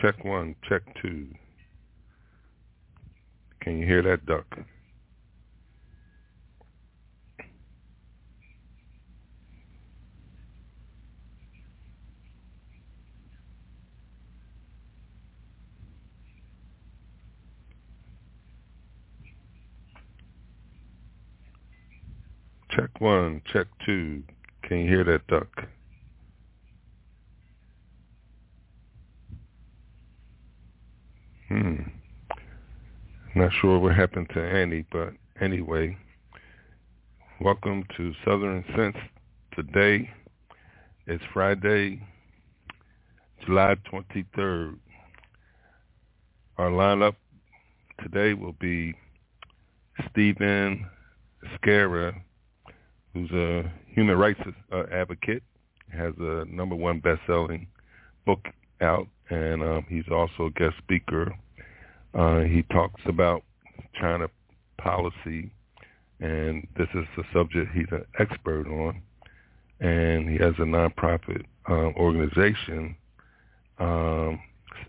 Check one, check two. Can you hear that duck? Check one, check two. Can you hear that duck? Hmm. Not sure what happened to Annie, but anyway, welcome to Southern Sense. Today is Friday, July 23rd. Our lineup today will be Steven Schaerer, who's a human rights uh, advocate, has a number one best-selling book out, and um, he's also a guest speaker. Uh, he talks about China policy, and this is a subject he's an expert on. And he has a nonprofit uh, organization, um,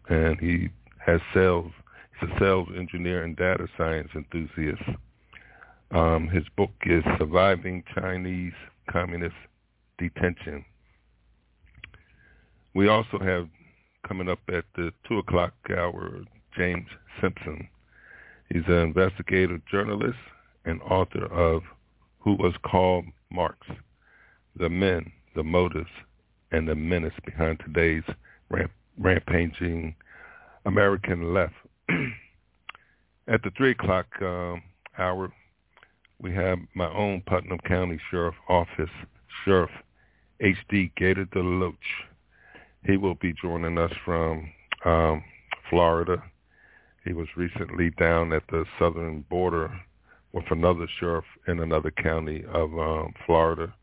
and he has sales. He's a sales engineer and data science enthusiast. Um, his book is Surviving Chinese Communist Detention. We also have coming up at the 2 o'clock hour, James Simpson. He's an investigative journalist and author of Who Was Karl Marx, The Men, the Motives, and the Menace Behind Today's ramp- Rampaging American Left. at the 3 o'clock um, hour, we have my own Putnam County Sheriff Office Sheriff H.D. Gator DeLoach. He will be joining us from um, Florida. He was recently down at the southern border with another sheriff in another county of um, Florida.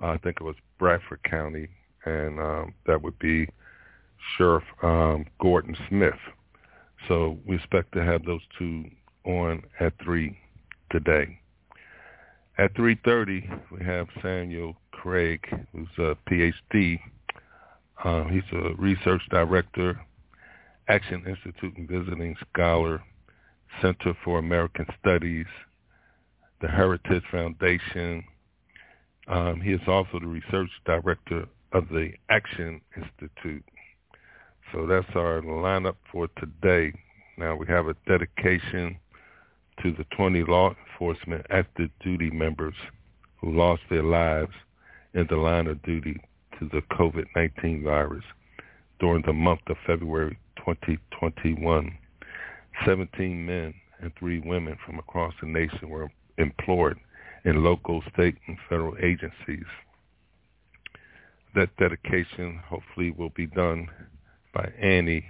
I think it was Bradford County, and um, that would be Sheriff um, Gordon Smith. So we expect to have those two on at 3 today. At 3.30, we have Samuel Gregg, who's a PhD. Uh, he's a research director, Acton Institute and visiting scholar, Center for American Studies, the Heritage Foundation. Um, he is also the research director of the Acton Institute. So that's our lineup for today. Now we have a dedication to the 20 law enforcement active duty members who lost their lives in the line of duty to the COVID-19 virus during the month of February 2021. 17 men and three women from across the nation were employed in local, state, and federal agencies. That dedication hopefully will be done by Annie.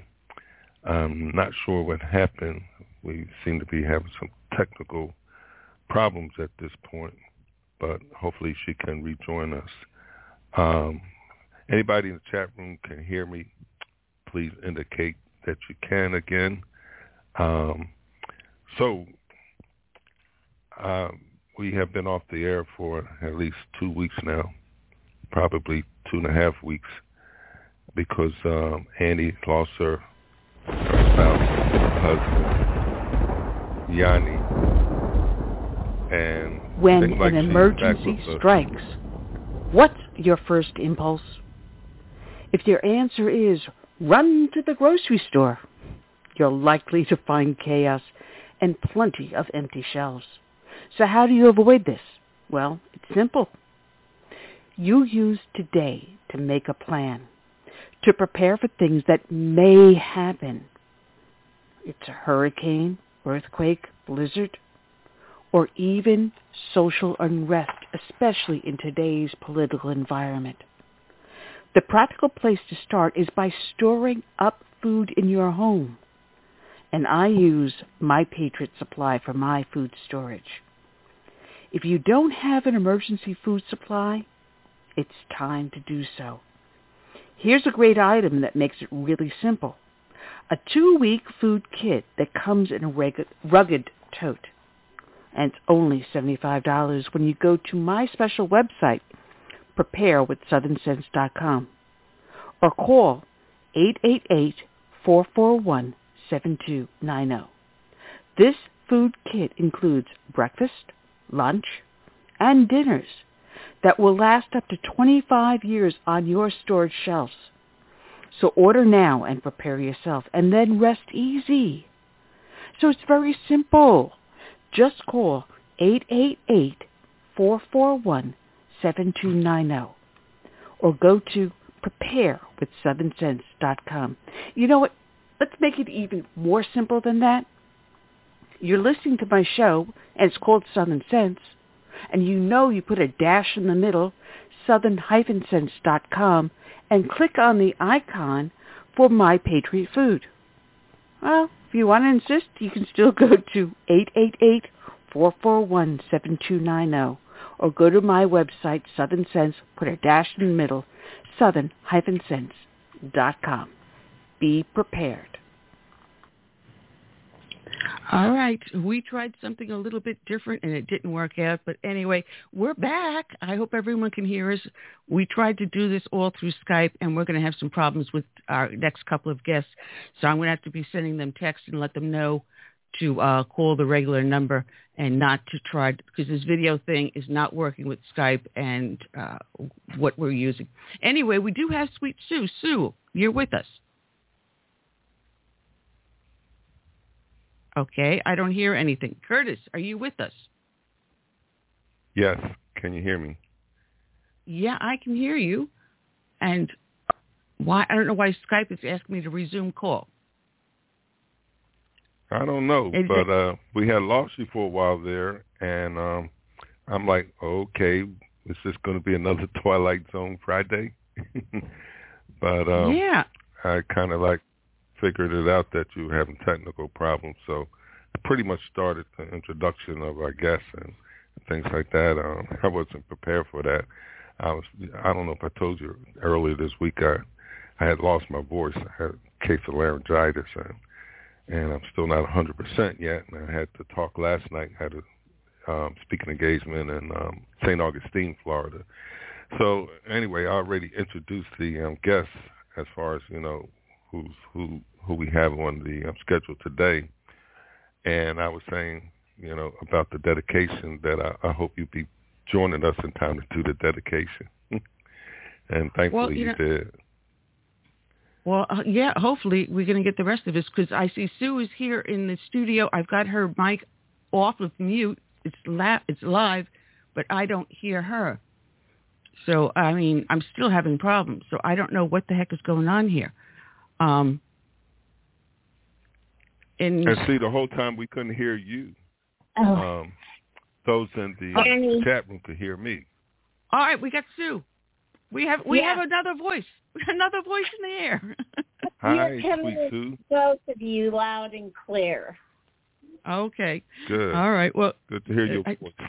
I'm not sure what happened. We seem to be having some technical problems at this point, but hopefully she can rejoin us. Um, anybody in the chat room can hear me. Please indicate that you can again. Um, so uh, we have been off the air for at least two weeks now, probably two and a half weeks, because um, Annie lost her, her spouse, husband, Yanni, and when like an emergency strikes, what's your first impulse? If your answer is run to the grocery store, you're likely to find chaos and plenty of empty shelves. So how do you avoid this? Well, it's simple. You use today to make a plan, to prepare for things that may happen. It's a hurricane, earthquake, blizzard, or even social unrest, especially in today's political environment. The practical place to start is by storing up food in your home. And I use My Patriot Supply for my food storage. If you don't have an emergency food supply, it's time to do so. Here's a great item that makes it really simple. A two-week food kit that comes in a rugged tote and it's only $75 when you go to my special website, preparewithsouthernsense.com, or call 888-441-7290. This food kit includes breakfast, lunch, and dinners that will last up to 25 years on your storage shelves. So order now and prepare yourself and then rest easy. So it's very simple. Just call 888-441-7290 or go to preparewithsouthernsense.com. You know what? Let's make it even more simple than that. You're listening to my show, and it's called Southern Sense, and you know you put a dash in the middle, southern-sense.com, and click on the icon for My Patriot Food. Well, if you want to insist, you can still go to 888-441-7290 or go to my website, Southern Sense, put a dash in the middle, southern-sense.com. Be prepared. All right. We tried something a little bit different and it didn't work out. But anyway, we're back. I hope everyone can hear us. We tried to do this all through Skype and we're going to have some problems with our next couple of guests. So I'm going to have to be sending them text and let them know to uh, call the regular number and not to try because this video thing is not working with Skype and uh, what we're using. Anyway, we do have Sweet Sue. Sue, you're with us. Okay, I don't hear anything. Curtis, are you with us? Yes. Can you hear me? Yeah, I can hear you. And why I don't know why Skype is asking me to resume call. I don't know, but uh we had lost you for a while there, and um I'm like, okay, is this going to be another Twilight Zone Friday? but um yeah, I kind of like figured it out that you were having technical problems, so I pretty much started the introduction of our guests and things like that. Um, I wasn't prepared for that. I was I don't know if I told you earlier this week I I had lost my voice. I had a case of laryngitis and and I'm still not 100% yet. And I had to talk last night. I had a um, speaking engagement in um, St. Augustine, Florida. So anyway, I already introduced the um, guests as far as you know who's who who we have on the um, schedule today. And I was saying, you know, about the dedication that I, I hope you be joining us in time to do the dedication. and thankfully well, you, you know, did. Well, uh, yeah, hopefully we're going to get the rest of this because I see Sue is here in the studio. I've got her mic off of mute. It's la- it's live, but I don't hear her. So, I mean, I'm still having problems. So I don't know what the heck is going on here. Um, and, and see, the whole time we couldn't hear you. Oh. Um, those in the chat room could hear me. All right, we got Sue. We have we yeah. have another voice. Another voice in the air. Hi, You're coming sweet Sue. Both of you loud and clear. Okay. Good. All right. Well, good to hear your I, voice.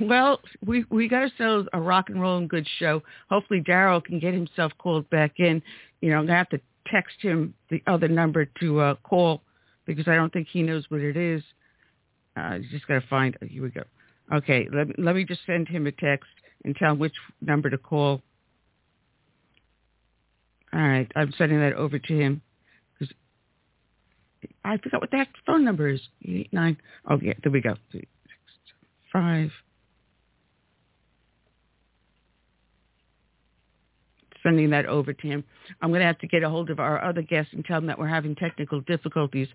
Well, we we got ourselves a rock and roll and good show. Hopefully, Daryl can get himself called back in. You know, I'm gonna have to text him the other number to uh, call because I don't think he knows what it is. Uh, you just got to find. Here we go. Okay, let me, let me just send him a text and tell him which number to call. All right, I'm sending that over to him because I forgot what that phone number is. Eight nine. Oh yeah, there we go. Three, six, five. Sending that over to him. I'm going to have to get a hold of our other guests and tell them that we're having technical difficulties,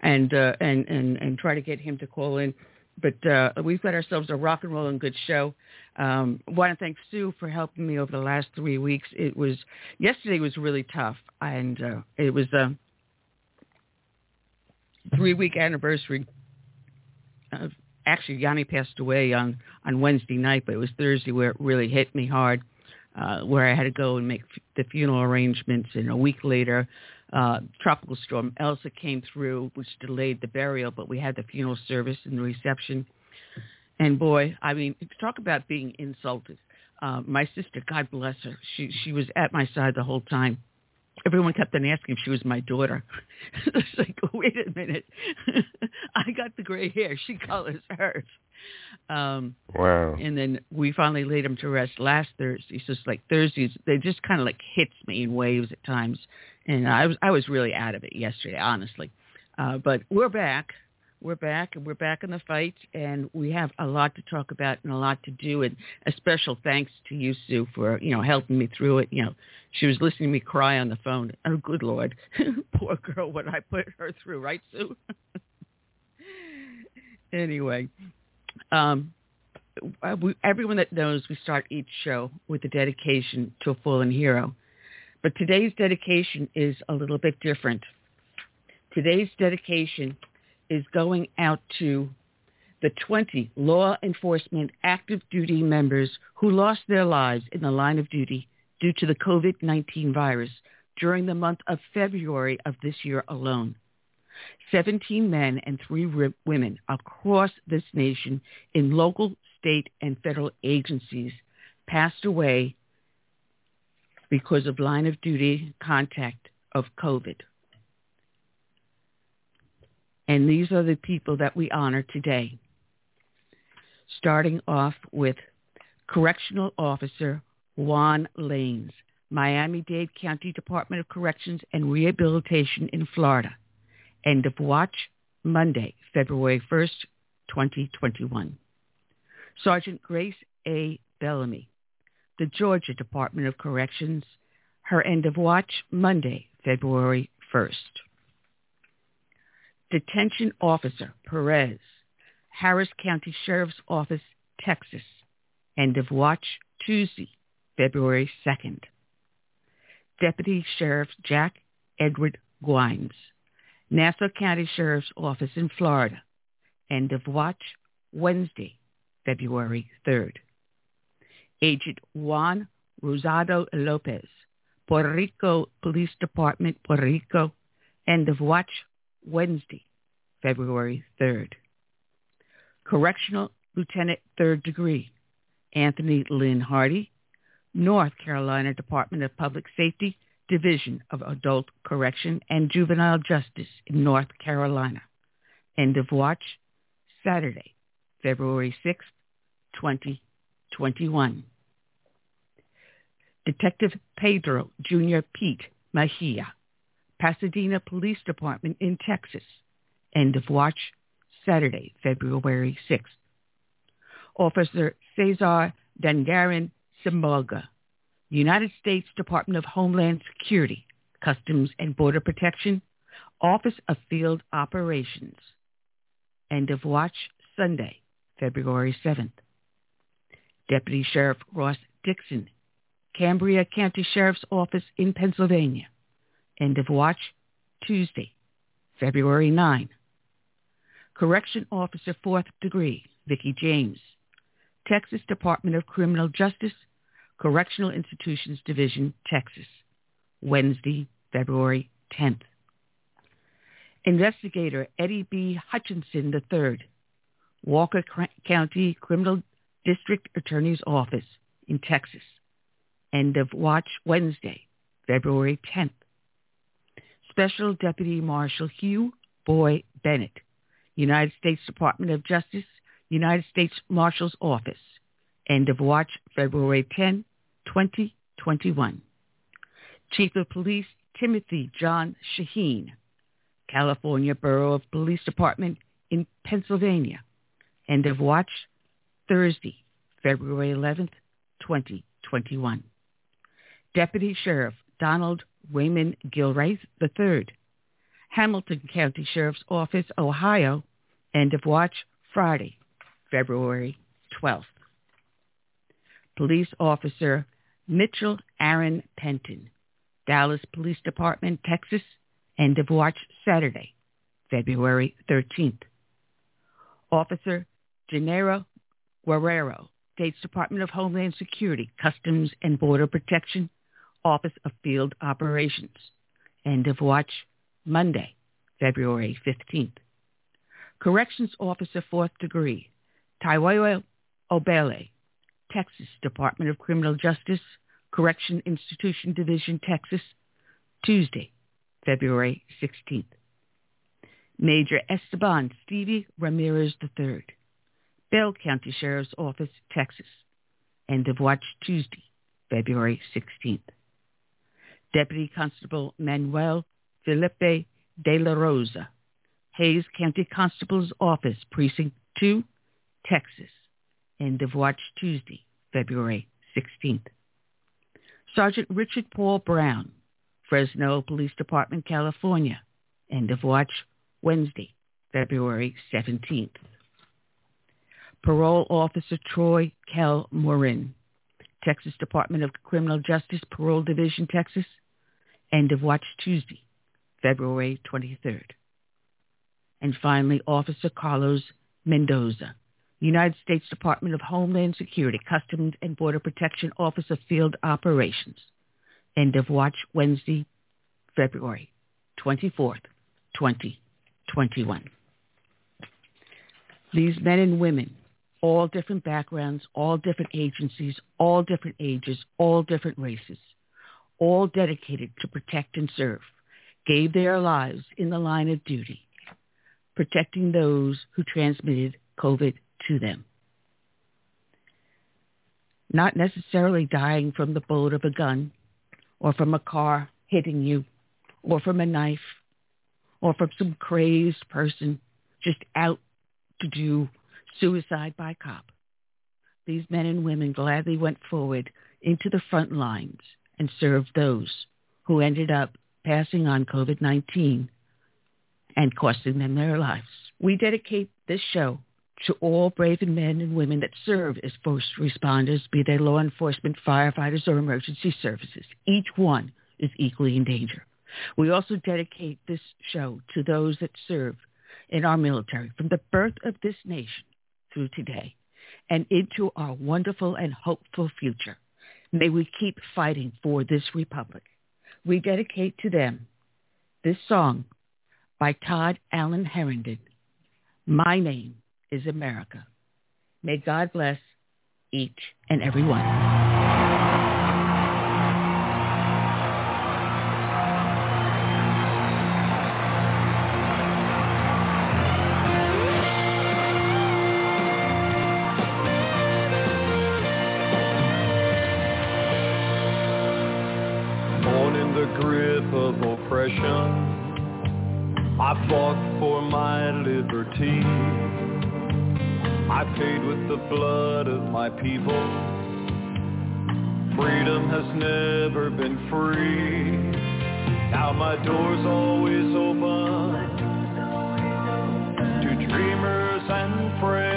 and uh, and and and try to get him to call in but uh, we've got ourselves a rock and roll and good show. Um, want to thank Sue for helping me over the last three weeks. It was yesterday was really tough, and uh, it was a three week anniversary. Of, actually, Yanni passed away on on Wednesday night, but it was Thursday where it really hit me hard. Uh, where I had to go and make f- the funeral arrangements, and a week later, uh, tropical storm Elsa came through, which delayed the burial, but we had the funeral service and the reception. And boy, I mean, talk about being insulted. Uh, my sister, God bless her, she she was at my side the whole time. Everyone kept on asking if she was my daughter. it's like, wait a minute, I got the gray hair. She colors hers. Um, wow. And then we finally laid him to rest last Thursday. So it's like Thursdays, they just kind of like hits me in waves at times and I was I was really out of it yesterday, honestly. Uh, but we're back. We're back, and we're back in the fight, and we have a lot to talk about and a lot to do. And a special thanks to you, Sue, for you know helping me through it. You know, she was listening to me cry on the phone. Oh, good lord, poor girl, what I put her through, right, Sue? anyway, um, uh, everyone that knows we start each show with a dedication to a fallen hero. But today's dedication is a little bit different. Today's dedication is going out to the 20 law enforcement active duty members who lost their lives in the line of duty due to the COVID-19 virus during the month of February of this year alone. 17 men and three women across this nation in local, state, and federal agencies passed away because of line of duty contact of COVID. And these are the people that we honor today. Starting off with Correctional Officer Juan Lanes, Miami-Dade County Department of Corrections and Rehabilitation in Florida. End of watch Monday, February 1st, 2021. Sergeant Grace A. Bellamy, the Georgia Department of Corrections, her end of watch Monday, February 1st. Detention Officer Perez, Harris County Sheriff's Office, Texas, end of watch Tuesday, February 2nd. Deputy Sheriff Jack Edward Gwines, Nassau County Sheriff's Office in Florida. End of watch Wednesday, February 3rd. Agent Juan Rosado Lopez, Puerto Rico Police Department, Puerto Rico. End of watch Wednesday, February 3rd. Correctional Lieutenant Third Degree, Anthony Lynn Hardy, North Carolina Department of Public Safety, Division of Adult Correction and Juvenile Justice in North Carolina. End of watch, Saturday, February 6th, 2021. Detective Pedro Jr. Pete Mejia, Pasadena Police Department in Texas. End of watch, Saturday, February 6th. Officer Cesar Dangarin Simboga, United States Department of Homeland Security, Customs and Border Protection, Office of Field Operations. End of watch Sunday, February 7th. Deputy Sheriff Ross Dixon, Cambria County Sheriff's Office in Pennsylvania. End of watch Tuesday, February 9. Correction Officer 4th Degree, Vicki James, Texas Department of Criminal Justice, Correctional Institutions Division, Texas, Wednesday, February 10th. Investigator Eddie B. Hutchinson III, Walker County Criminal District Attorney's Office in Texas. End of watch Wednesday, February 10th. Special Deputy Marshal Hugh Boy Bennett, United States Department of Justice, United States Marshal's Office. End of watch February 10, 2021. Chief of Police Timothy John Shaheen, California Borough of Police Department in Pennsylvania. End of watch Thursday, February 11th, 2021. Deputy Sheriff Donald Raymond Gilraith III, Hamilton County Sheriff's Office, Ohio. End of watch Friday, February 12th. Police Officer Mitchell Aaron Penton, Dallas Police Department, Texas, end of watch Saturday, February 13th. Officer Gennaro Guerrero, States Department of Homeland Security, Customs and Border Protection, Office of Field Operations, end of watch Monday, February 15th. Corrections Officer, 4th Degree, Taiwo Obele, Texas Department of Criminal Justice, Correction Institution Division, Texas, Tuesday, February 16th. Major Esteban Stevie Ramirez III, Bell County Sheriff's Office, Texas. End of watch Tuesday, February 16th. Deputy Constable Manuel Felipe de la Rosa, Hays County Constable's Office, Precinct 2, Texas. End of watch Tuesday, February 16th. Sergeant Richard Paul Brown, Fresno Police Department, California. End of watch Wednesday, February 17th. Parole Officer Troy Kel Morin, Texas Department of Criminal Justice, Parole Division, Texas. End of watch Tuesday, February 23rd. And finally, Officer Carlos Mendoza, United States Department of Homeland Security, Customs and Border Protection Office of Field Operations. End of watch Wednesday, February 24th, 2021. These men and women, all different backgrounds, all different agencies, all different ages, all different races, all dedicated to protect and serve, gave their lives in the line of duty, protecting those who transmitted COVID to them. Not necessarily dying from the bullet of a gun or from a car hitting you or from a knife or from some crazed person just out to do suicide by cop. These men and women gladly went forward into the front lines and served those who ended up passing on COVID-19 and costing them their lives. We dedicate this show to all brave men and women that serve as first responders, be they law enforcement, firefighters, or emergency services. Each one is equally in danger. We also dedicate this show to those that serve in our military from the birth of this nation through today and into our wonderful and hopeful future. May we keep fighting for this republic. We dedicate to them this song by Todd Allen Herrington, My Name is America. May God bless each and every one. Blood of my people. Freedom has never been free. Now my door's always open to dreamers and friends.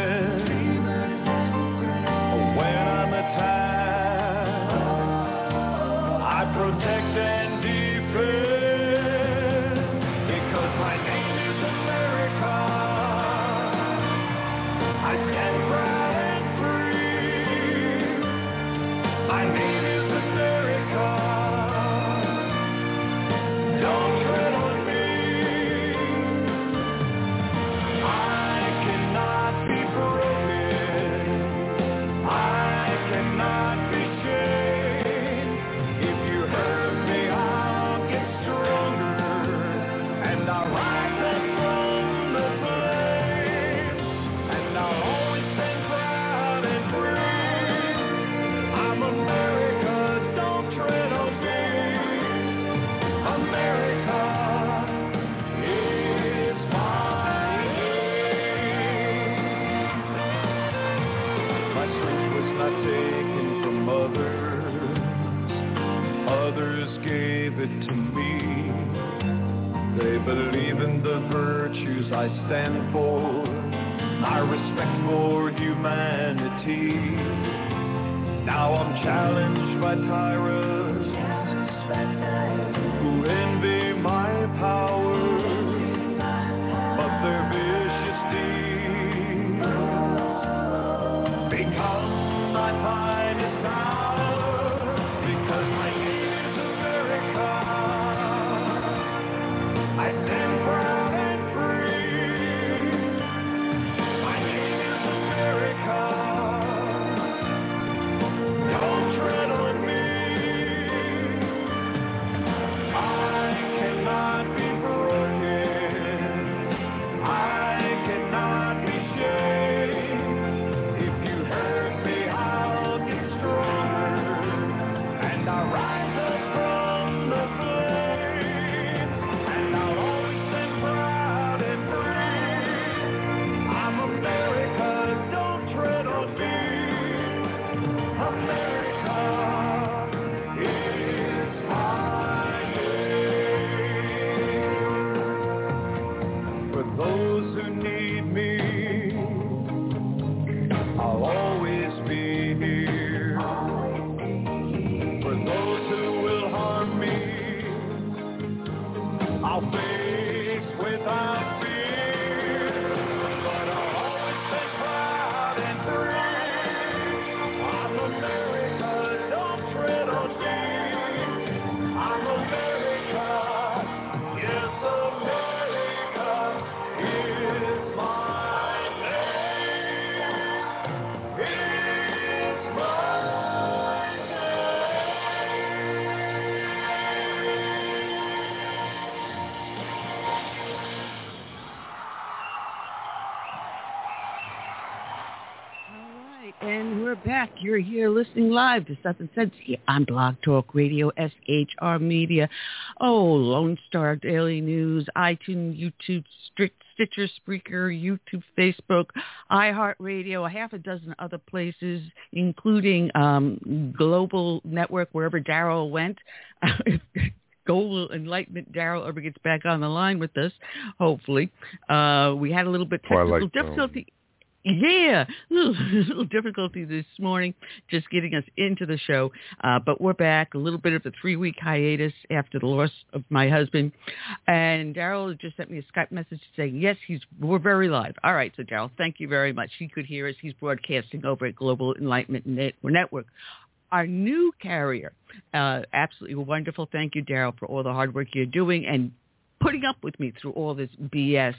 Virtues I stand for. My respect for humanity. Now I'm challenged by tyrants who envy back. You're here listening live to Southern Sense here on Blog Talk Radio, SHR Media, oh, Lone Star Daily News, iTunes, YouTube, Stitcher, Spreaker, YouTube, Facebook, iHeartRadio, a half a dozen other places, including um, Global Network, wherever Daryl went. Global Enlightenment Daryl ever gets back on the line with us, hopefully. Uh, we had a little bit technical Twilight Zone. difficulty. Yeah, little difficulty this morning just getting us into the show, uh, but we're back. A little bit of a three-week hiatus after the loss of my husband, and Daryl just sent me a Skype message saying, "Yes, he's we're very live." All right, so Daryl, thank you very much. He could hear us. He's broadcasting over at Global Enlightenment Network. Our new carrier, uh, absolutely wonderful. Thank you, Daryl, for all the hard work you're doing and putting up with me through all this BS.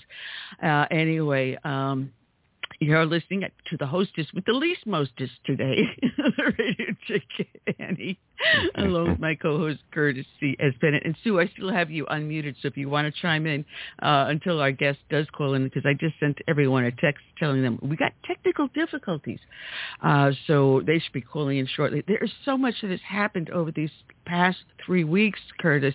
Uh, anyway, um, you're listening to the hostess with the least mostest today, the Radio Chick Annie, along with my co-host Curtis C. S. Bennett. And Sue, I still have you unmuted, so if you want to chime in uh, until our guest does call in, because I just sent everyone a text telling them we got technical difficulties. Uh, so they should be calling in shortly. There is so much that has happened over these past three weeks, Curtis.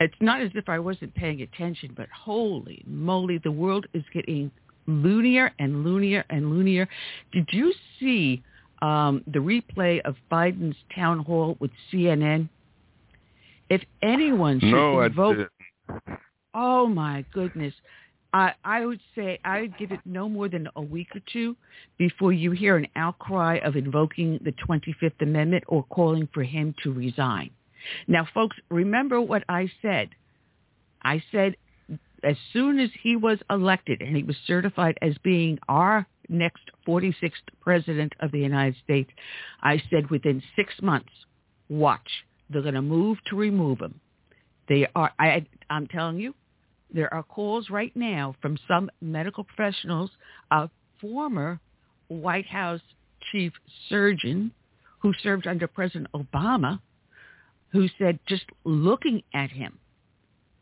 It's not as if I wasn't paying attention, but holy moly, the world is getting loonier and loonier and loonier. Did you see um, the replay of Biden's town hall with CNN? If anyone should No, invoke, oh my goodness, I, I would say I would give it no more than a week or two before you hear an outcry of invoking the 25th Amendment or calling for him to resign. Now, folks, remember what I said. I said as soon as he was elected and he was certified as being our next 46th president of the United States, I said within six months, watch, they're going to move to remove him. They are, I, I'm telling you, there are calls right now from some medical professionals, a former White House chief surgeon who served under President Obama, who said just looking at him,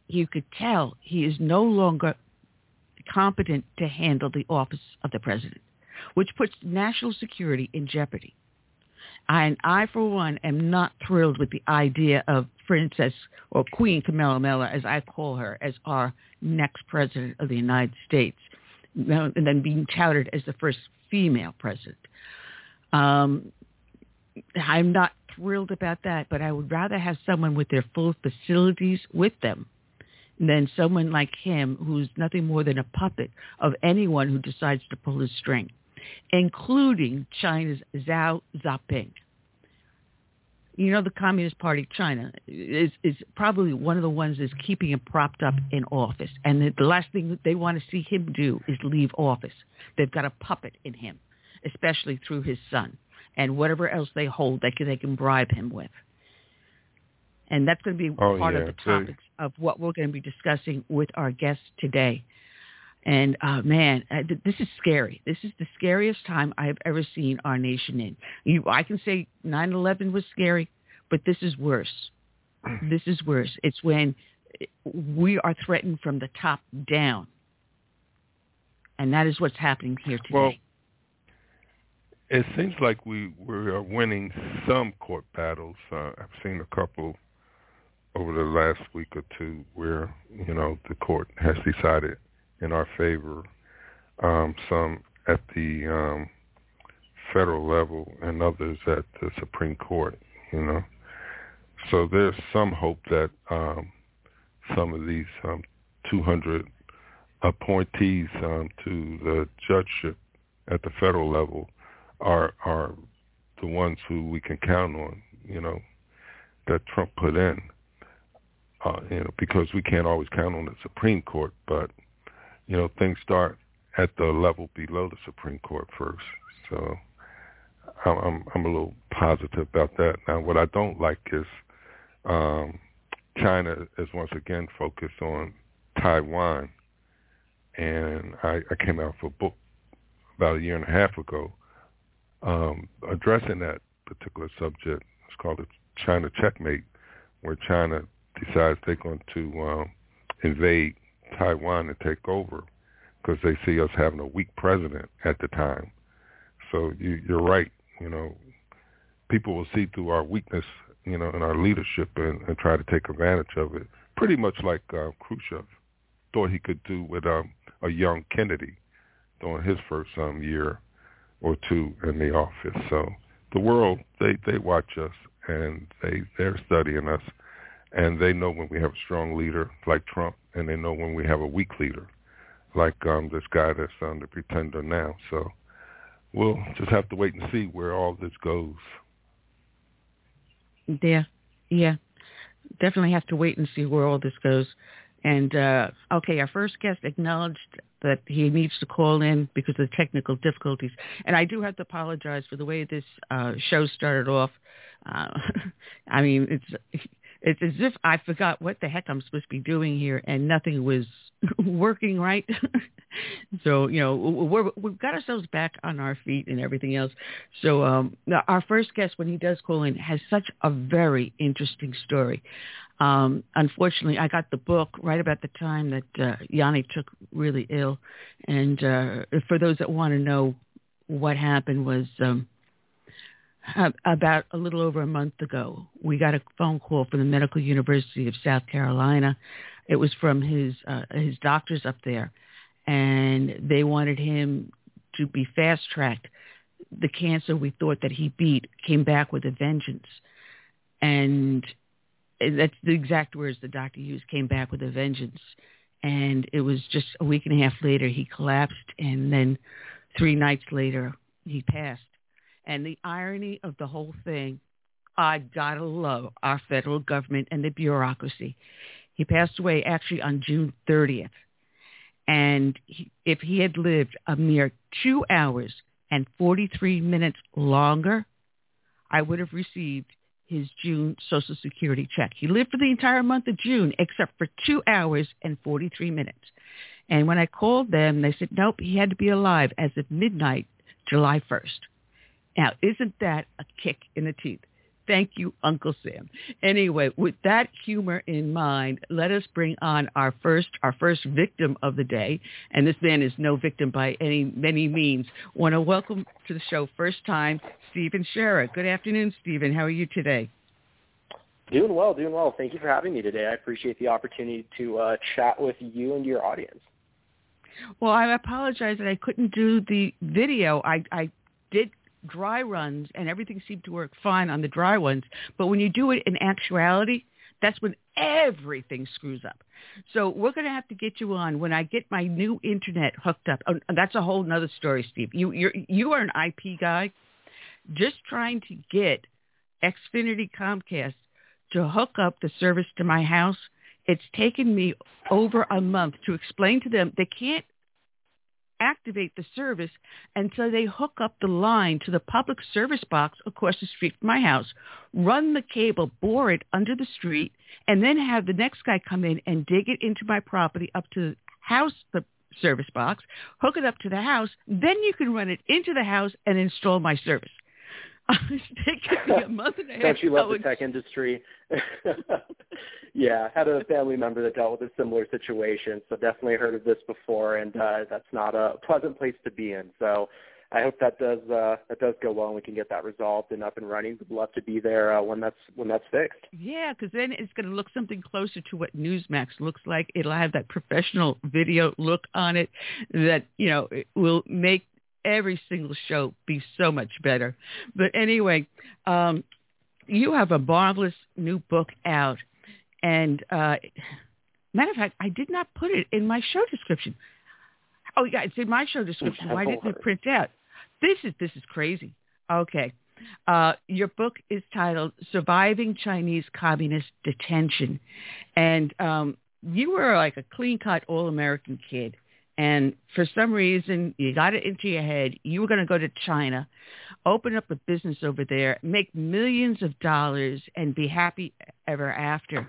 you could tell he is no longer competent to handle the office of the president, which puts national security in jeopardy. And I, for one, am not thrilled with the idea of Princess or Queen Camilla Miller, as I call her, as our next president of the United States, and then being touted as the first female president. Um, I'm not thrilled about that, but I would rather have someone with their full facilities with them than someone like him who's nothing more than a puppet of anyone who decides to pull his string, including China's Xi Jinping. You know, the Communist Party China is, is probably one of the ones that's keeping him propped up in office. And the, last thing that they want to see him do is leave office. They've got a puppet in him, especially through his son and whatever else they hold can, they can bribe him with. And that's going to be Oh, part yeah, of the topics of what we're going to be discussing with our guests today. And uh, man, uh, th- this is scary. This is the scariest time I have ever seen our nation in. You, I can say 9/11 was scary, but this is worse. This is worse. It's when we are threatened from the top down, and that is what's happening here today. Well, it seems like we we are winning some court battles. Uh, I've seen a couple over the last week or two where you know the court has decided in our favor. Um, some at the um, federal level and others at the Supreme Court. You know, so there's some hope that um, some of these um, 200 appointees um, to the judgeship at the federal level are are the ones who we can count on, you know, that Trump put in. Uh, you know, because we can't always count on the Supreme Court, but you know, things start at the level below the Supreme Court first. So I'm I'm a little positive about that. Now, what I don't like is um, China is once again focused on Taiwan, and I, I came out with a book about a year and a half ago um, addressing that particular subject. It's called the China Checkmate, where China decides they're going to um, invade Taiwan and take over because they see us having a weak president at the time. So you, you're right. You know, people will see through our weakness, you know, in our leadership and, and try to take advantage of it. Pretty much like uh, Khrushchev thought he could do with um, a young Kennedy during his first um, year or two in the office. So the world, they, they watch us and they, they're studying us and they know when we have a strong leader like Trump and they know when we have a weak leader like um, this guy that's on the pretender now. So we'll just have to wait and see where all this goes. Yeah, yeah, definitely have to wait and see where all this goes. And uh, okay, our first guest acknowledged that he needs to call in because of the technical difficulties. And I do have to apologize for the way this uh, show started off. Uh, I mean, it's it's as if I forgot what the heck I'm supposed to be doing here, and nothing was working right. so you know we're, we've got ourselves back on our feet and everything else. So um, our first guest, when he does call in, has such a very interesting story. Um, unfortunately, I got the book right about the time that uh, Yanni took really ill, and uh, for those that want to know what happened was. Um, about a little over a month ago, we got a phone call from the Medical University of South Carolina. It was from his uh, his doctors up there, and they wanted him to be fast tracked. The cancer we thought that he beat came back with a vengeance, and that's the exact words the doctor used. Came back with a vengeance, and it was just a week and a half later he collapsed, and then three nights later he passed and the irony of the whole thing, I gotta love our federal government and the bureaucracy. He passed away actually on June 30th. And he, if he had lived a mere two hours and 43 minutes longer, I would have received his June Social Security check. He lived for the entire month of June except for two hours and 43 minutes. And when I called them, they said, nope, he had to be alive as of midnight, July 1st. Now, isn't that a kick in the teeth? Thank you, Uncle Sam. Anyway, with that humor in mind, let us bring on our first our first victim of the day. And this man is no victim by any many means. Want to welcome to the show first time Steven Schaerer. Good afternoon, Steven. How are you today? Doing well, doing well. Thank you for having me today. I appreciate the opportunity to uh, chat with you and your audience. Well, I apologize that I couldn't do the video. I, I did dry runs and everything seemed to work fine on the dry ones. But when you do it in actuality, that's when everything screws up. So we're going to have to get you on when I get my new internet hooked up. Oh, that's a whole nother story, Steve. You you're you are an IP guy. Just trying to get Xfinity Comcast to hook up the service to my house. It's taken me over a month to explain to them they can't activate the service and so they hook up the line to the public service box across the street from my house, run the cable, bore it under the street, and then have the next guy come in and dig it into my property up to the house, the service box, hook it up to the house, then you can run it into the house and install my service. it could be a month and a half. Don't you love the tech industry? yeah, had a family member that dealt with a similar situation, so definitely heard of this before, and uh, that's not a pleasant place to be in. So I hope that does uh, that does go well, and we can get that resolved and up and running. We'd love to be there uh, when that's when that's fixed. Yeah, because then it's going to look something closer to what Newsmax looks like. It'll have that professional video look on it that you know it will make every single show be so much better. But anyway, um, you have a marvelous new book out. And uh, matter of fact, I did not put it in my show description. Oh yeah, it's in my show description. Why didn't it print out? This is this is crazy. Okay. Uh, your book is titled "Surviving Chinese Communist Detention," and um, you were like a clean-cut, all-American kid. And for some reason, you got it into your head you were going to go to China, open up a business over there, make millions of dollars, and be happy ever after.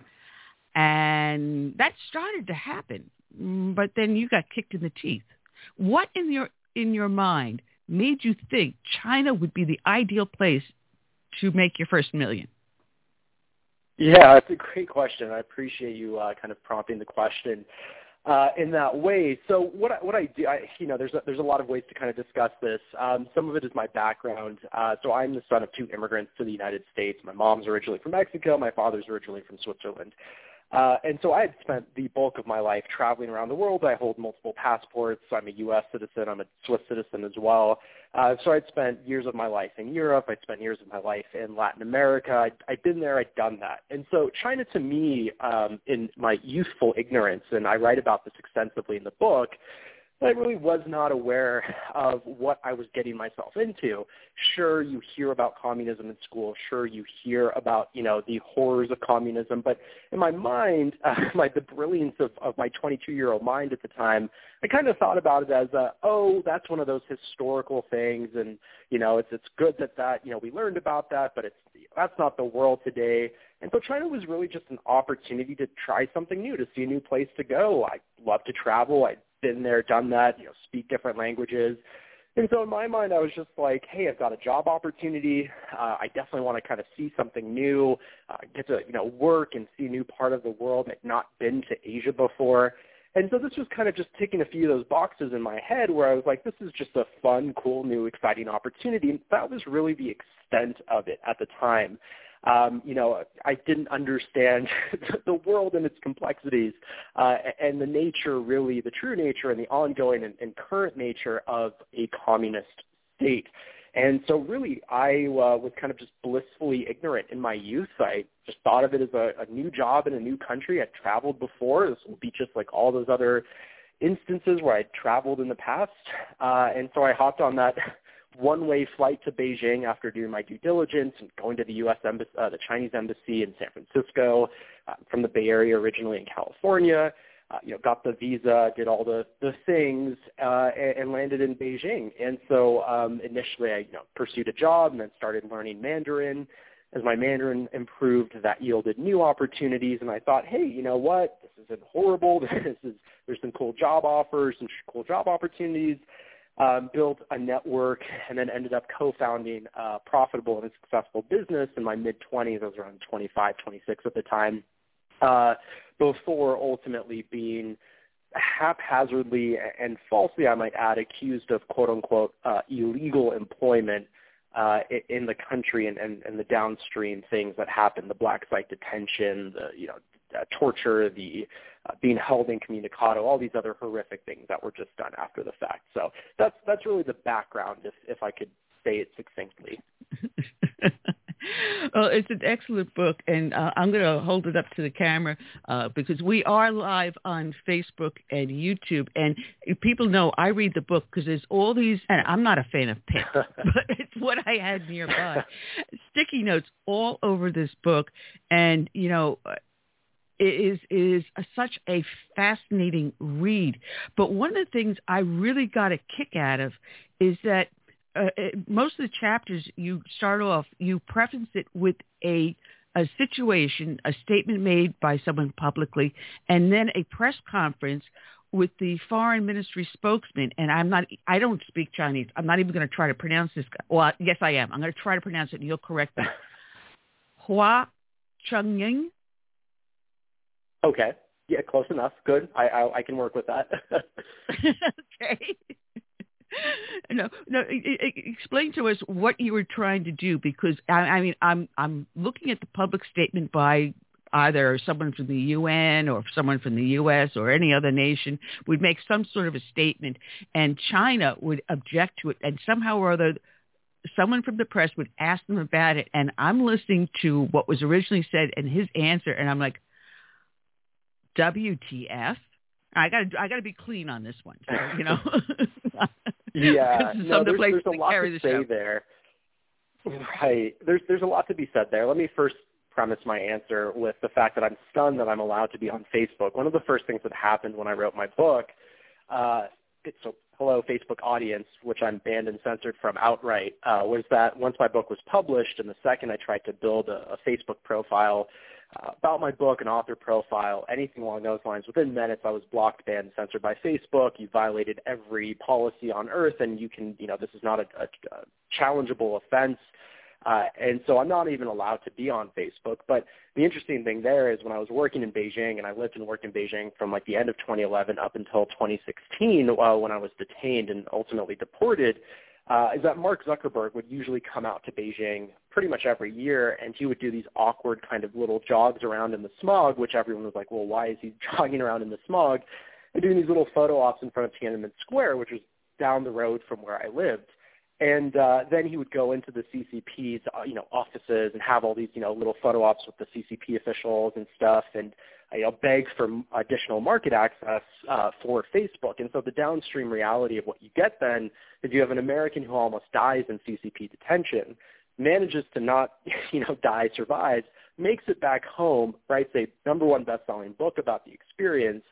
And that started to happen, mm, but then you got kicked in the teeth. What in your in your mind made you think China would be the ideal place to make your first million? Yeah, that's a great question. I appreciate you uh, kind of prompting the question uh, in that way. So what I, what I do, I, you know, there's a, there's a lot of ways to kind of discuss this. Um, some of it is my background. Uh, so I'm the son of two immigrants to the United States. My mom's originally from Mexico. My father's originally from Switzerland. Uh, and so I had spent the bulk of my life traveling around the world. I hold multiple passports. I'm a U.S. citizen. I'm a Swiss citizen as well. Uh, so I'd spent years of my life in Europe. I'd spent years of my life in Latin America. I'd, I'd been there. I'd done that. And so China to me, um, in my youthful ignorance, and I write about this extensively in the book, I really was not aware of what I was getting myself into. Sure, you hear about communism in school. Sure, you hear about you know the horrors of communism. But in my mind, uh, my the brilliance of, of my 22-year-old mind at the time, I kind of thought about it as a, oh, that's one of those historical things, and you know it's it's good that that you know we learned about that, but it's that's not the world today. And so China was really just an opportunity to try something new, to see a new place to go. I love to travel. I been there, done that, you know, speak different languages. And so in my mind, I was just like, hey, I've got a job opportunity. Uh, I definitely want to kind of see something new, uh, get to, you know, work and see a new part of the world. I've not been to Asia before. And so this was kind of just ticking a few of those boxes in my head where I was like, this is just a fun, cool, new, exciting opportunity. And that was really the extent of it at the time um, you know, I didn't understand the world and its complexities uh, and the nature, really, the true nature and the ongoing and, and current nature of a communist state. And so really, I uh, was kind of just blissfully ignorant in my youth. I just thought of it as a, a new job in a new country. I'd traveled before. This will be just like all those other instances where I'd traveled in the past. Uh, and so I hopped on that one-way flight to Beijing after doing my due diligence and going to the U.S. Embassy, uh, the Chinese embassy in San Francisco, uh, from the Bay Area originally in California. Uh, you know, got the visa, did all the the things, uh, and, and landed in Beijing. And so um, initially, I you know pursued a job and then started learning Mandarin. As my Mandarin improved, that yielded new opportunities, and I thought, hey, you know what? This isn't horrible. This is there's some cool job offers, some cool job opportunities um, built a network, and then ended up co-founding a profitable and successful business in my mid-20s. I was around 25, 26 at the time, uh, before ultimately being haphazardly and falsely, I might add, accused of quote-unquote uh, illegal employment uh, in the country and, and, and the downstream things that happen, the black site detention, the you know uh, torture, the uh, being held incommunicado, all these other horrific things that were just done after the fact. So that's that's really the background, if if I could say it succinctly. well, it's an excellent book, and uh, I'm going to hold it up to the camera uh, because we are live on Facebook and YouTube, and people know I read the book because there's all these, and I'm not a fan of pen, but it's what I had nearby. Sticky notes all over this book, and you know, is is a, such a fascinating read. But one of the things I really got a kick out of is that uh, uh, most of the chapters you start off, you preface it with a a situation, a statement made by someone publicly, and then a press conference with the foreign ministry spokesman. And I'm not, I don't speak Chinese. I'm not even going to try to pronounce this. Well, yes, I am. I'm going to try to pronounce it, and you'll correct me. Hua Chunying Okay. Yeah, close enough. Good. I I, I can work with that. okay. no, no. Explain to us what you were trying to do, because I, I mean, I'm I'm looking at the public statement by either someone from the UN or someone from the U.S. or any other nation would make some sort of a statement, and China would object to it, and somehow or other, someone from the press would ask them about it, and I'm listening to what was originally said and his answer, and I'm like, WTF? I got to I got to be clean on this one. So, you know. yeah, no, there's, there's a lot to say show. there. Right. There's there's a lot to be said there. Let me first premise my answer with the fact that I'm stunned that I'm allowed to be on Facebook. One of the first things that happened when I wrote my book, uh, it's so hello Facebook audience, which I'm banned and censored from outright, uh, was that once my book was published, and the second I tried to build a, a Facebook profile about my book, an author profile, anything along those lines, within minutes I was blocked, banned, censored by Facebook. You violated every policy on earth, and you can, you know, this is not a, a, a challengeable offense. Uh, and so I'm not even allowed to be on Facebook. But the interesting thing there is when I was working in Beijing, and I lived and worked in Beijing from like the end of 2011 up until 2016, uh, when I was detained and ultimately deported, uh, is that Mark Zuckerberg would usually come out to Beijing pretty much every year, and he would do these awkward kind of little jogs around in the smog, which everyone was like, well, why is he jogging around in the smog? And doing these little photo ops in front of Tiananmen Square, which was down the road from where I lived. And uh, then he would go into the CCP's, uh, you know, offices and have all these, you know, little photo ops with the CCP officials and stuff, and you know, beg for additional market access uh, for Facebook. And so the downstream reality of what you get then is you have an American who almost dies in CCP detention, manages to not, you know, die, survives, makes it back home, writes a number one best-selling book about the experience,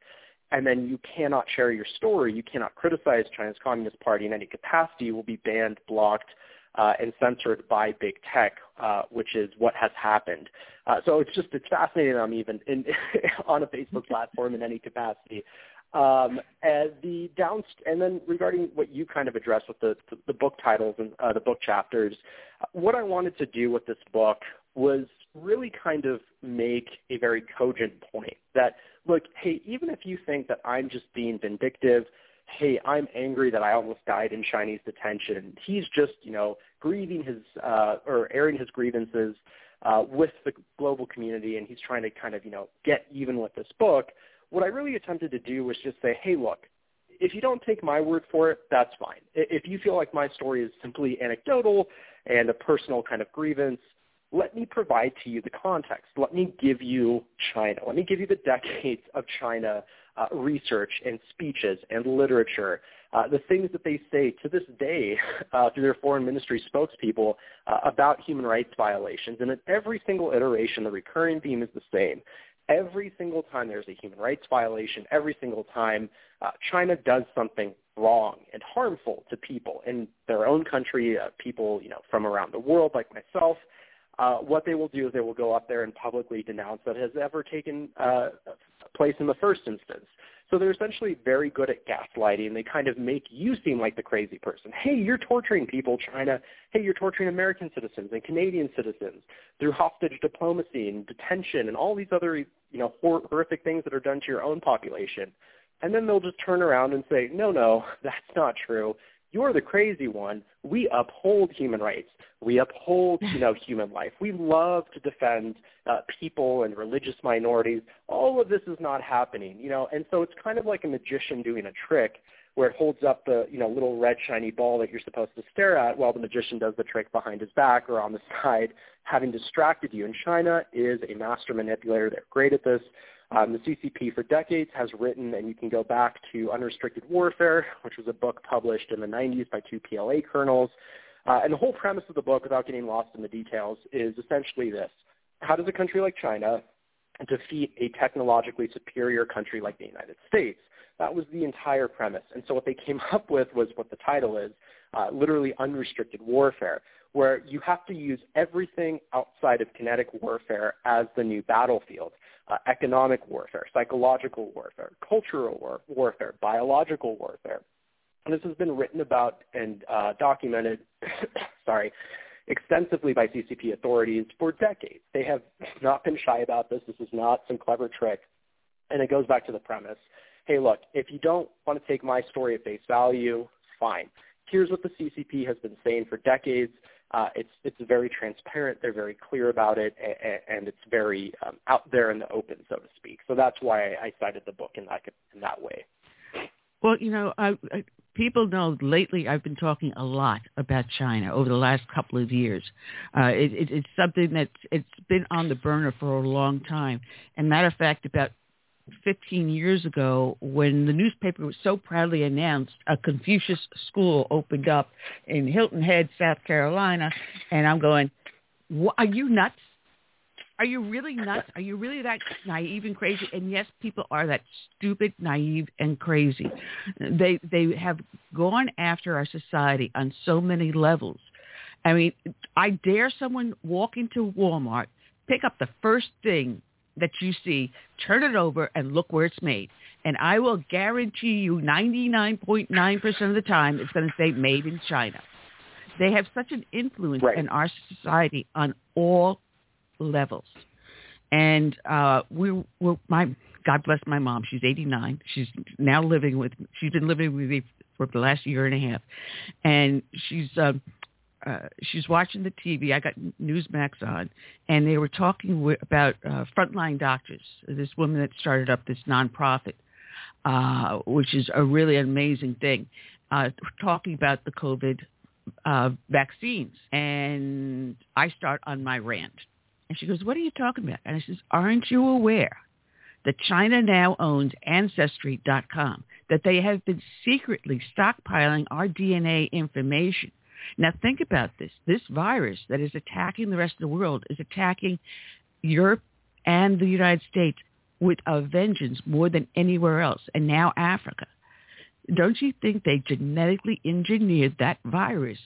and then you cannot share your story. You cannot criticize China's Communist Party in any capacity. You will be banned, blocked, uh, and censored by big tech, uh, which is what has happened. Uh, so it's just it's fascinating. I'm even in, on a Facebook platform in any capacity. Um, and the down and then regarding what you kind of addressed with the the, the book titles and uh, the book chapters, what I wanted to do with this book was really kind of make a very cogent point that look, hey, even if you think that I'm just being vindictive, hey, I'm angry that I almost died in Chinese detention. He's just, you know, grieving his uh, or airing his grievances uh, with the global community, and he's trying to kind of, you know, get even with this book. What I really attempted to do was just say, hey, look, if you don't take my word for it, that's fine. If you feel like my story is simply anecdotal and a personal kind of grievance, let me provide to you the context. Let me give you China. Let me give you the decades of China uh, research and speeches and literature, uh, the things that they say to this day uh, through their foreign ministry spokespeople uh, about human rights violations. And at every single iteration, the recurring theme is the same. Every single time there's a human rights violation, every single time uh, China does something wrong and harmful to people in their own country, uh, people you know from around the world like myself, uh, what they will do is they will go up there and publicly denounce that has ever taken uh, place in the first instance. So they're essentially very good at gaslighting. They kind of make you seem like the crazy person. Hey, you're torturing people, China. Hey, you're torturing American citizens and Canadian citizens through hostage diplomacy and detention and all these other, you know, horrific things that are done to your own population. And then they'll just turn around and say, no, no, that's not true you're the crazy one. We uphold human rights. We uphold, you know, human life. We love to defend uh, people and religious minorities. All of this is not happening, you know, and so it's kind of like a magician doing a trick where it holds up the, you know, little red shiny ball that you're supposed to stare at while the magician does the trick behind his back or on the side, having distracted you. And China is a master manipulator. They're great at this. Um, the CCP for decades has written, and you can go back to Unrestricted Warfare, which was a book published in the 90s by two PLA colonels. Uh, and the whole premise of the book, without getting lost in the details, is essentially this. How does a country like China defeat a technologically superior country like the United States? That was the entire premise. And so what they came up with was what the title is, uh, literally unrestricted warfare, where you have to use everything outside of kinetic warfare as the new battlefield uh, economic warfare, psychological warfare, cultural war- warfare, biological warfare. And this has been written about and uh, documented, sorry, extensively by CCP authorities for decades. They have not been shy about this. This is not some clever trick. And it goes back to the premise. Hey, look, if you don't want to take my story at face value, fine. Here's what the CCP has been saying for decades uh, it's it's very transparent. They're very clear about it, and, and it's very um, out there in the open, so to speak. So that's why I cited the book in that in that way. Well, you know, I, I, people know lately I've been talking a lot about China over the last couple of years. Uh, it, it, it's something that it's been on the burner for a long time. And matter of fact, about 15 years ago when the newspaper was so proudly announced a Confucius school opened up in Hilton Head, South Carolina, and I'm going, are you nuts? Are you really nuts? Are you really that naive and crazy? And yes, people are that stupid, naive, and crazy. They they have gone after our society on so many levels. I mean, I dare someone walk into Walmart, pick up the first thing that you see, turn it over, and look where it's made. And I will guarantee you 99.9% of the time it's going to say made in China. They have such an influence right. in our society on all levels. And uh, we were, my, God bless my mom. She's 89. She's now living with, she's been living with me for the last year and a half. And she's, um, uh, she's watching the TV. I got Newsmax on, and they were talking w- about uh, frontline doctors. This woman that started up this nonprofit, uh, which is a really amazing thing, uh, talking about the COVID uh, vaccines. And I start on my rant, and she goes, "What are you talking about?" And I says, "Aren't you aware?" that China now owns Ancestry.com, that they have been secretly stockpiling our DNA information now think about this. This virus that is attacking the rest of the world is attacking Europe and the United States with a vengeance more than anywhere else, and now Africa. Don't you think they genetically engineered that virus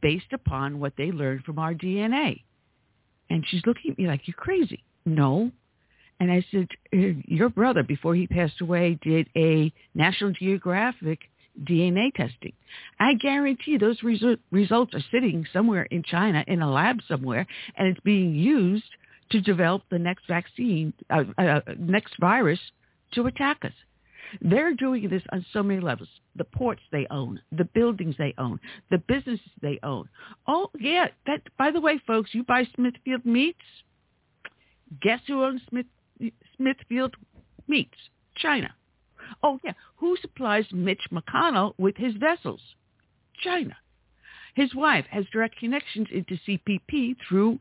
based upon what they learned from our DNA? And she's looking at me like, you're crazy. No. And I said, your brother, before he passed away, did a National Geographic DNA testing. I guarantee those resu- results are sitting somewhere in China in a lab somewhere, and it's being used to develop the next vaccine, uh, uh, next virus to attack us. They're doing this on so many levels. The ports they own, the buildings they own, the businesses they own. Oh, yeah. That, by the way, folks, you buy Smithfield Meats. Guess who owns Smith, Smithfield Meats? China. Oh, yeah. Who supplies Mitch McConnell with his vessels? China. His wife has direct connections into CPP through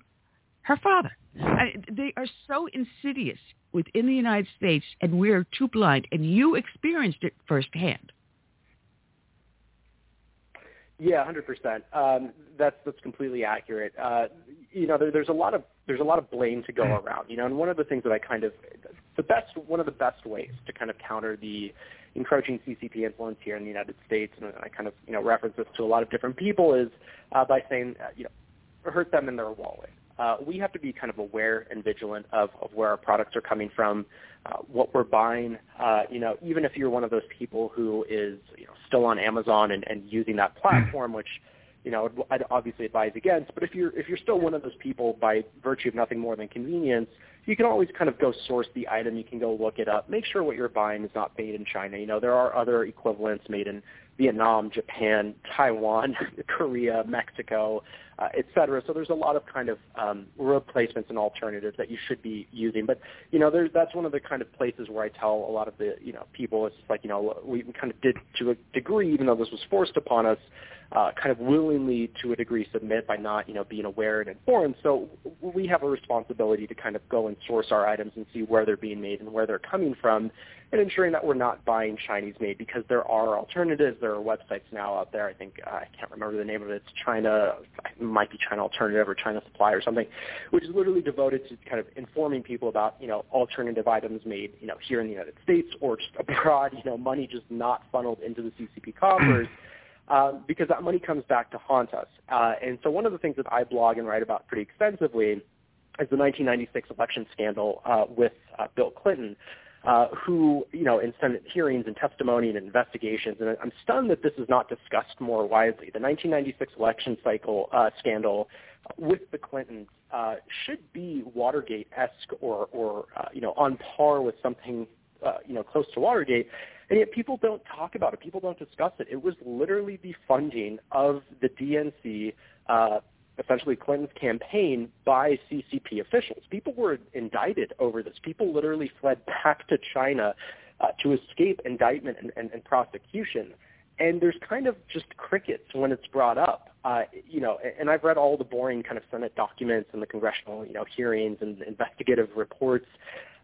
her father. I, they are so insidious within the United States, and we're too blind. And you experienced it firsthand. Yeah, hundred um, percent. That's that's completely accurate. Uh, you know, there, there's a lot of there's a lot of blame to go mm. around. You know, and one of the things that I kind of the best one of the best ways to kind of counter the encroaching CCP influence here in the United States, and I kind of you know reference this to a lot of different people, is uh, by saying uh, you know hurt them in their wallet. Uh, we have to be kind of aware and vigilant of, of where our products are coming from, uh, what we're buying. Uh, you know, even if you're one of those people who is you know still on Amazon and, and using that platform, which you know I'd obviously advise against. But if you're if you're still one of those people by virtue of nothing more than convenience, you can always kind of go source the item. You can go look it up. Make sure what you're buying is not made in China. You know, there are other equivalents made in Vietnam, Japan, Taiwan, Korea, Mexico, uh, et cetera. So there's a lot of kind of um, replacements and alternatives that you should be using. But you know, there's that's one of the kind of places where I tell a lot of the you know people it's like you know we, we kind of did to a degree, even though this was forced upon us, uh, kind of willingly to a degree submit by not you know being aware and informed. So we have a responsibility to kind of go and source our items and see where they're being made and where they're coming from and ensuring that we're not buying Chinese made because there are alternatives. There are websites now out there. I think uh, I can't remember the name of it. It's China, it might be China Alternative or China Supply or something, which is literally devoted to kind of informing people about you know alternative items made you know here in the United States or just abroad. You know, money just not funneled into the CCP coffers. Um, because that money comes back to haunt us. Uh, and so one of the things that I blog and write about pretty extensively is the 1996 election scandal uh, with uh, Bill Clinton, uh, who, you know, in Senate hearings and testimony and investigations, and I'm stunned that this is not discussed more widely. The 1996 election cycle uh, scandal with the Clintons uh, should be Watergate-esque or, or uh, you know, on par with something, uh, you know, close to Watergate. And yet people don't talk about it. People don't discuss it. It was literally the funding of the DNC uh, essentially Clinton's campaign by CCP officials. People were indicted over this. People literally fled back to China uh, to escape indictment and, and, and prosecution. And there's kind of just crickets when it's brought up. Uh, you know, and I've read all the boring kind of Senate documents and the congressional, you know, hearings and investigative reports.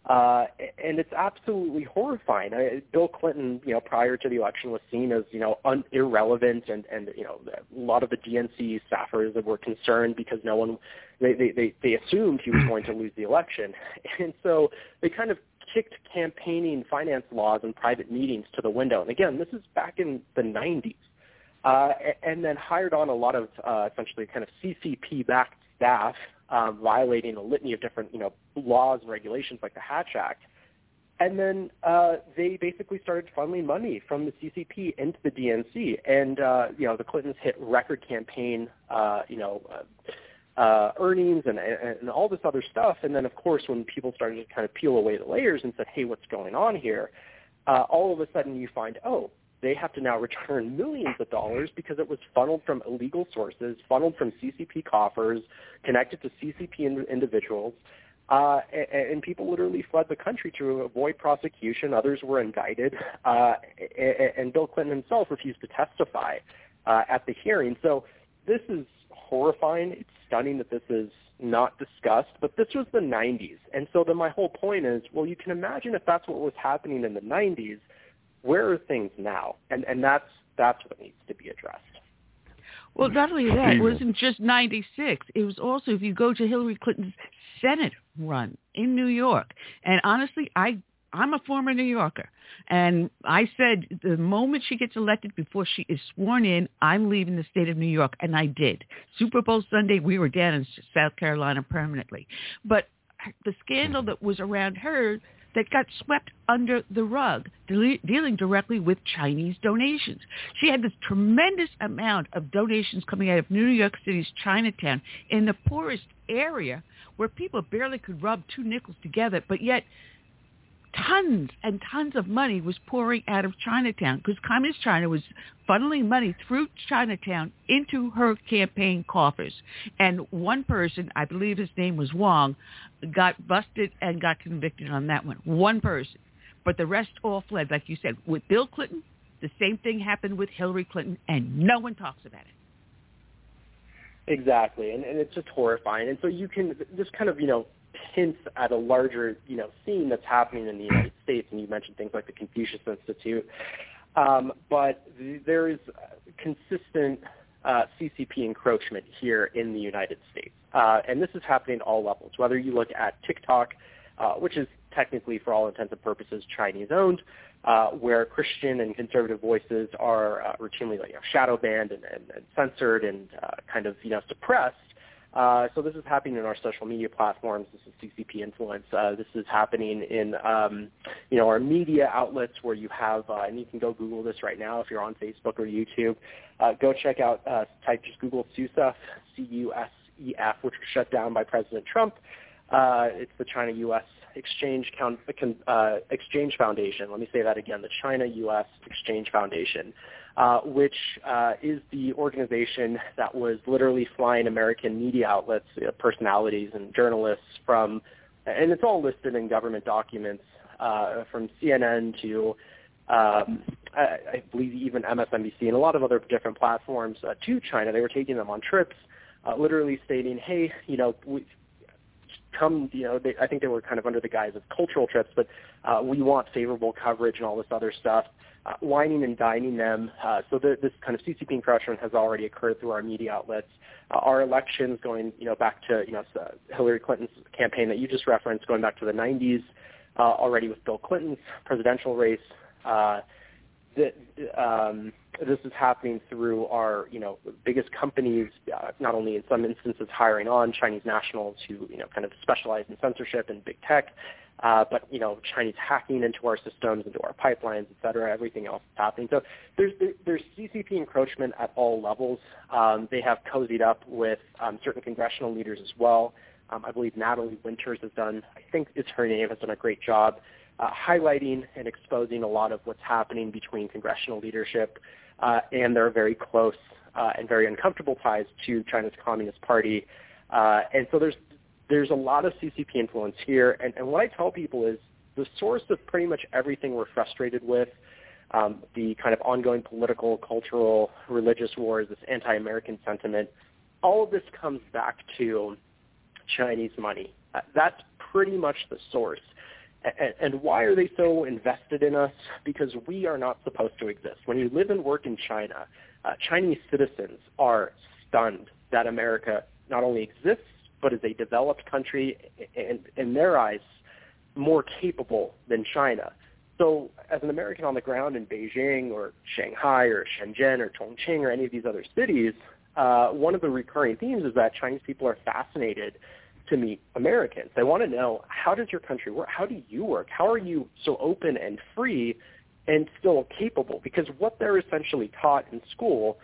Uh, and it's absolutely horrifying. I, Bill Clinton, you know, prior to the election was seen as, you know, un- irrelevant and, and, you know, a lot of the DNC staffers were concerned because no one, they, they, they, they assumed he was going to lose the election. And so they kind of kicked campaigning finance laws and private meetings to the window. And again, this is back in the 90s. Uh, and then hired on a lot of uh, essentially kind of CCP-backed staff um, violating a litany of different, you know, laws and regulations like the Hatch Act. And then uh, they basically started funneling money from the CCP into the DNC, and uh, you know the Clintons hit record campaign, uh, you know, uh, uh, earnings and, and all this other stuff. And then of course when people started to kind of peel away the layers and said, hey, what's going on here? Uh, all of a sudden you find, oh, they have to now return millions of dollars because it was funneled from illegal sources, funneled from CCP coffers, connected to CCP in- individuals. Uh, and, and people literally fled the country to avoid prosecution. Others were indicted, uh, and Bill Clinton himself refused to testify uh, at the hearing. So this is horrifying. It's stunning that this is not discussed, but this was the 90s. And so then my whole point is, well, you can imagine if that's what was happening in the 90s – where are things now? And and that's that's what needs to be addressed. Well, not only that, it wasn't just 96. It was also, if you go to Hillary Clinton's Senate run in New York. And honestly, I, I'm a former New Yorker. And I said the moment she gets elected, before she is sworn in, I'm leaving the state of New York. And I did. Super Bowl Sunday, we were down in South Carolina permanently. But the scandal that was around her that got swept under the rug, de- dealing directly with Chinese donations. She had this tremendous amount of donations coming out of New York City's Chinatown in the poorest area where people barely could rub two nickels together, but yet tons and tons of money was pouring out of Chinatown because Communist China was funneling money through Chinatown into her campaign coffers. And one person, I believe his name was Wong, got busted and got convicted on that one. One person. But the rest all fled, like you said. With Bill Clinton, the same thing happened with Hillary Clinton, and no one talks about it. Exactly, and, and it's just horrifying. And so you can just kind of, you know, hints at a larger, you know, scene that's happening in the United States. And you mentioned things like the Confucius Institute, um, but there is consistent uh, CCP encroachment here in the United States, uh, and this is happening at all levels. Whether you look at TikTok, uh, which is technically, for all intents and purposes, Chinese-owned, uh, where Christian and conservative voices are uh, routinely you know, shadow banned and, and, and censored and uh, kind of you know suppressed. Uh, so this is happening in our social media platforms. This is CCP influence. Uh, this is happening in, um, you know, our media outlets where you have, uh, and you can go Google this right now if you're on Facebook or YouTube. Uh, go check out, uh, type just Google CUSEF, C-U-S-E-F, which was shut down by President Trump. Uh, it's the China-U.S. Exchange, Count, uh, Exchange Foundation. Let me say that again, the China-U.S. Exchange Foundation uh, which uh, is the organization that was literally flying American media outlets, uh, personalities and journalists from, and it's all listed in government documents, uh, from CNN to, um, I, I believe even MSNBC and a lot of other different platforms uh, to China. They were taking them on trips, uh, literally stating, hey, you know, we, come, you know, they, I think they were kind of under the guise of cultural trips, but uh, we want favorable coverage and all this other stuff uh, wining and dining them. Uh, so the, this kind of CCP encroachment has already occurred through our media outlets. Uh, our elections going, you know, back to you know Hillary Clinton's campaign that you just referenced, going back to the 90s, uh, already with Bill Clinton's presidential race. Uh, the, um, this is happening through our, you know, biggest companies, uh, not only in some instances hiring on Chinese nationals who, you know, kind of specialize in censorship and big tech, uh, but you know, Chinese hacking into our systems, into our pipelines, et cetera, everything else is happening. So there's there's CCP encroachment at all levels. Um, they have cozied up with um, certain congressional leaders as well. Um, I believe Natalie Winters has done, I think it's her name, has done a great job uh, highlighting and exposing a lot of what's happening between congressional leadership uh, and their very close uh, and very uncomfortable ties to China's Communist Party. Uh, and so there's there's a lot of CCP influence here. And, and what I tell people is the source of pretty much everything we're frustrated with, um, the kind of ongoing political, cultural, religious wars, this anti-American sentiment, all of this comes back to Chinese money. Uh, that's pretty much the source. And, why are they so invested in us? Because we are not supposed to exist. When you live and work in China, uh, Chinese citizens are stunned that America not only exists, but is a developed country, and in their eyes, more capable than China. So as an American on the ground in Beijing or Shanghai or Shenzhen or Chongqing or any of these other cities, uh, one of the recurring themes is that Chinese people are fascinated to meet Americans. They want to know how does your country work? How do you work? How are you so open and free and still capable? Because what they're essentially taught in school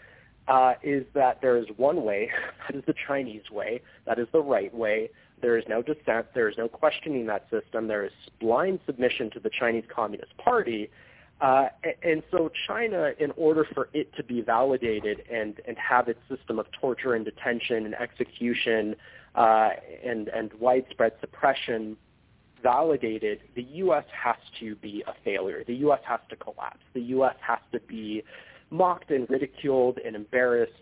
uh, is that there is one way, that is the Chinese way, that is the right way. There is no dissent. There is no questioning that system. There is blind submission to the Chinese Communist Party. Uh, and so China, in order for it to be validated and, and have its system of torture and detention and execution uh, and, and widespread suppression validated, the U.S. has to be a failure. The U.S. has to collapse. The U.S. has to be mocked and ridiculed and embarrassed.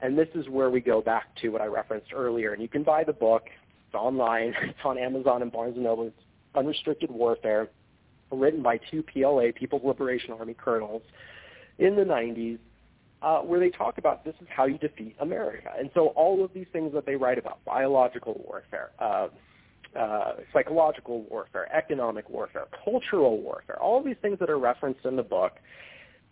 And this is where we go back to what I referenced earlier. And you can buy the book. It's online. It's on Amazon and Barnes & Noble. It's Unrestricted Warfare written by two PLA, People's Liberation Army colonels, in the 90s, uh, where they talk about this is how you defeat America. And so all of these things that they write about, biological warfare, uh, uh, psychological warfare, economic warfare, cultural warfare, all of these things that are referenced in the book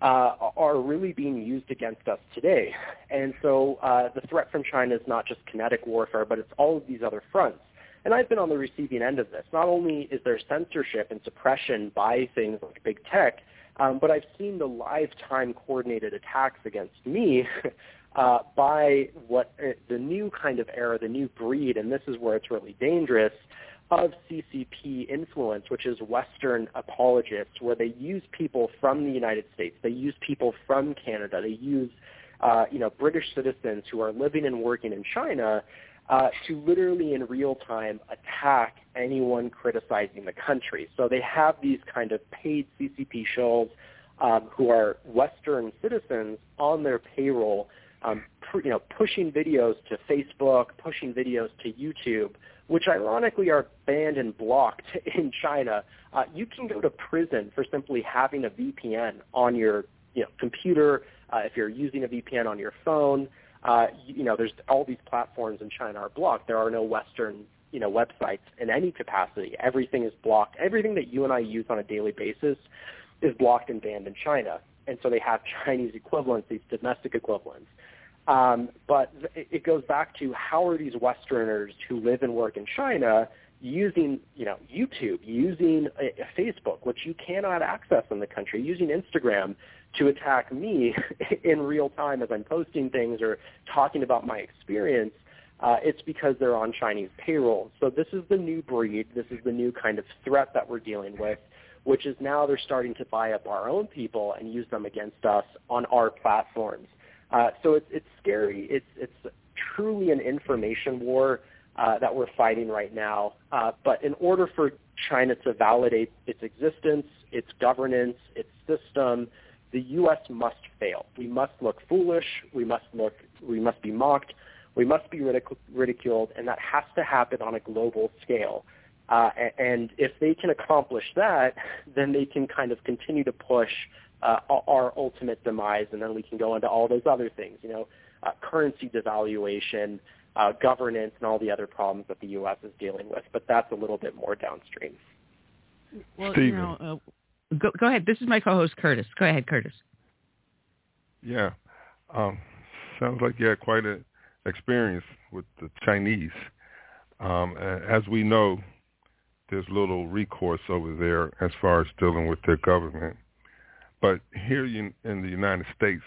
uh, are really being used against us today. And so uh, the threat from China is not just kinetic warfare, but it's all of these other fronts. And I've been on the receiving end of this. Not only is there censorship and suppression by things like big tech, um, but I've seen the live-time coordinated attacks against me uh, by what uh, the new kind of era, the new breed, and this is where it's really dangerous, of CCP influence, which is Western apologists, where they use people from the United States, they use people from Canada, they use uh, you know British citizens who are living and working in China uh, to literally in real time attack anyone criticizing the country. So they have these kind of paid CCP shows um, who are Western citizens on their payroll, um, pr- you know, pushing videos to Facebook, pushing videos to YouTube, which ironically are banned and blocked in China. Uh, you can go to prison for simply having a VPN on your you know, computer, uh, if you're using a VPN on your phone uh, you know, there's all these platforms in China are blocked. There are no Western, you know, websites in any capacity. Everything is blocked. Everything that you and I use on a daily basis is blocked and banned in China. And so they have Chinese equivalents, these domestic equivalents. Um, but it goes back to how are these Westerners who live and work in China using, you know, YouTube, using a Facebook, which you cannot access in the country, using Instagram to attack me in real time as I'm posting things or talking about my experience, uh, it's because they're on Chinese payroll. So this is the new breed. This is the new kind of threat that we're dealing with, which is now they're starting to buy up our own people and use them against us on our platforms. Uh, so it's, it's scary. It's, it's truly an information war uh, that we're fighting right now. Uh, but in order for China to validate its existence, its governance, its system, the U.S. must fail. We must look foolish. We must look. We must be mocked. We must be ridic- ridiculed, and that has to happen on a global scale. Uh, and if they can accomplish that, then they can kind of continue to push uh, our ultimate demise, and then we can go into all those other things, you know, uh, currency devaluation, uh, governance, and all the other problems that the U.S. is dealing with. But that's a little bit more downstream. Well, Steven. you know, uh, Go, go ahead. This is my co-host Curtis. Go ahead, Curtis. Yeah, um, sounds like you had quite an experience with the Chinese. Um, as we know, there's little recourse over there as far as dealing with their government. But here in the United States,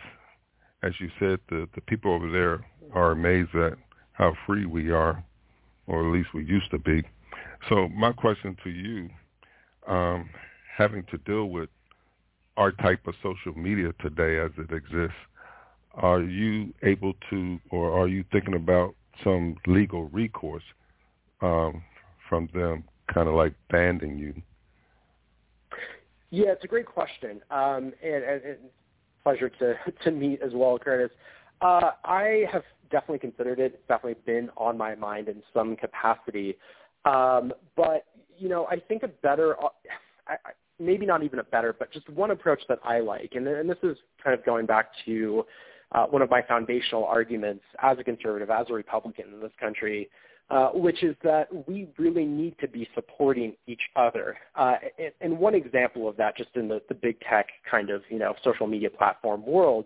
as you said, the, the people over there are amazed at how free we are, or at least we used to be. So my question to you, um, having to deal with our type of social media today as it exists, are you able to, or are you thinking about some legal recourse um, from them, kind of like banding you? Yeah, it's a great question, um, and, and, and pleasure to to meet as well, Curtis. Uh, I have definitely considered it. It's definitely been on my mind in some capacity. Um, but you know, I think a better, I, maybe not even a better, but just one approach that I like, and, and this is kind of going back to uh, one of my foundational arguments as a conservative, as a Republican in this country, uh, which is that we really need to be supporting each other. Uh, and, and one example of that, just in the, the big tech kind of you know social media platform world,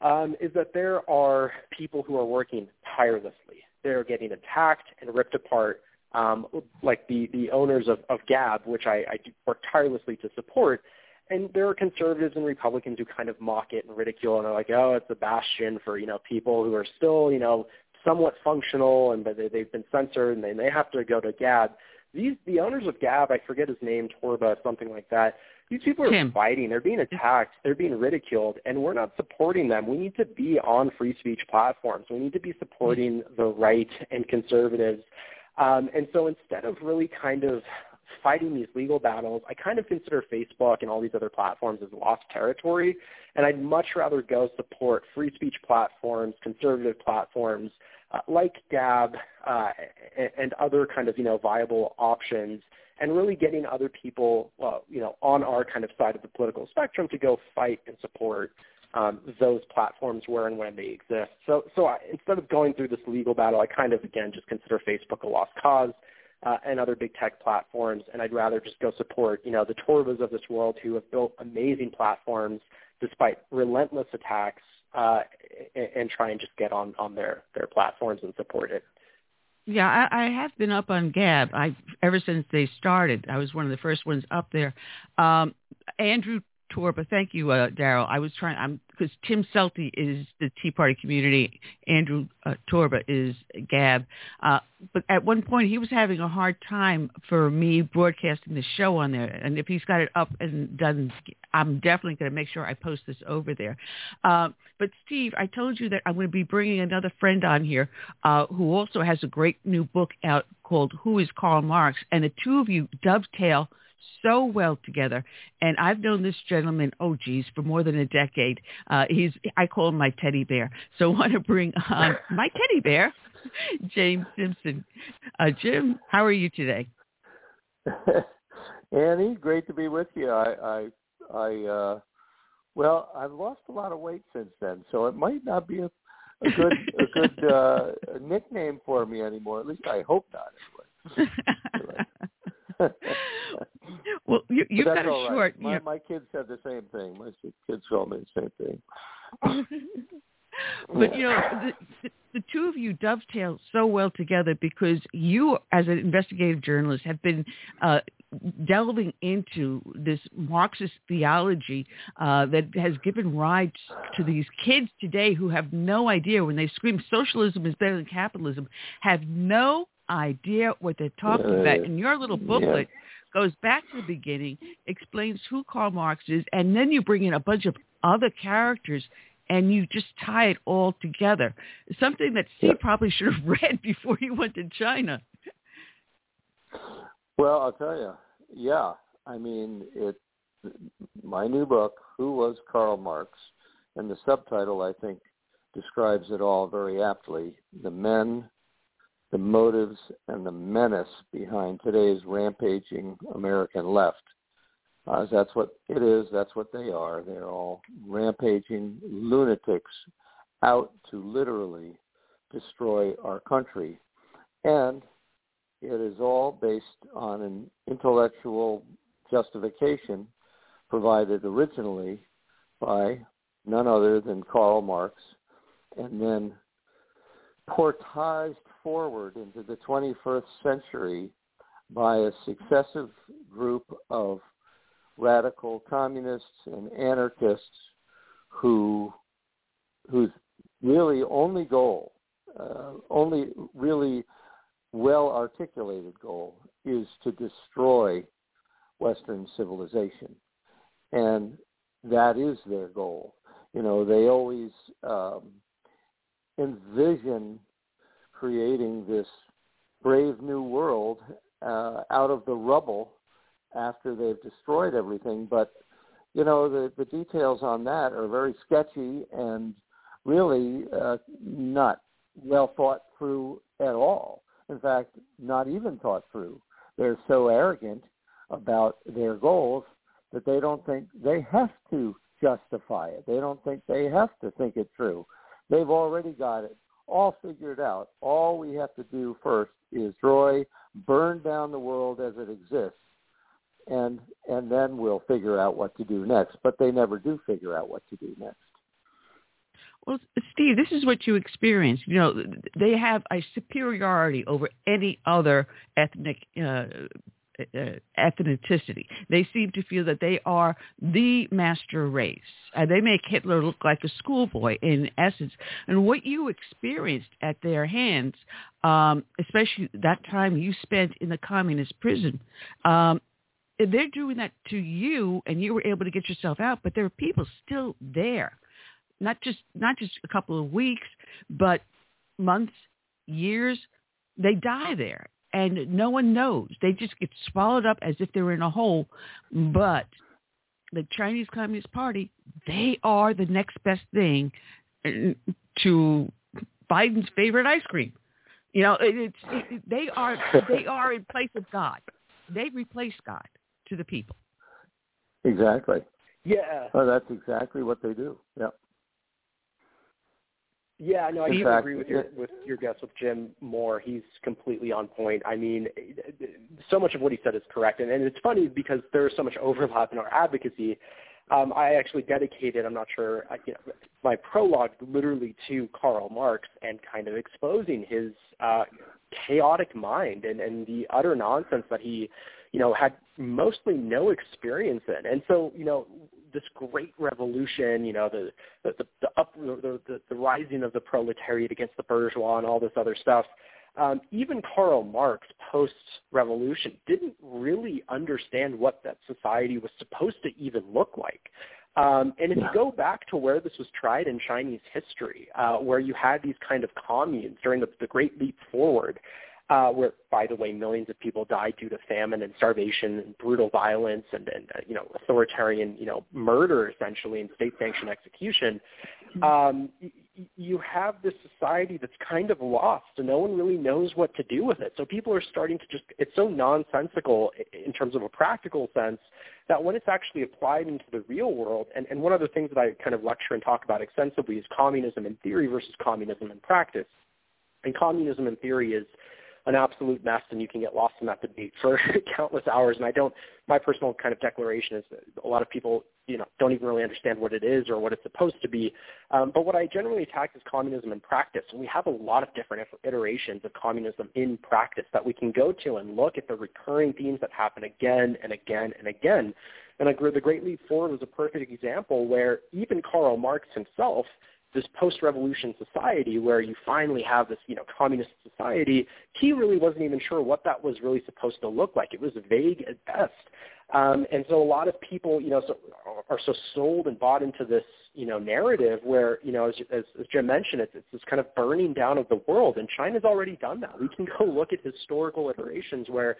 um, is that there are people who are working tirelessly. They're getting attacked and ripped apart, um, like the the owners of, of Gab, which I, I work tirelessly to support. And there are conservatives and Republicans who kind of mock it and ridicule, and they're like, "Oh, it's a bastion for you know people who are still you know somewhat functional and they, they've been censored and they, they have to go to Gab. These the owners of Gab, I forget his name, Torba, something like that. These people are Tim. fighting. They're being attacked. They're being ridiculed, and we're not supporting them. We need to be on free speech platforms. We need to be supporting the right and conservatives. Um, and so instead of really kind of fighting these legal battles, I kind of consider Facebook and all these other platforms as lost territory. And I'd much rather go support free speech platforms, conservative platforms, uh, like Gab uh, and, other kind of you know viable options, and really getting other people you know on our kind of side of the political spectrum to go fight and support um, those platforms where and when they exist. So so I, instead of going through this legal battle, I kind of again just consider Facebook a lost cause. Uh, and other big tech platforms, and I'd rather just go support, you know, the Torbas of this world who have built amazing platforms despite relentless attacks uh, and, and try and just get on on their their platforms and support it. Yeah, I, I have been up on Gab. I ever since they started. I was one of the first ones up there. Um, Andrew Torba, thank you, uh, Daryl. I was trying. I'm because Tim Selty is the Tea Party community. Andrew uh, Torba is Gab. Uh, but at one point, he was having a hard time for me broadcasting the show on there. And if he's got it up and done, I'm definitely going to make sure I post this over there. Uh, but Steve, I told you that I'm going to be bringing another friend on here uh, who also has a great new book out called Who is Karl Marx? And the two of you dovetail – so well together. And I've known this gentleman, oh geez, for more than a decade. Uh, he's, I call him my teddy bear. So I want to bring on my teddy bear, James Simpson. Uh, Jim, how are you today? Annie, great to be with you. I, I, I, uh, well, I've lost a lot of weight since then, so it might not be a, a good, a good uh, nickname for me anymore. At least I hope not. Anyway. Well, you, you've got a right. short. My, you my kids said the same thing. My kids told me the same thing. but you know, the, the, the two of you dovetail so well together because you, as an investigative journalist, have been uh, delving into this Marxist theology uh, that has given rise to these kids today who have no idea when they scream socialism is better than capitalism, have no idea what they're talking uh, about. And your little booklet yeah. Goes back to the beginning, explains who Karl Marx is, and then you bring in a bunch of other characters and you just tie it all together. Something that yeah. probably should have read before he went to China. Well, I'll tell you, yeah. I mean, it. My new book, "Who Was Karl Marx," and the subtitle, I think, describes it all very aptly. The men the motives and the menace behind today's rampaging American left. Uh, that's what it is. That's what they are. They're all rampaging lunatics out to literally destroy our country. And it is all based on an intellectual justification provided originally by none other than Karl Marx and then portaged forward into the 21st century by a successive group of radical communists and anarchists who whose really only goal, uh, only really well articulated goal is to destroy Western civilization. And that is their goal. You know, they always um, envision creating this brave new world uh, out of the rubble after they've destroyed everything. But you know the the details on that are very sketchy and really uh, not well thought through at all. In fact, not even thought through they're so arrogant about their goals that they don't think they have to justify it. They don't think they have to think it through. They've already got it all figured out. All we have to do first is Roy burn down the world as it exists, and and then we'll figure out what to do next. But they never do figure out what to do next. Well, Steve, this is what you experience. You know, they have a superiority over any other ethnic uh, ethnicity. They seem to feel that they are the master race. And they make Hitler look like a schoolboy in essence. And what you experienced at their hands, um, especially that time you spent in the communist prison, um, they're doing that to you and you were able to get yourself out, but there are people still there. Not just not just a couple of weeks, but months, years, they die there and no one knows. They just get swallowed up as if they're in a hole. But the Chinese Communist Party, they are the next best thing uh, to Biden's favorite ice cream. You know, it's it, they are they are in place of God. They replace God to the people. Exactly. Yeah. Oh, that's exactly what they do. Yeah. Yeah, no, I do agree with your with your guest with Jim Moore. He's completely on point. I mean, so much of what he said is correct, and, and it's funny because there's so much overlap in our advocacy. Um, I actually dedicated, I'm not sure, you know, my prologue literally to Karl Marx and kind of exposing his uh, chaotic mind and, and the utter nonsense that he, you know, had mostly no experience in. And so, you know, this great revolution, you know, the the the, the up the, the the rising of the proletariat against the bourgeois and all this other stuff. Um, even Karl Marx, post-revolution, didn't really understand what that society was supposed to even look like. Um, and if you go back to where this was tried in Chinese history, uh, where you had these kind of communes during the, the Great Leap Forward, uh, where, by the way, millions of people died due to famine and starvation and brutal violence and, and uh, you know, authoritarian, you know, murder essentially and state-sanctioned execution. Mm-hmm. Um, y- you have this society that's kind of lost and no one really knows what to do with it. So people are starting to just, it's so nonsensical in terms of a practical sense that when it's actually applied into the real world, and, and one of the things that I kind of lecture and talk about extensively is communism in theory versus communism in practice. And communism in theory is an absolute mess and you can get lost in that debate for countless hours. And I don't, my personal kind of declaration is that a lot of people, you know, don't even really understand what it is or what it's supposed to be. Um, but what I generally attack is communism in practice. And we have a lot of different iterations of communism in practice that we can go to and look at the recurring themes that happen again and again and again. And I, grew the Great Leap Forward was a perfect example where even Karl Marx himself – this post-revolution society where you finally have this, you know, communist society, he really wasn't even sure what that was really supposed to look like. It was vague at best. Um, and so a lot of people, you know, so, are so sold and bought into this, you know, narrative where, you know, as, as, as Jim mentioned, it's, it's this kind of burning down of the world. And China's already done that. We can go look at historical iterations where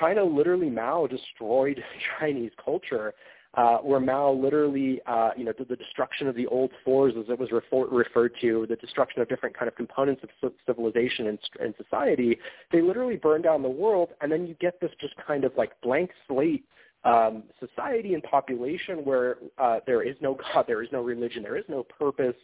China literally Mao destroyed Chinese culture uh, where Mao literally, uh, you know, the destruction of the old fours, as it was refer- referred to, the destruction of different kind of components of civilization and, and society. They literally burn down the world, and then you get this just kind of like blank slate um, society and population where uh, there is no God, there is no religion, there is no purpose,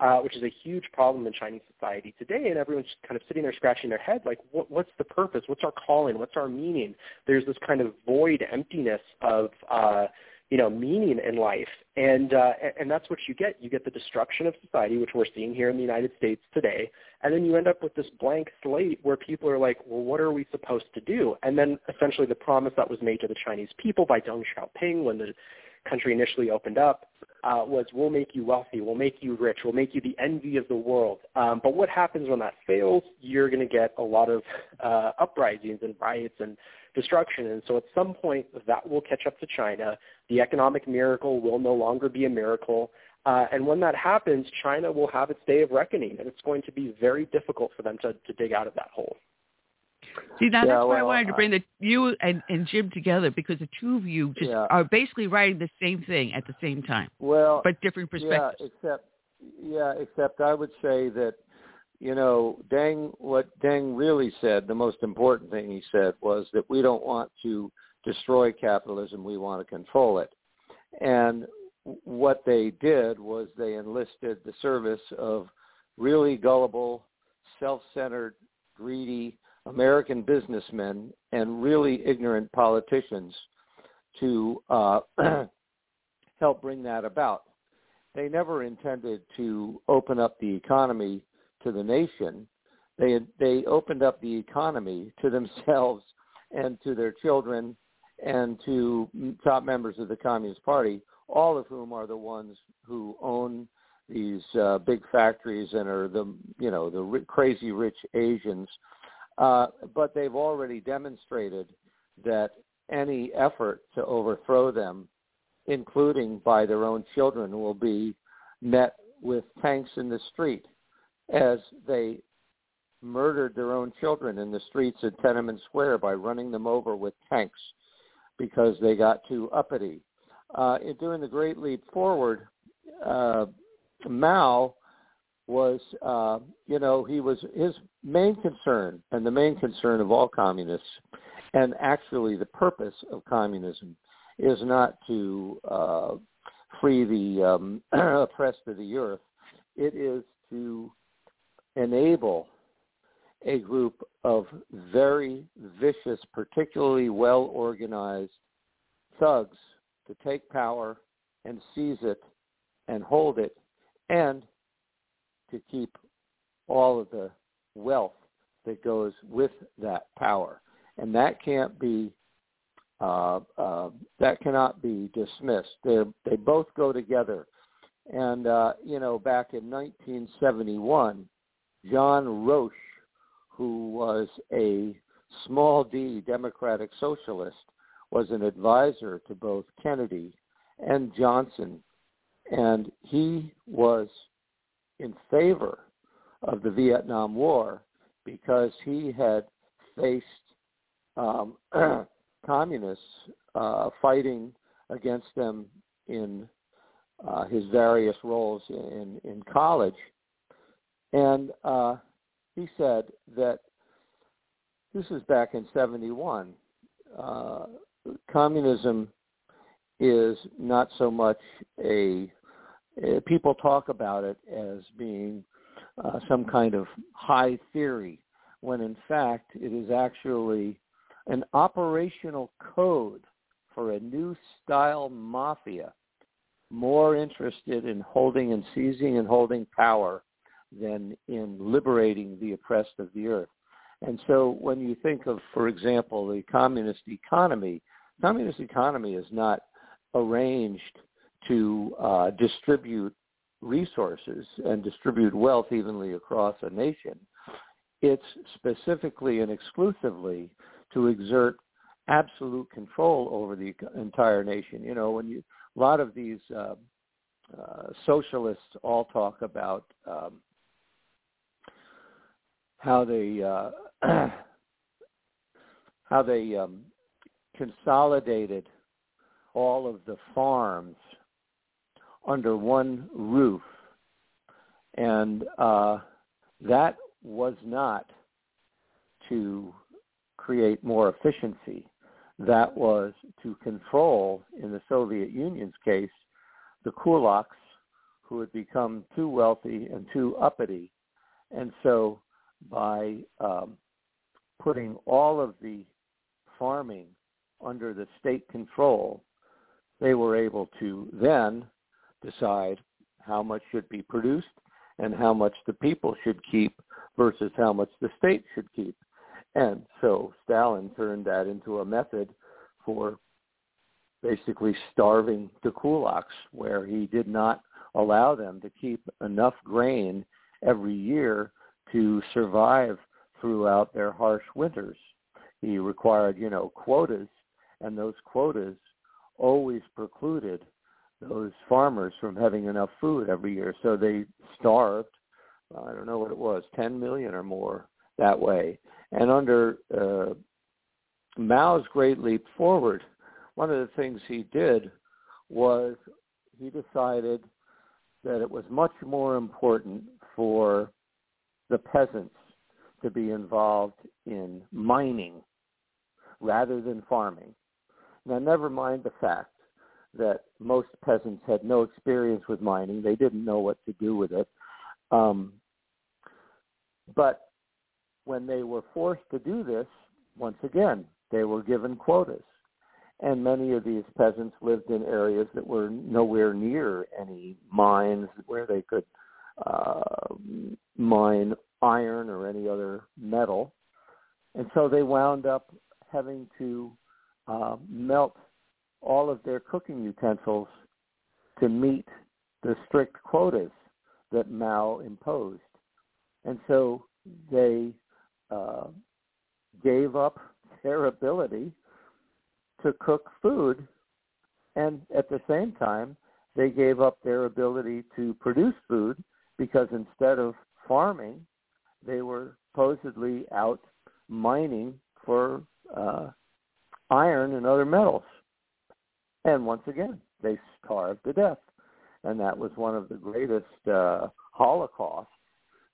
uh, which is a huge problem in Chinese society today. And everyone's kind of sitting there scratching their head, like, what, what's the purpose? What's our calling? What's our meaning? There's this kind of void, emptiness of uh, you know, meaning in life. And, uh, and that's what you get. You get the destruction of society, which we're seeing here in the United States today. And then you end up with this blank slate where people are like, well, what are we supposed to do? And then essentially the promise that was made to the Chinese people by Deng Xiaoping when the country initially opened up uh, was we'll make you wealthy, we'll make you rich, we'll make you the envy of the world. Um, but what happens when that fails? You're going to get a lot of uh, uprisings and riots and destruction. And so at some point that will catch up to China. The economic miracle will no longer be a miracle. Uh, and when that happens, China will have its day of reckoning, and it's going to be very difficult for them to, to dig out of that hole. See, now that's why I wanted to bring the you and, and Jim together because the two of you just yeah. are basically writing the same thing at the same time. Well, but different perspectives. Yeah, except yeah, except I would say that you know, Deng, what Deng really said, the most important thing he said was that we don't want to destroy capitalism, we want to control it. And what they did was they enlisted the service of really gullible, self-centered, greedy American businessmen and really ignorant politicians to uh, help bring that about. They never intended to open up the economy to the nation. They they opened up the economy to themselves and to their children and to top members of the Communist Party, all of whom are the ones who own these uh, big factories and are the you know the r- crazy rich Asians. Uh, but they've already demonstrated that any effort to overthrow them, including by their own children, will be met with tanks in the street as they murdered their own children in the streets at Tiananmen Square by running them over with tanks because they got too uppity. Uh, during the Great Leap Forward, uh, Mao was, uh, you know, he was his main concern and the main concern of all communists, and actually the purpose of communism is not to uh, free the um, oppressed of the earth. It is to enable a group of very vicious, particularly well organized thugs to take power and seize it and hold it and to keep all of the wealth that goes with that power. And that can't be uh, uh, that cannot be dismissed. They they both go together. And uh, you know, back in 1971, John Roche, who was a small d Democratic socialist, was an advisor to both Kennedy and Johnson, and he was in favor of the Vietnam War because he had faced um, communists uh, fighting against them in uh, his various roles in, in college. And uh, he said that this is back in 71. Uh, communism is not so much a, a, people talk about it as being uh, some kind of high theory when in fact it is actually an operational code for a new style mafia more interested in holding and seizing and holding power than in liberating the oppressed of the earth. And so when you think of, for example, the communist economy, communist economy is not arranged to uh, distribute resources and distribute wealth evenly across a nation. It's specifically and exclusively to exert absolute control over the entire nation. You know, when you a lot of these uh, uh, socialists all talk about um, how they uh, how they um, consolidated all of the farms under one roof, and uh, that was not to create more efficiency. That was to control, in the Soviet Union's case, the kulaks who had become too wealthy and too uppity. And so by um, putting all of the farming under the state control, they were able to then decide how much should be produced and how much the people should keep versus how much the state should keep. And so Stalin turned that into a method for basically starving the kulaks, where he did not allow them to keep enough grain every year to survive throughout their harsh winters. He required, you know, quotas, and those quotas always precluded those farmers from having enough food every year. So they starved, I don't know what it was, 10 million or more that way. And under uh, Mao's Great Leap Forward, one of the things he did was he decided that it was much more important for the peasants to be involved in mining rather than farming. Now, never mind the fact that most peasants had no experience with mining; they didn't know what to do with it. Um, but when they were forced to do this, once again, they were given quotas. And many of these peasants lived in areas that were nowhere near any mines where they could uh, mine iron or any other metal. And so they wound up having to uh, melt all of their cooking utensils to meet the strict quotas that Mao imposed. And so they uh, gave up their ability to cook food, and at the same time, they gave up their ability to produce food because instead of farming, they were supposedly out mining for uh, iron and other metals. And once again, they starved to death. And that was one of the greatest uh, holocausts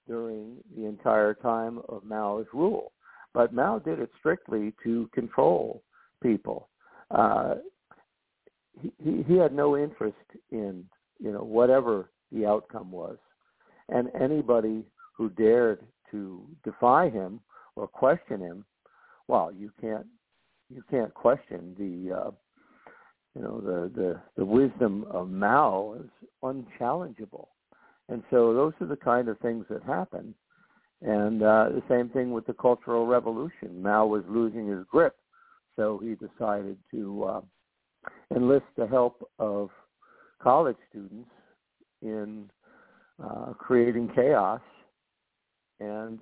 during the entire time of Mao's rule. But Mao did it strictly to control people. Uh, he, he had no interest in, you know, whatever the outcome was. And anybody who dared to defy him or question him, well, you can't you can't question the uh, you know the, the the wisdom of Mao is unchallengeable. And so those are the kind of things that happen. And uh, the same thing with the Cultural Revolution. Mao was losing his grip, so he decided to uh, enlist the help of college students in uh, creating chaos and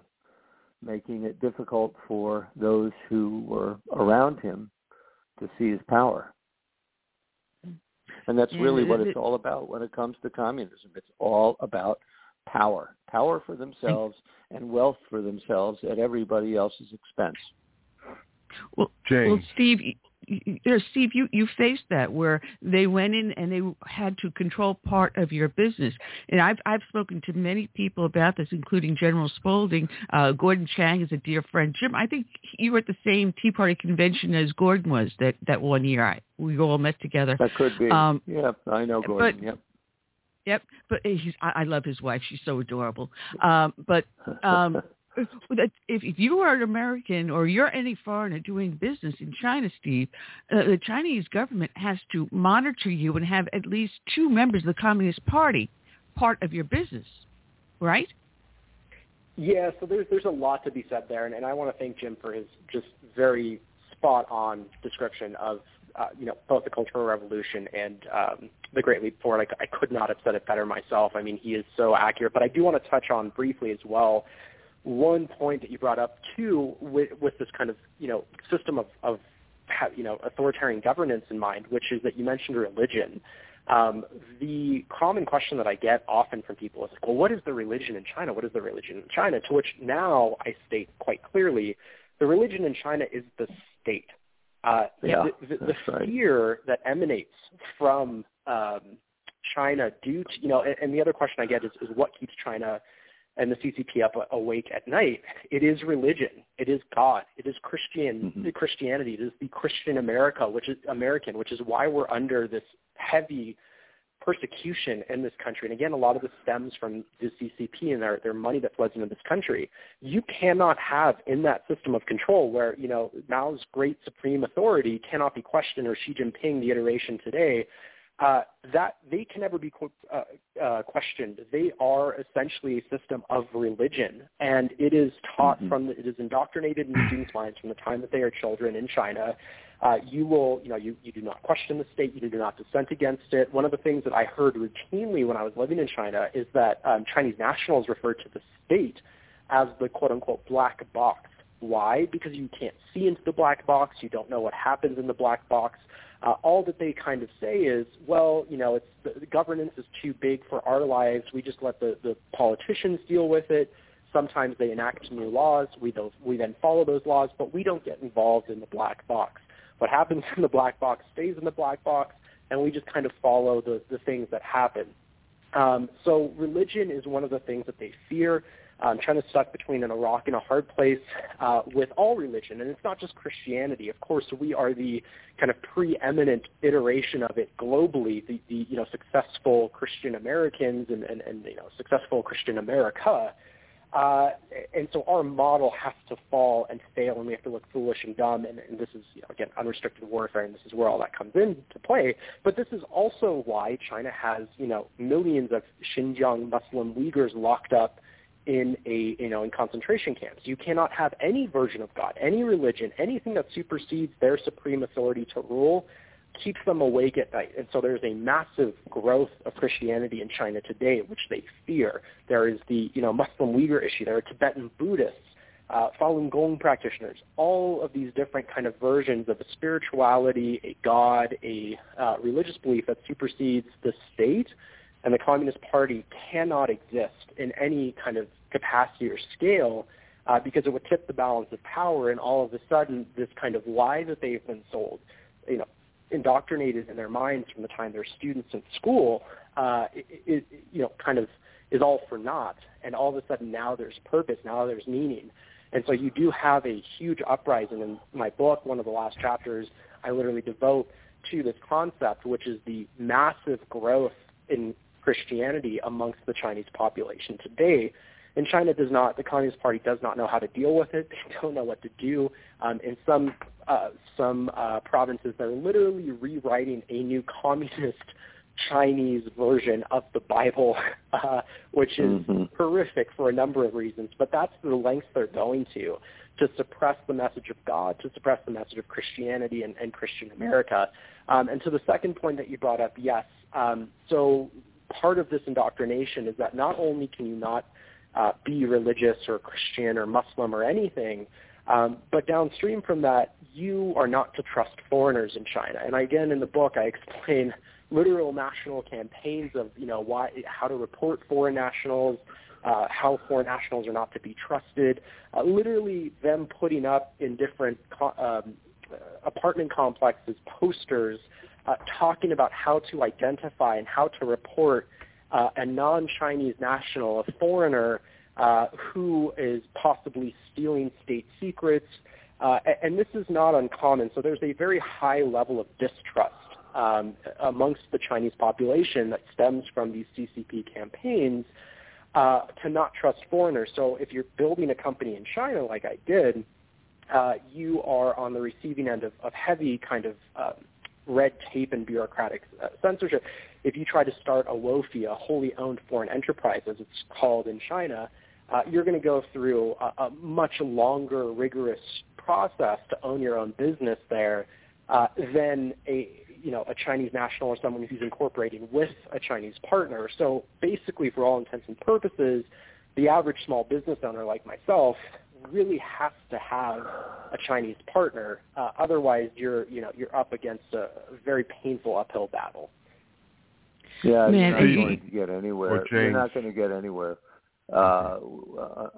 making it difficult for those who were around him to seize power. And that's really what it's all about when it comes to communism. It's all about power, power for themselves and wealth for themselves at everybody else's expense. Well, James. well Steve, you know, Steve, you, you faced that where they went in and they had to control part of your business. And I've, I've spoken to many people about this, including General Spalding. Uh, Gordon Chang is a dear friend. Jim, I think you were at the same Tea Party convention as Gordon was that, that one year. I, we all met together. That could be. Um, yeah, I know Gordon. But, yep. Yep, but he's, I, I love his wife. She's so adorable. Um, but um, if you are an American or you're any foreigner doing business in China, Steve, uh, the Chinese government has to monitor you and have at least two members of the Communist Party part of your business, right? Yeah, so there's there's a lot to be said there, and, and I want to thank Jim for his just very spot on description of uh, you know both the Cultural Revolution and um, the Great Leap Forward. I, I could not have said it better myself. I mean, he is so accurate. But I do want to touch on briefly as well one point that you brought up too with, with this kind of you know system of, of you know authoritarian governance in mind, which is that you mentioned religion. Um, the common question that I get often from people is like, well, what is the religion in China? What is the religion in China? To which now I state quite clearly, the religion in China is the state. Uh, yeah, the, the, the right. fear that emanates from um, China due to, you know, and, and the other question I get is, is what keeps China and the CCP up awake at night. It is religion. It is God. It is Christian mm-hmm. Christianity. It is the Christian America, which is American, which is why we're under this heavy persecution in this country. And again, a lot of this stems from the CCP and their, their money that flows into this country. You cannot have in that system of control where, you know, Mao's great supreme authority cannot be questioned or Xi Jinping, the iteration today, uh, that they can never be uh, uh, questioned. They are essentially a system of religion, and it is taught mm-hmm. from the, it is indoctrinated in students' minds from the time that they are children in China. Uh, you will, you know, you, you do not question the state, you do not dissent against it. One of the things that I heard routinely when I was living in China is that um, Chinese nationals refer to the state as the quote-unquote black box. Why? Because you can't see into the black box. You don't know what happens in the black box. Uh, all that they kind of say is, well, you know, it's the, the governance is too big for our lives. We just let the, the politicians deal with it. Sometimes they enact new laws. We, those, we then follow those laws, but we don't get involved in the black box. What happens in the black box stays in the black box, and we just kind of follow the, the things that happen. Um, so religion is one of the things that they fear. Um, China's stuck between a rock and a hard place uh, with all religion, and it's not just Christianity. Of course, we are the kind of preeminent iteration of it globally. The, the you know successful Christian Americans and, and, and you know successful Christian America. Uh, and so our model has to fall and fail, and we have to look foolish and dumb. And, and this is, you know, again, unrestricted warfare, and this is where all that comes into play. But this is also why China has, you know, millions of Xinjiang Muslim Uyghurs locked up in a, you know, in concentration camps. You cannot have any version of God, any religion, anything that supersedes their supreme authority to rule keeps them awake at night. And so there's a massive growth of Christianity in China today, which they fear. There is the you know Muslim Uyghur issue. There are Tibetan Buddhists, uh, Falun Gong practitioners. All of these different kind of versions of a spirituality, a god, a uh, religious belief that supersedes the state. And the Communist Party cannot exist in any kind of capacity or scale uh, because it would tip the balance of power, and all of a sudden, this kind of lie that they've been sold, you know, indoctrinated in their minds from the time they're students in school, uh, it, you know, kind of is all for naught. And all of a sudden now there's purpose, now there's meaning. And so you do have a huge uprising. In my book, one of the last chapters, I literally devote to this concept, which is the massive growth in Christianity amongst the Chinese population today. And China does not, the Communist Party does not know how to deal with it. They don't know what to do. Um, in some uh, some uh, provinces they're literally rewriting a new communist Chinese version of the Bible, uh, which is mm-hmm. horrific for a number of reasons. But that's the lengths they're going to to suppress the message of God, to suppress the message of Christianity and, and Christian America. Um, and to the second point that you brought up, yes. Um, so part of this indoctrination is that not only can you not uh, be religious or Christian or Muslim or anything, um, but downstream from that, you are not to trust foreigners in China. And again, in the book, I explain literal national campaigns of you know why how to report foreign nationals, uh, how foreign nationals are not to be trusted. Uh, literally, them putting up in different co- um, apartment complexes posters uh, talking about how to identify and how to report uh, a non-Chinese national, a foreigner uh, who is possibly stealing state secrets. Uh, and this is not uncommon. So there's a very high level of distrust um, amongst the Chinese population that stems from these CCP campaigns uh, to not trust foreigners. So if you're building a company in China like I did, uh, you are on the receiving end of, of heavy kind of uh, red tape and bureaucratic uh, censorship. If you try to start a WFOE, a wholly owned foreign enterprise, as it's called in China, uh, you're going to go through a, a, much longer, rigorous process to own your own business there uh, than a you know a Chinese national or someone who's incorporating with a Chinese partner. So basically, for all intents and purposes, the average small business owner like myself really has to have a Chinese partner. Uh, otherwise, you're you know you're up against a very painful uphill battle. Yeah, you're not going to get anywhere. You're not going to get anywhere uh,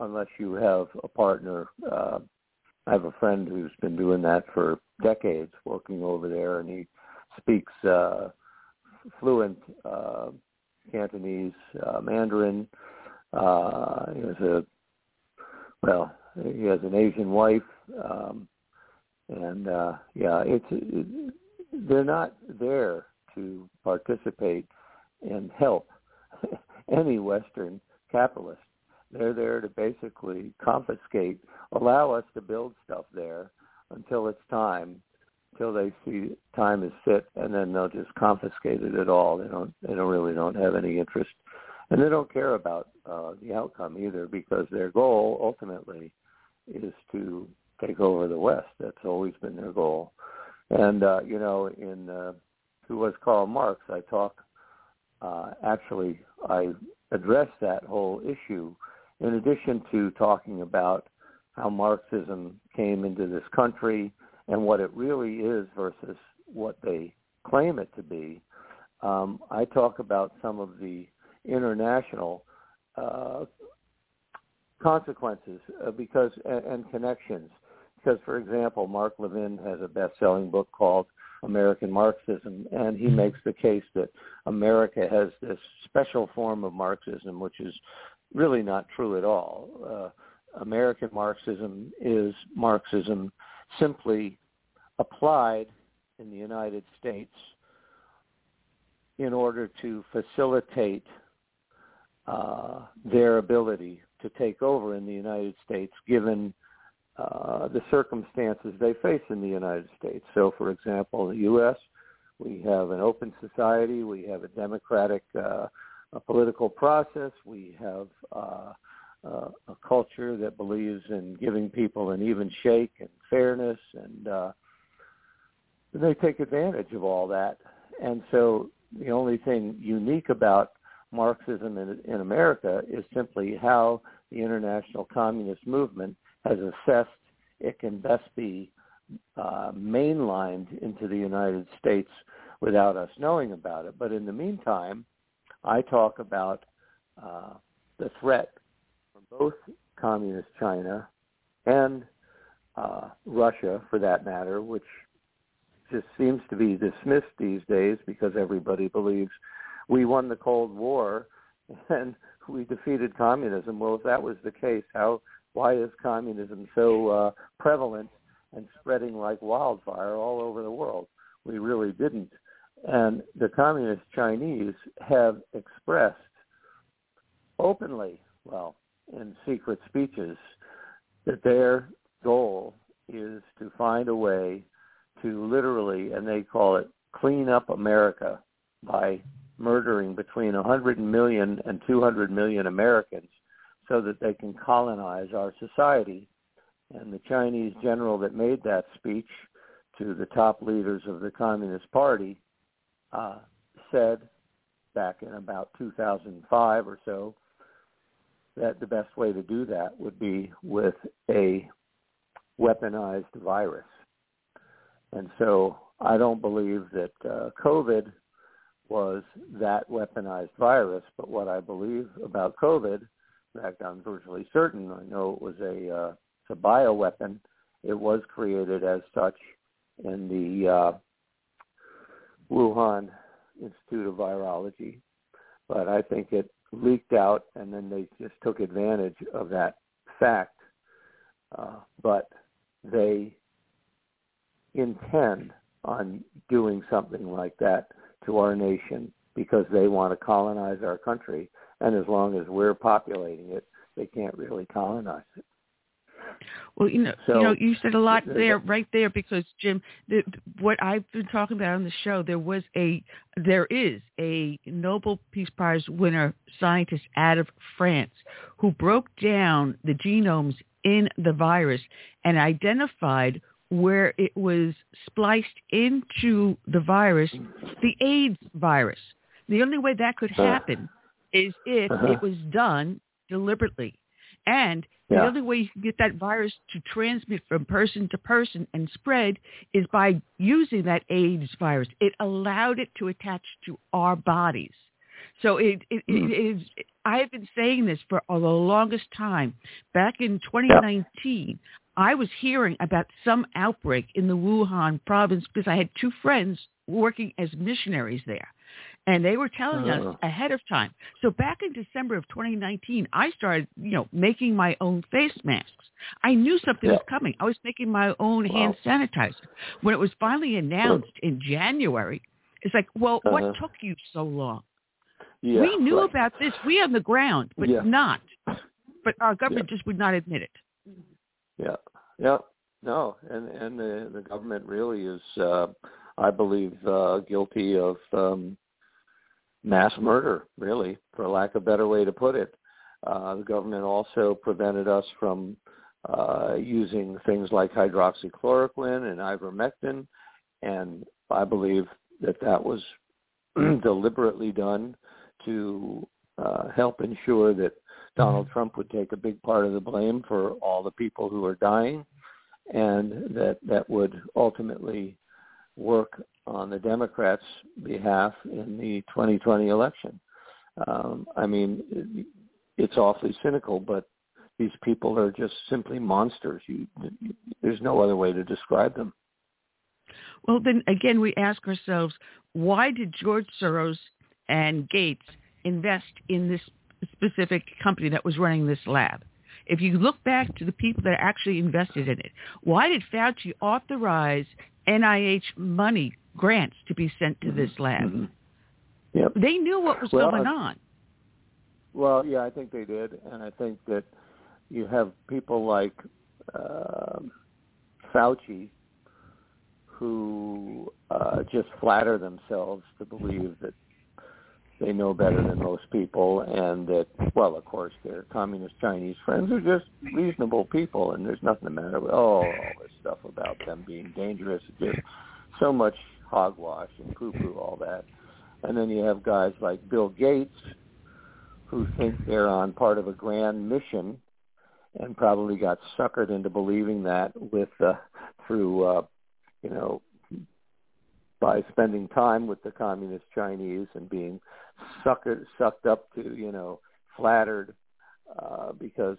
unless you have a partner. Uh, I have a friend who's been doing that for decades, working over there, and he speaks uh, fluent uh, Cantonese, uh, Mandarin. Uh, he has a well, he has an Asian wife, um, and uh, yeah, it's it, they're not there to participate and help any Western capitalist. They're there to basically confiscate, allow us to build stuff there until it's time, until they see time is fit, and then they'll just confiscate it at all. They don't, they don't really don't have any interest, and they don't care about uh, the outcome either, because their goal ultimately is to take over the West. That's always been their goal. And uh, you know, in uh, who was Karl Marx, I talk. Uh, actually, I address that whole issue in addition to talking about how Marxism came into this country and what it really is versus what they claim it to be, um, I talk about some of the international uh, consequences uh, because and, and connections. Because, for example, Mark Levin has a best-selling book called American Marxism, and he makes the case that America has this special form of Marxism, which is really not true at all. Uh, American Marxism is Marxism simply applied in the United States in order to facilitate uh, their ability to take over in the United States given uh, the circumstances they face in the United States. So, for example, in the U.S., we have an open society, we have a democratic uh, a political process, we have uh, uh, a culture that believes in giving people an even shake and fairness, and uh, they take advantage of all that. And so the only thing unique about Marxism in, in America is simply how the international communist movement has assessed it can best be uh, mainlined into the United States without us knowing about it. But in the meantime, I talk about uh, the threat from both communist China and uh, Russia, for that matter, which just seems to be dismissed these days because everybody believes we won the Cold War and we defeated communism. Well, if that was the case, how why is communism so uh, prevalent and spreading like wildfire all over the world? We really didn't. And the communist Chinese have expressed openly, well, in secret speeches, that their goal is to find a way to literally, and they call it clean up America by murdering between 100 million and 200 million Americans so that they can colonize our society. And the Chinese general that made that speech to the top leaders of the Communist Party uh, said back in about 2005 or so that the best way to do that would be with a weaponized virus. And so I don't believe that uh, COVID was that weaponized virus, but what I believe about COVID, in fact, I'm virtually certain, I know it was a, uh, it's a bioweapon. It was created as such in the uh, Wuhan Institute of Virology, but I think it leaked out and then they just took advantage of that fact. Uh, but they intend on doing something like that to our nation because they want to colonize our country. And as long as we're populating it, they can't really colonize it. Well, you know, so, you know, you said a lot there, right there, because Jim, the, what I've been talking about on the show, there was a, there is a Nobel Peace Prize winner scientist out of France who broke down the genomes in the virus and identified where it was spliced into the virus, the AIDS virus. The only way that could happen is if uh-huh. it was done deliberately. And yeah. the only way you can get that virus to transmit from person to person and spread is by using that AIDS virus. It allowed it to attach to our bodies. So it, it, mm. it is. I have been saying this for the longest time. Back in 2019, yeah. I was hearing about some outbreak in the Wuhan province because I had two friends working as missionaries there. And they were telling uh. us uh-huh. ahead of time. So back in December of 2019, I started, you know, making my own face masks. I knew something yeah. was coming. I was making my own wow. hand sanitizer. When it was finally announced in January, it's like, well, uh-huh. what took you so long? Yeah, we knew right. about this. We on the ground, but yeah. not. But our government just would not admit it. Yeah, yeah, no, and and the the government really is, uh, I believe, uh, guilty of um, mass murder, really, for lack of a better way to put it. Uh, the government also prevented us from uh, using things like hydroxychloroquine and ivermectin, and I believe that that was deliberately done to uh, help ensure that Donald Trump would take a big part of the blame for all the people who are dying, and that that would ultimately work on the Democrats' behalf in the 2020 election. Um, I mean, it's awfully cynical, but these people are just simply monsters. You, there's no other way to describe them. Well, then again, we ask ourselves, why did George Soros and Gates invest in this specific company that was running this lab. If you look back to the people that actually invested in it, why did Fauci authorize NIH money grants to be sent to this lab? Mm-hmm. Yep. They knew what was well, going I, on. Well, yeah, I think they did, and I think that you have people like uh, Fauci who uh, just flatter themselves to believe that they know better than most people, and that, well, of course, their communist Chinese friends are just reasonable people, and there's nothing the matter with oh, all this stuff about them being dangerous. Just so much hogwash and poo-poo, all that. And then you have guys like Bill Gates, who think they're on part of a grand mission, and probably got suckered into believing that with uh, through uh, you know by spending time with the communist Chinese and being sucked sucked up to you know flattered uh, because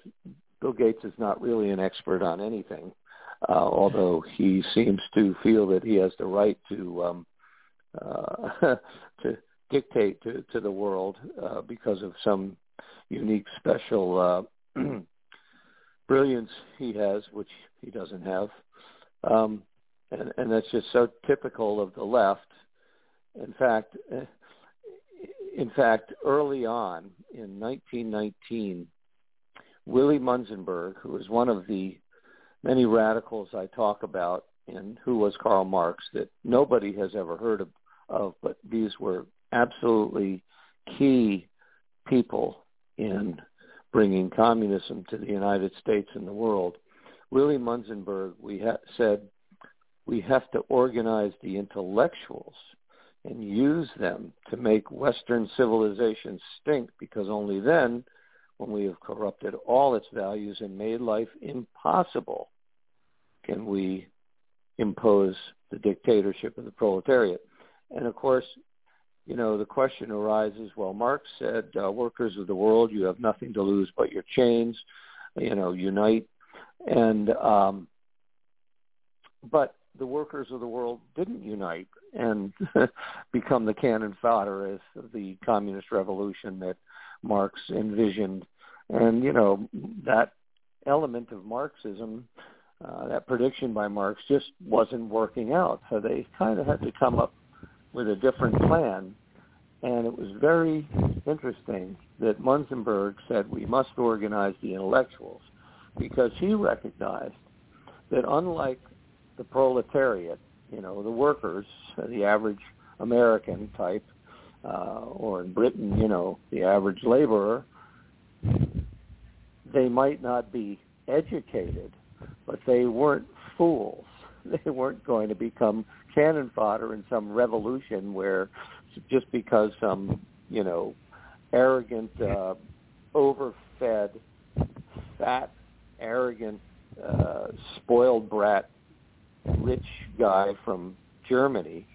Bill Gates is not really an expert on anything, uh, although he seems to feel that he has the right to um, uh, to dictate to, to the world uh, because of some unique special uh, brilliance he has, which he doesn't have. Um, and, and that's just so typical of the left. In fact, uh, in fact, early on in 1919, Willie Munzenberg, who was one of the many radicals I talk about, and who was Karl Marx, that nobody has ever heard of, of but these were absolutely key people in bringing communism to the United States and the world. Willie Munzenberg, we ha- said we have to organize the intellectuals and use them to make Western civilization stink because only then, when we have corrupted all its values and made life impossible, can we impose the dictatorship of the proletariat. And of course, you know, the question arises, well, Marx said, uh, workers of the world, you have nothing to lose but your chains, you know, unite. And, um, but the workers of the world didn't unite and become the cannon fodder as the communist revolution that Marx envisioned. And, you know, that element of Marxism, uh, that prediction by Marx just wasn't working out. So they kind of had to come up with a different plan. And it was very interesting that Munzenberg said we must organize the intellectuals because he recognized that unlike the proletariat, you know, the workers, the average American type, uh, or in Britain, you know, the average laborer, they might not be educated, but they weren't fools. They weren't going to become cannon fodder in some revolution where just because some, you know, arrogant, uh, overfed, fat, arrogant, uh, spoiled brat rich guy from Germany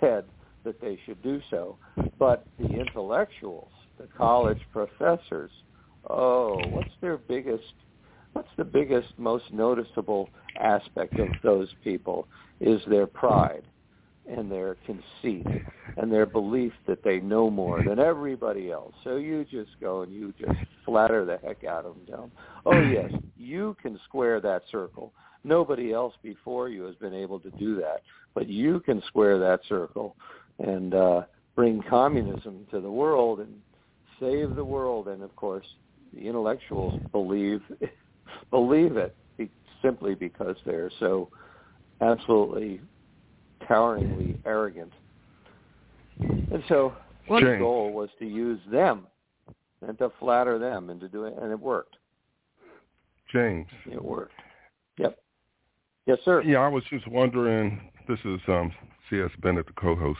said that they should do so. But the intellectuals, the college professors, oh, what's their biggest, what's the biggest, most noticeable aspect of those people is their pride and their conceit and their belief that they know more than everybody else. So you just go and you just flatter the heck out of them. Down. Oh yes, you can square that circle. Nobody else before you has been able to do that, but you can square that circle and uh, bring communism to the world and save the world. And of course, the intellectuals believe believe it simply because they're so absolutely toweringly arrogant. And so the goal was to use them and to flatter them into doing and it worked. James. It worked. Yes, sir. Yeah, I was just wondering. This is um, C.S. Bennett, the co-host.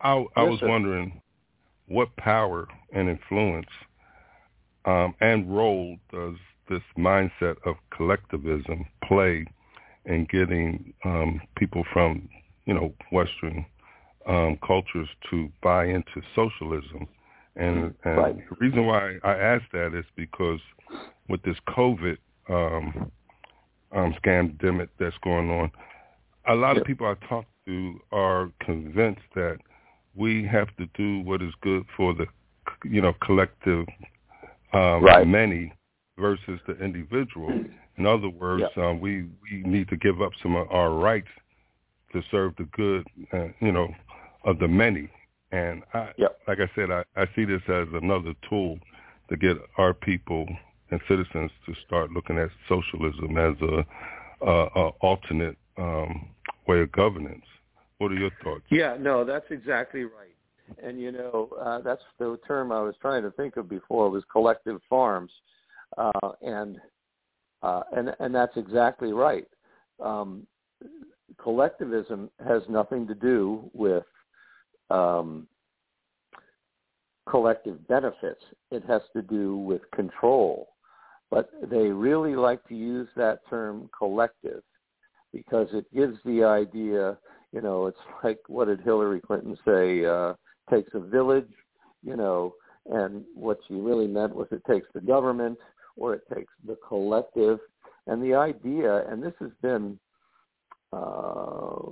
I, I yes, was sir. wondering what power and influence um, and role does this mindset of collectivism play in getting um, people from, you know, Western um, cultures to buy into socialism? And, and Right. the reason why I ask that is because with this COVID um, scamdemic that's going on, a lot Yep. of people I talk to are convinced that we have to do what is good for the, you know, collective um, right. many versus the individual. In other words, um, we we need to give up some of our rights to serve the good, uh, you know, of the many. And I, yep. like I said, I, I see this as another tool to get our people and citizens to start looking at socialism as a, a, a alternate um, way of governance. What are your thoughts? Yeah, no, that's exactly right. And you know, uh, that's the term I was trying to think of before was collective farms, uh, and uh, and and that's exactly right. Um, collectivism has nothing to do with um, collective benefits. It has to do with control. But they really like to use that term collective because it gives the idea, you know, it's like what did Hillary Clinton say? Uh, takes a village, you know, and what she really meant was it takes the government or it takes the collective. And the idea, and this has been uh,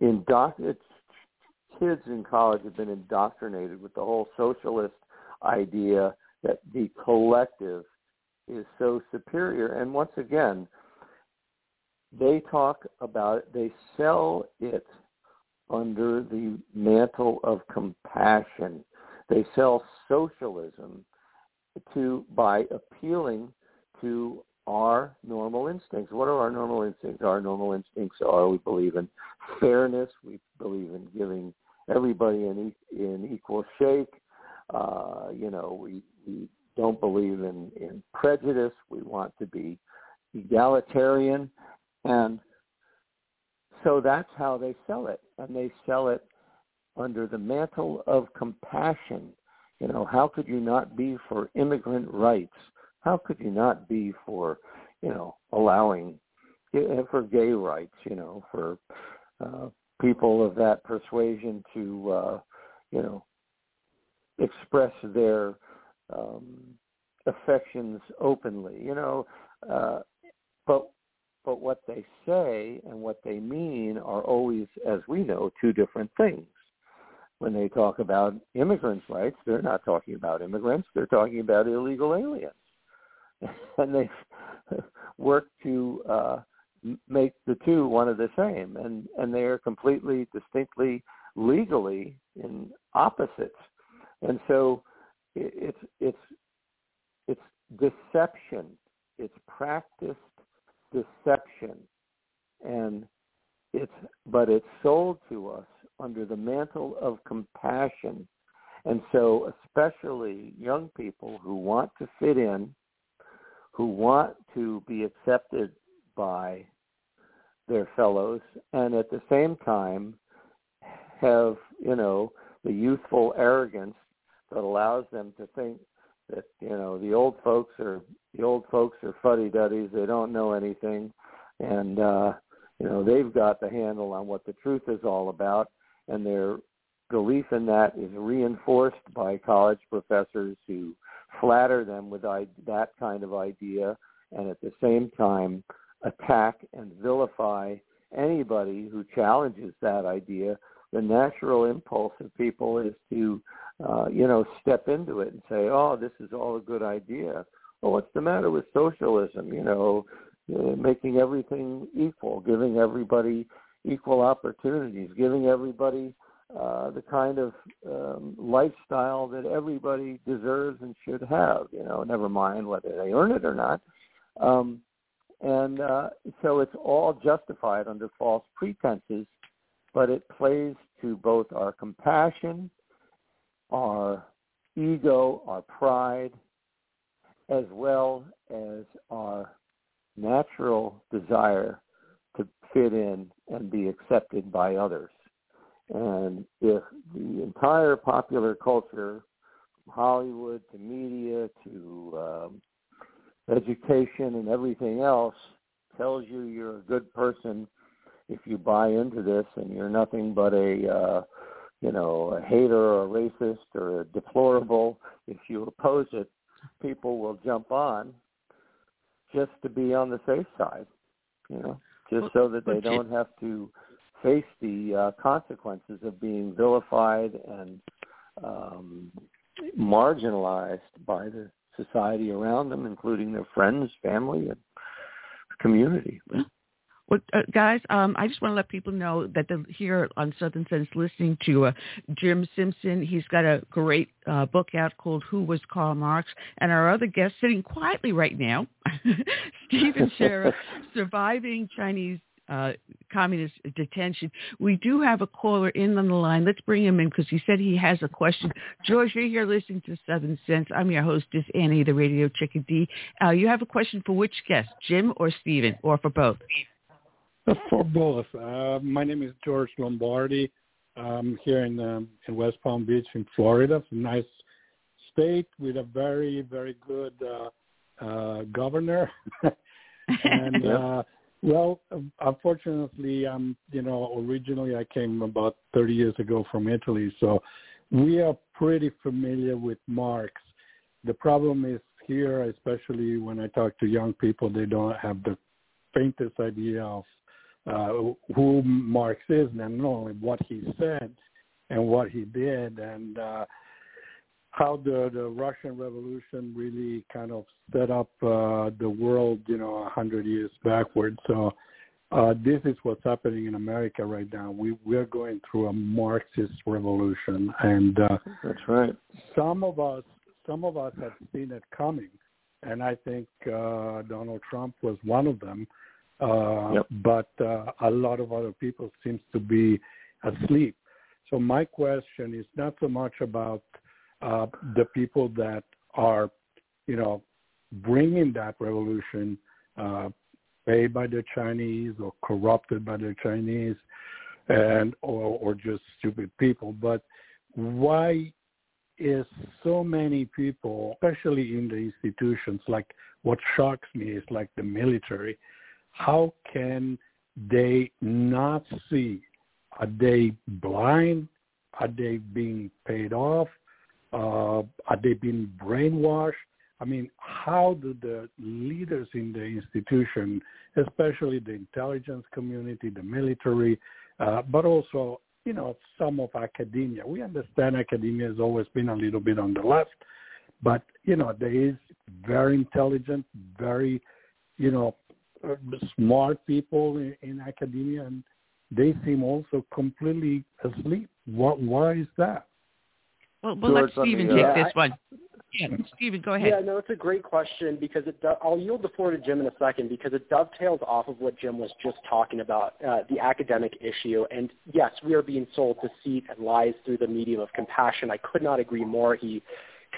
indoctrinated, kids in college have been indoctrinated with the whole socialist idea that the collective is so superior. And once again, they talk about it, they sell it under the mantle of compassion. They sell socialism to by appealing to our normal instincts. What are our normal instincts? Our normal instincts are we believe in fairness, we believe in giving everybody an, in equal shake. Uh, you know, we, we don't believe in, in prejudice. We want to be egalitarian. And so that's how they sell it. And they sell it under the mantle of compassion. You know, how could you not be for immigrant rights? How could you not be for, you know, allowing for gay rights, you know, for uh, people of that persuasion to, uh, you know, express their um, affections openly, you know. Uh, but but what they say and what they mean are always, as we know, two different things. When they talk about immigrants' rights, they're not talking about immigrants; they're talking about illegal aliens, and they work to uh, make the two one of the same, and and they are completely, distinctly, legally in opposites, and so it's it's it's deception. It's practiced deception, and it's but it's sold to us under the mantle of compassion, and so especially young people who want to fit in, who want to be accepted by their fellows, and at the same time have you know the youthful arrogance that allows them to think that you know the old folks are the old folks are fuddy duddies they don't know anything and uh you know they've got the handle on what the truth is all about and their belief in that is reinforced by college professors who flatter them with that kind of idea and at the same time attack and vilify anybody who challenges that idea the natural impulse of people is to uh, you know, step into it and say, "Oh, this is all a good idea." Well, what's the matter with socialism? You know, uh, making everything equal, giving everybody equal opportunities, giving everybody uh, the kind of um, lifestyle that everybody deserves and should have. You know, never mind whether they earn it or not. Um, and uh, so it's all justified under false pretenses, but it plays to both our compassion our ego, our pride, as well as our natural desire to fit in and be accepted by others. And if the entire popular culture, Hollywood to media to um, education and everything else, tells you you're a good person if you buy into this and you're nothing but a uh, you know, a hater or a racist or a deplorable, if you oppose it, people will jump on just to be on the safe side, you know, just so that they don't have to face the uh, consequences of being vilified and um, marginalized by the society around them, including their friends, family, and community. Well, uh, guys, um, I just want to let people know that they're here on Southern Sense listening to uh, Jim Simpson. He's got a great uh, book out called Who Was Karl Marx? And our other guest sitting quietly right now, Steven Schaerer, Surviving Chinese uh, communist detention. We do have a caller in on the line. Let's bring him in because he said he has a question. George, you're here listening to Southern Sense. I'm your hostess, Annie, the radio chickadee. Uh, you have a question for which guest, Jim or Steven, or for both? Uh, for both. Uh, my name is George Lombardi. I'm here in um, in West Palm Beach in Florida. It's a nice state with a very very good uh, uh, governor. and uh, well, unfortunately, um, you know, originally I came about 30 years ago from Italy, so we are pretty familiar with Marx. The problem is here, especially when I talk to young people, they don't have the faintest idea of uh, who Marx is and not only what he said and what he did and uh, how the the Russian Revolution really kind of set up uh, the world, you know, a hundred years backward. So uh, this is what's happening in America right now. We we're going through a Marxist revolution, and uh, that's right. Some of us some of us have seen it coming, and I think uh, Donald Trump was one of them. Uh, yep. But uh, a lot of other people seems to be asleep. So my question is not so much about uh, the people that are, you know, bringing that revolution, uh, paid by the Chinese or corrupted by the Chinese, and or, or just stupid people. But why is so many people, especially in the institutions, like what shocks me is like the military how can they not see? Are they blind? Are they being paid off? Uh, are they being brainwashed? I mean, how do the leaders in the institution, especially the intelligence community, the military, uh, but also, you know, some of academia. We understand academia has always been a little bit on the left, but, you know, there is very intelligent, very, you know, smart people in, in academia, and they seem also completely asleep. What? Why is that? Well, we'll let Steven take uh, this one. Yeah, Steven, go ahead. Yeah, no, it's a great question because it. Do, I'll yield the floor to Jim in a second because it dovetails off of what Jim was just talking about, uh, the academic issue. And yes, we are being sold deceit and lies through the medium of compassion. I could not agree more. He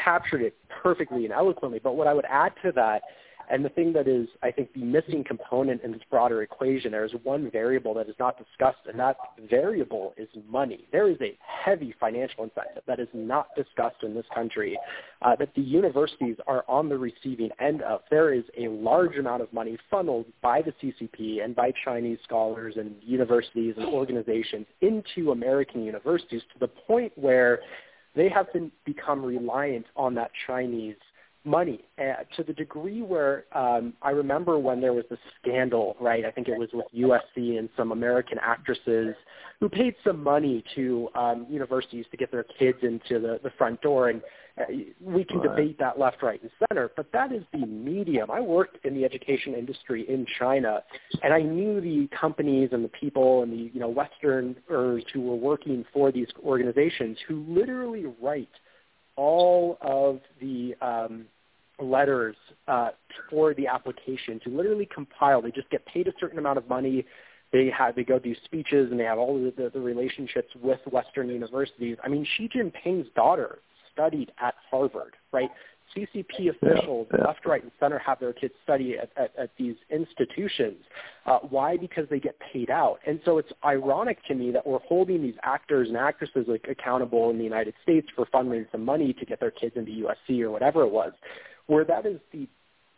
captured it perfectly and eloquently. But what I would add to that and the thing that is, I think, the missing component in this broader equation, there is one variable that is not discussed, and that variable is money. There is a heavy financial incentive that is not discussed in this country uh, that the universities are on the receiving end of. There is a large amount of money funneled by the CCP and by Chinese scholars and universities and organizations into American universities to the point where they have been become reliant on that Chinese money uh, to the degree where um, I remember when there was this scandal, right? I think it was with USC and some American actresses who paid some money to um, universities to get their kids into the, the front door. And uh, we can right. debate that left, right, and center, but that is the medium. I worked in the education industry in China, and I knew the companies and the people and the you know Westerners who were working for these organizations who literally write all of the um, letters uh, for the application to literally compile. They just get paid a certain amount of money. They have they go do speeches and they have all the, the, the relationships with Western universities. I mean, Xi Jinping's daughter studied at Harvard, right? CCP officials, yeah, yeah. left, right, and center, have their kids study at, at, at these institutions. Uh, why? Because they get paid out. And so it's ironic to me that we're holding these actors and actresses like accountable in the United States for funding some money to get their kids into USC or whatever it was where that is the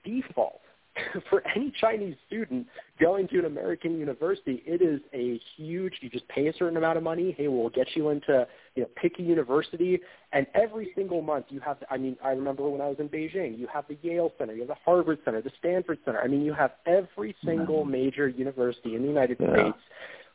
default for any Chinese student going to an American university, it is a huge. You just pay a certain amount of money. Hey, we'll get you into you know pick a university, and every single month you have. I mean, I remember when I was in Beijing, you have the Yale Center, you have the Harvard Center, the Stanford Center. I mean, you have every single mm-hmm. major university in the United yeah. States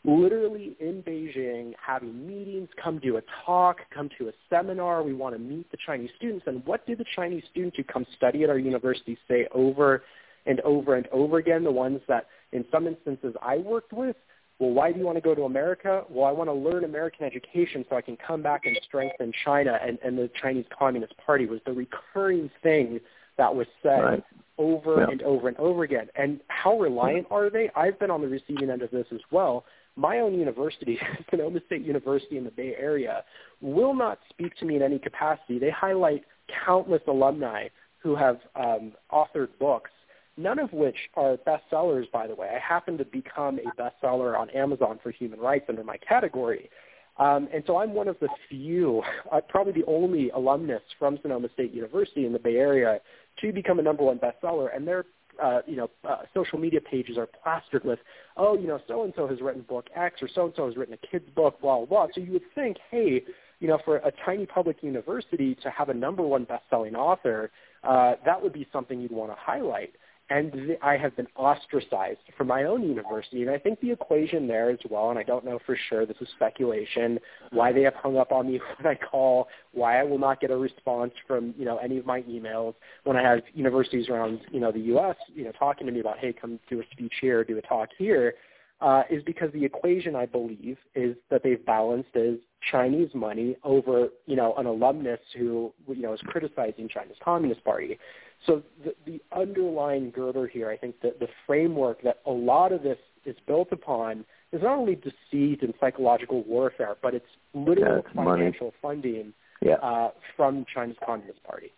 literally in Beijing having meetings, come do a talk, come to a seminar. We want to meet the Chinese students. And what do the Chinese students who come study at our university say over and over and over again? The ones that in some instances I worked with, well, why do you want to go to America? Well, I want to learn American education so I can come back and strengthen China and, and the Chinese Communist Party was the recurring thing that was said right. over yeah. and over and over again. And how reliant are they? I've been on the receiving end of this as well my own university, Sonoma State University in the Bay Area, will not speak to me in any capacity. They highlight countless alumni who have um, authored books, none of which are bestsellers, by the way. I happen to become a bestseller on Amazon for human rights under my category. Um, and so I'm one of the few, uh, probably the only alumnus from Sonoma State University in the Bay Area to become a number one bestseller. And they're uh, you know, uh, social media pages are plastered with, oh, you know, so and so has written book X or so and so has written a kid's book, blah blah blah. So you would think, hey, you know, for a tiny public university to have a number one best-selling author, uh, that would be something you'd want to highlight and I have been ostracized from my own university. And I think the equation there as well, and I don't know for sure, this is speculation, why they have hung up on me when I call, why I will not get a response from, you know, any of my emails when I have universities around, you know, the U.S., you know, talking to me about, hey, come do a speech here, do a talk here, uh, is because the equation, I believe, is that they've balanced is Chinese money over, you know, an alumnus who, you know, is criticizing China's Communist Party. So the, the underlying girder here, I think that the framework that a lot of this is built upon is not only deceit and psychological warfare, but it's literal yeah, financial money. funding yeah. uh, from China's Communist Party.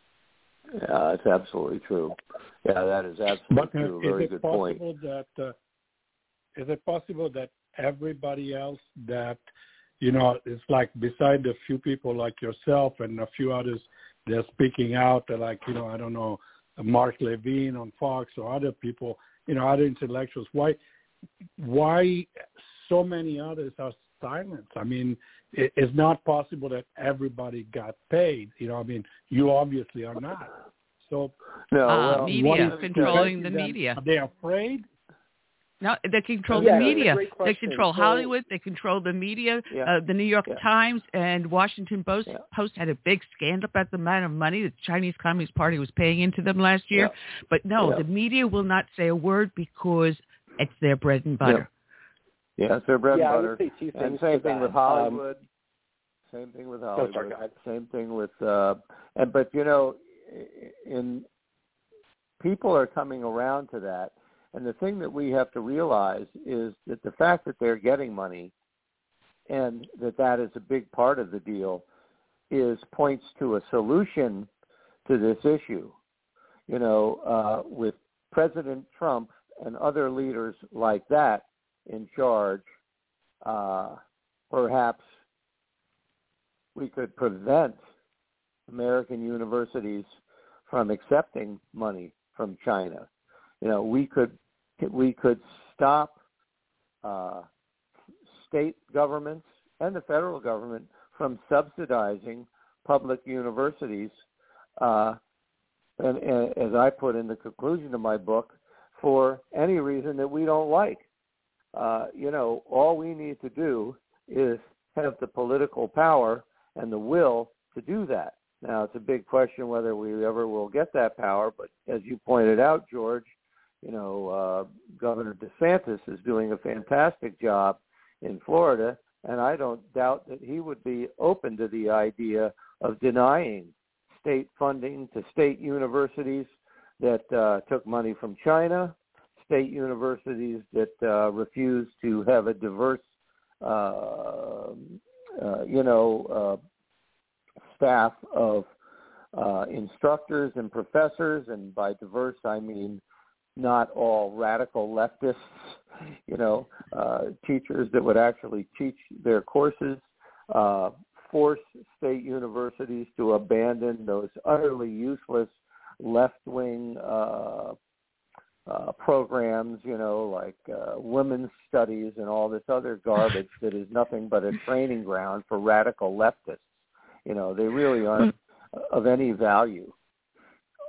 Yeah, that's absolutely true. Yeah, that is absolutely but, uh, true. Very good point. That, uh, is it possible that everybody else that you know it's like beside a few people like yourself and a few others they're speaking out like you know I don't know Mark Levin on Fox or other people, you know, other intellectuals. Why, why so many others are silent? I mean, it, it's not possible that everybody got paid. You know, I mean, you obviously are not. So, no, uh, well, media controlling the media. Are they afraid? No, they control yeah, the media. They control so, Hollywood. They control the media. Yeah. Uh, the New York yeah. Times and Washington Post yeah. Post had a big scandal about the amount of money the Chinese Communist Party was paying into them last year. But no, the media will not say a word because it's their bread and butter. Yeah, it's their bread yeah, and butter. and same thing that. with Hollywood. Um, same thing with Hollywood. sorry, same thing with uh and but you know in people are coming around to that and the thing that we have to realize is that the fact that they're getting money and that that is a big part of the deal is points to a solution to this issue. You know, uh, with President Trump and other leaders like that in charge, uh, perhaps we could prevent American universities from accepting money from China. You know, we could we could stop uh, state governments and the federal government from subsidizing public universities, uh, and, and as I put in the conclusion of my book, for any reason that we don't like. Uh, you know, all we need to do is have the political power and the will to do that. Now, it's a big question whether we ever will get that power, but as you pointed out, George, you know, uh, Governor DeSantis is doing a fantastic job in Florida, and I don't doubt that he would be open to the idea of denying state funding to state universities that uh, took money from China, state universities that uh, refused to have a diverse, uh, uh, you know, uh, staff of uh, instructors and professors, and by diverse I mean not all radical leftists, you know, uh, teachers that would actually teach their courses, uh, force state universities to abandon those utterly useless left-wing uh, uh, programs, you know, like uh, women's studies and all this other garbage that is nothing but a training ground for radical leftists. You know, they really aren't of any value.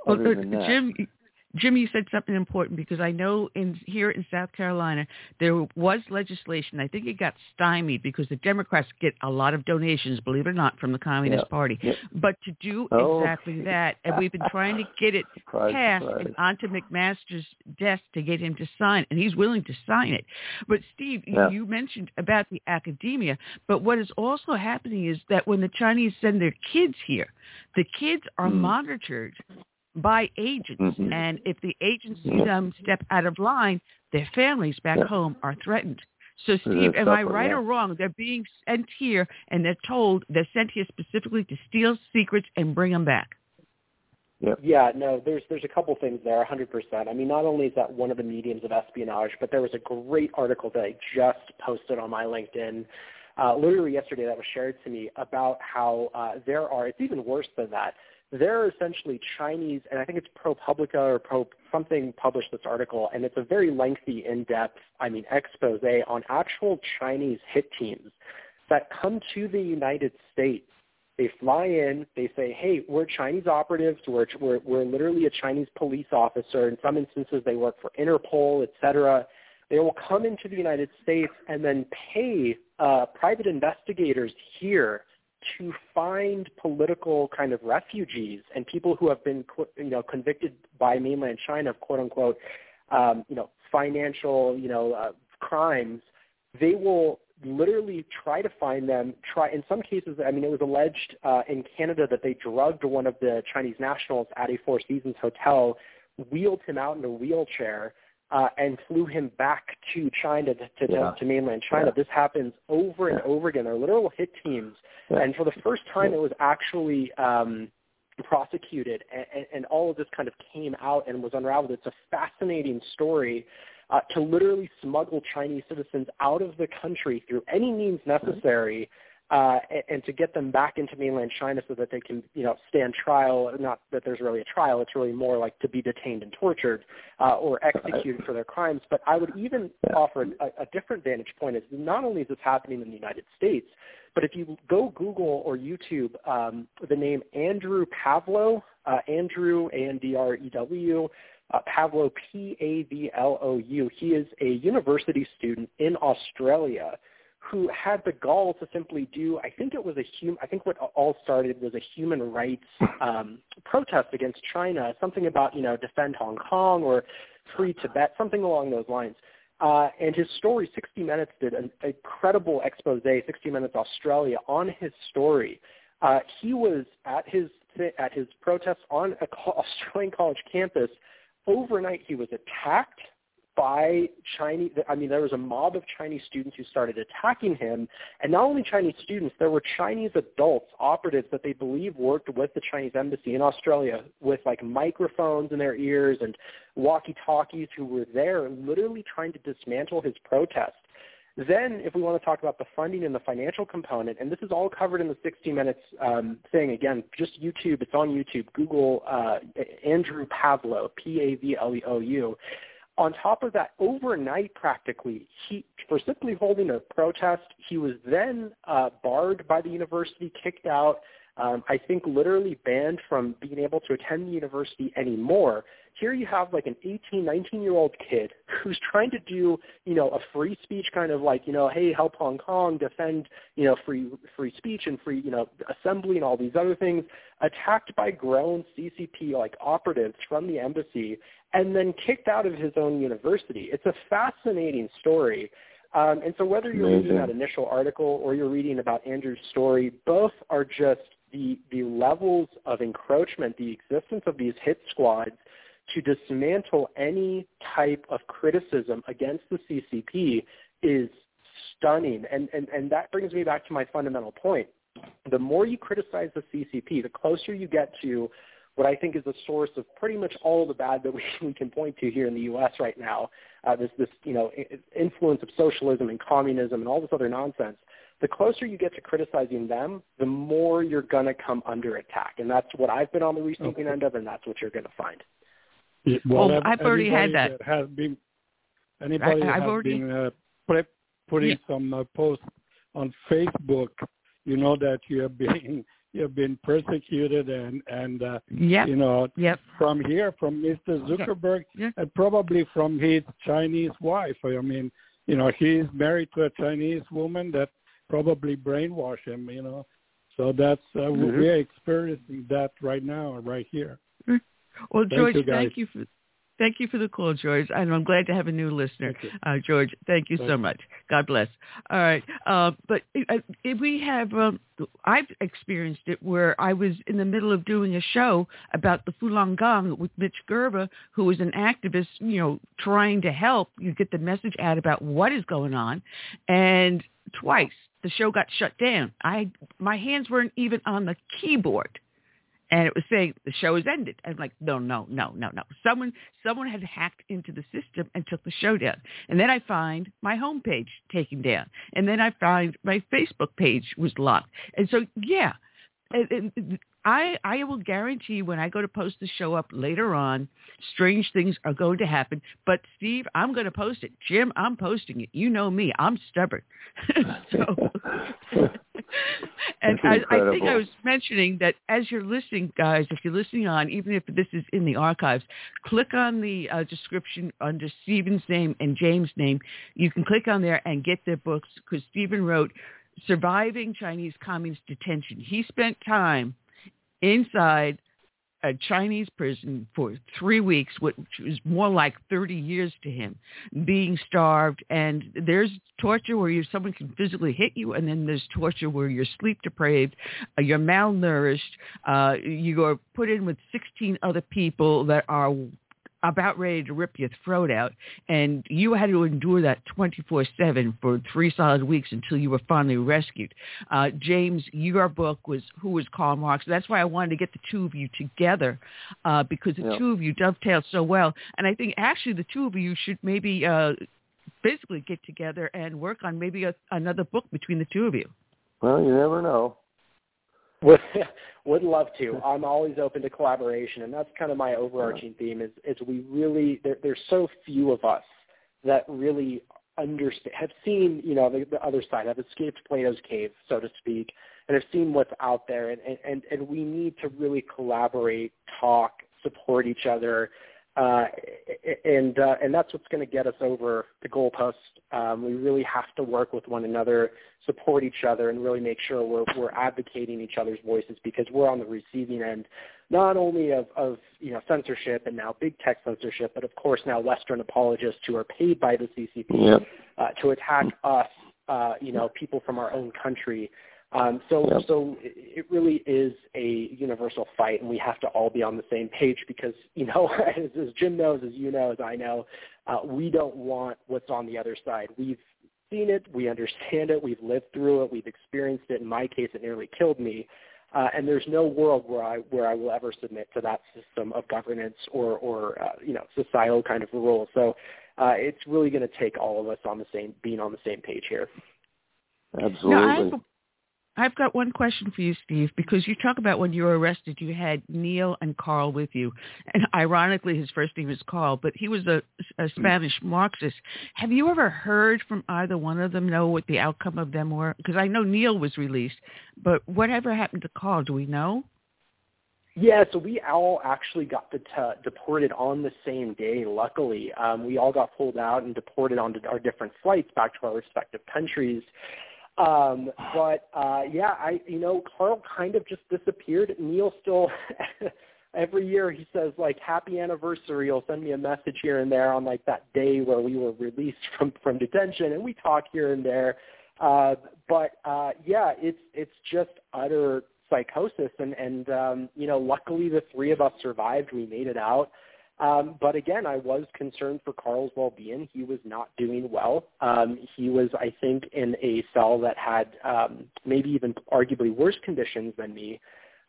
Well, other than that. Jim, Jimmy, you said something important because I know in here in South Carolina there was legislation. I think it got stymied because the Democrats get a lot of donations, believe it or not, from the Communist yep. Party. Yep. But to do oh. exactly that, and we've been trying to get it surprise, passed surprise. and onto McMaster's desk to get him to sign, and he's willing to sign it. But Steve, yeah. you mentioned about the academia, but what is also happening is that when the Chinese send their kids here, the kids are mm. monitored by agents, mm-hmm. and if the agents see them step out of line, their families back yeah. home are threatened. So, Steve, am I right yeah. or wrong? They're being sent here, and they're told they're sent here specifically to steal secrets and bring them back. Yep. Yeah, no, there's there's a couple things there, 100%. I mean, not only is that one of the mediums of espionage, but there was a great article that I just posted on my LinkedIn uh, literally yesterday that was shared to me about how uh, there are, it's even worse than that, there are essentially Chinese, and I think it's ProPublica or Pro something published this article, and it's a very lengthy, in-depth, I mean, expose on actual Chinese hit teams that come to the United States. They fly in, they say, hey, we're Chinese operatives, we're, we're, we're literally a Chinese police officer. In some instances, they work for Interpol, et cetera. They will come into the United States and then pay uh, private investigators here to find political kind of refugees and people who have been, you know, convicted by mainland China of quote unquote, um, you know, financial, you know, uh, crimes. They will literally try to find them. Try in some cases. I mean, it was alleged uh, in Canada that they drugged one of the Chinese nationals at a Four Seasons hotel, wheeled him out in a wheelchair, uh, and flew him back to China to, to, yeah. to mainland China. Yeah. This happens over and over again. They're literal hit teams, and for the first time, it was actually um, prosecuted, and, and all of this kind of came out and was unraveled. It's a fascinating story. Uh, to literally smuggle Chinese citizens out of the country through any means necessary uh, and, and to get them back into mainland China so that they can, you know, stand trial. Not that there's really a trial; it's really more like to be detained and tortured uh, or executed for their crimes. But I would even offer a, a different vantage point: is not only is this happening in the United States, but if you go Google or YouTube um, the name Andrew Pavlou, uh, Andrew A N D R E W. Uh, Pavlou, P-A-V-L-O-U. He is a university student in Australia who had the gall to simply do I think it was a hum I think what all started was a human rights um, protest against China, something about you know defend Hong Kong or free Tibet, something along those lines. Uh, and his story, 60 Minutes did an incredible expose, 60 Minutes Australia, on his story. Uh, he was at his at his protest on a Australian college campus. Overnight, he was attacked by Chinese, I mean, there was a mob of Chinese students who started attacking him. And not only Chinese students, there were Chinese adults, operatives that they believe worked with the Chinese embassy in Australia with like microphones in their ears and walkie-talkies who were there literally trying to dismantle his protest. Then, if we want to talk about the funding and the financial component, and this is all covered in the 60 Minutes um, thing, again, just YouTube, it's on YouTube. Google uh, Andrew Pavlou, P-A-V-L-E-O-U on top of that, overnight practically, he, for simply holding a protest, he was then uh, barred by the university, kicked out, um, I think literally banned from being able to attend the university anymore. Here you have like an 18, 19 year old kid who's trying to do, you know, a free speech kind of like, you know, hey, help Hong Kong, defend, you know, free free speech and free, you know, assembly and all these other things, attacked by grown CCP like operatives from the embassy and then kicked out of his own university. It's a fascinating story. Um, and so whether you're Amazing. reading that initial article or you're reading about Andrew's story, both are just the, the levels of encroachment, the existence of these hit squads to dismantle any type of criticism against the CCP is stunning. And, and, and that brings me back to my fundamental point. The more you criticize the CCP, the closer you get to what I think is the source of pretty much all the bad that we, we can point to here in the U.S. right now. Uh, this, this, you know, influence of socialism and communism and all this other nonsense. The closer you get to criticizing them, the more you're going to come under attack, and that's what I've been on the receiving Okay. end of, and that's what you're going to find. Yeah, Well, ev- I've already had anybody that. Has been anybody I- I've has already- been uh, pre- putting Yeah. some uh, posts on Facebook. You know that you are being you've been persecuted and and uh, yep. you know yep. from here from Mr. Zuckerberg yep. and probably from his Chinese wife. I mean, you know, he's married to a Chinese woman that probably brainwashed him. You know, so that's uh, mm-hmm. we're experiencing that right now, right here. Well, thank George, you thank you for Thank you for the call, George. And I'm glad to have a new listener. Uh, George, thank you so much. God bless. All right. Uh, but uh, we have, um, I've experienced it where I was in the middle of doing a show about the Falun Gong with Mitch Gerber, who was an activist, you know, trying to help you get the message out about what is going on. And twice the show got shut down. I, my hands weren't even on the keyboard and it was saying the show is ended. I'm like, no, no, no, no, no. Someone, someone had hacked into the system and took the show down. And then I find my homepage taken down, and then I find my Facebook page was locked. And so, yeah, and, and I, I will guarantee when I go to post the show up later on, strange things are going to happen. But Steve, I'm going to post it. Jim, I'm posting it. You know me. I'm stubborn. so, and I, I think I was mentioning that as you're listening, guys, if you're listening on, even if this is in the archives, click on the uh, description under Steven's name and James' name. You can click on there and get their books because Steven wrote Surviving Chinese Communist Detention. He spent time inside a Chinese prison for three weeks, which was more like 30 years to him, being starved. And there's torture where you, someone can physically hit you, and then there's torture where you're sleep deprived, uh, you're malnourished, uh, you are put in with 16 other people that are about ready to rip your throat out, and you had to endure that 24/7 for three solid weeks until you were finally rescued. Uh, James, your book was "Who Was Karl Marx." That's why I wanted to get the two of you together uh, because the two of you dovetailed so well, and I think actually the two of you should maybe uh, physically get together and work on maybe a, another book between the two of you. Well, you never know. Would would love to. I'm always open to collaboration, and that's kind of my overarching theme. Is is we really there, there's so few of us that really understand have seen you know the, the other side have escaped Plato's cave, so to speak, and have seen what's out there, and and and we need to really collaborate, talk, support each other, uh, and uh, and that's what's going to get us over the goalpost. Um, we really have to work with one another, support each other, and really make sure we're we're advocating each other's voices because we're on the receiving end, not only of of you know censorship and now big tech censorship, but of course now Western apologists who are paid by the CCP yep. uh, to attack us, uh, you know, people from our own country. Um, so, yep. so it really is a universal fight, and we have to all be on the same page because, you know, as, as Jim knows, as you know, as I know, uh, we don't want what's on the other side. We've seen it, we understand it, we've lived through it, we've experienced it. In my case, it nearly killed me, uh, and there's no world where I where I will ever submit to that system of governance or or uh, you know societal kind of rule. So, uh, it's really going to take all of us on the same being on the same page here. Absolutely. I've got one question for you, Steve, because you talk about when you were arrested, you had Neil and Carl with you. And ironically, his first name is Carl, but he was a, a Spanish Marxist. Have you ever heard from either one of them, know what the outcome of them were? Because I know Neil was released, but whatever happened to Carl? Do we know? Yeah, so we all actually got the t- deported on the same day. Luckily, um, we all got pulled out and deported onto our different flights back to our respective countries. Um, but uh, yeah, I you know Carl kind of just disappeared. Neil still every year he says like happy anniversary. He'll send me a message here and there on like that day where we were released from from detention, and we talk here and there. Uh, but uh, yeah, it's it's just utter psychosis, and and um, you know luckily the three of us survived. We made it out. Um, but again, I was concerned for Carl's well-being. He was not doing well. Um, he was, I think, in a cell that had um, maybe even arguably worse conditions than me.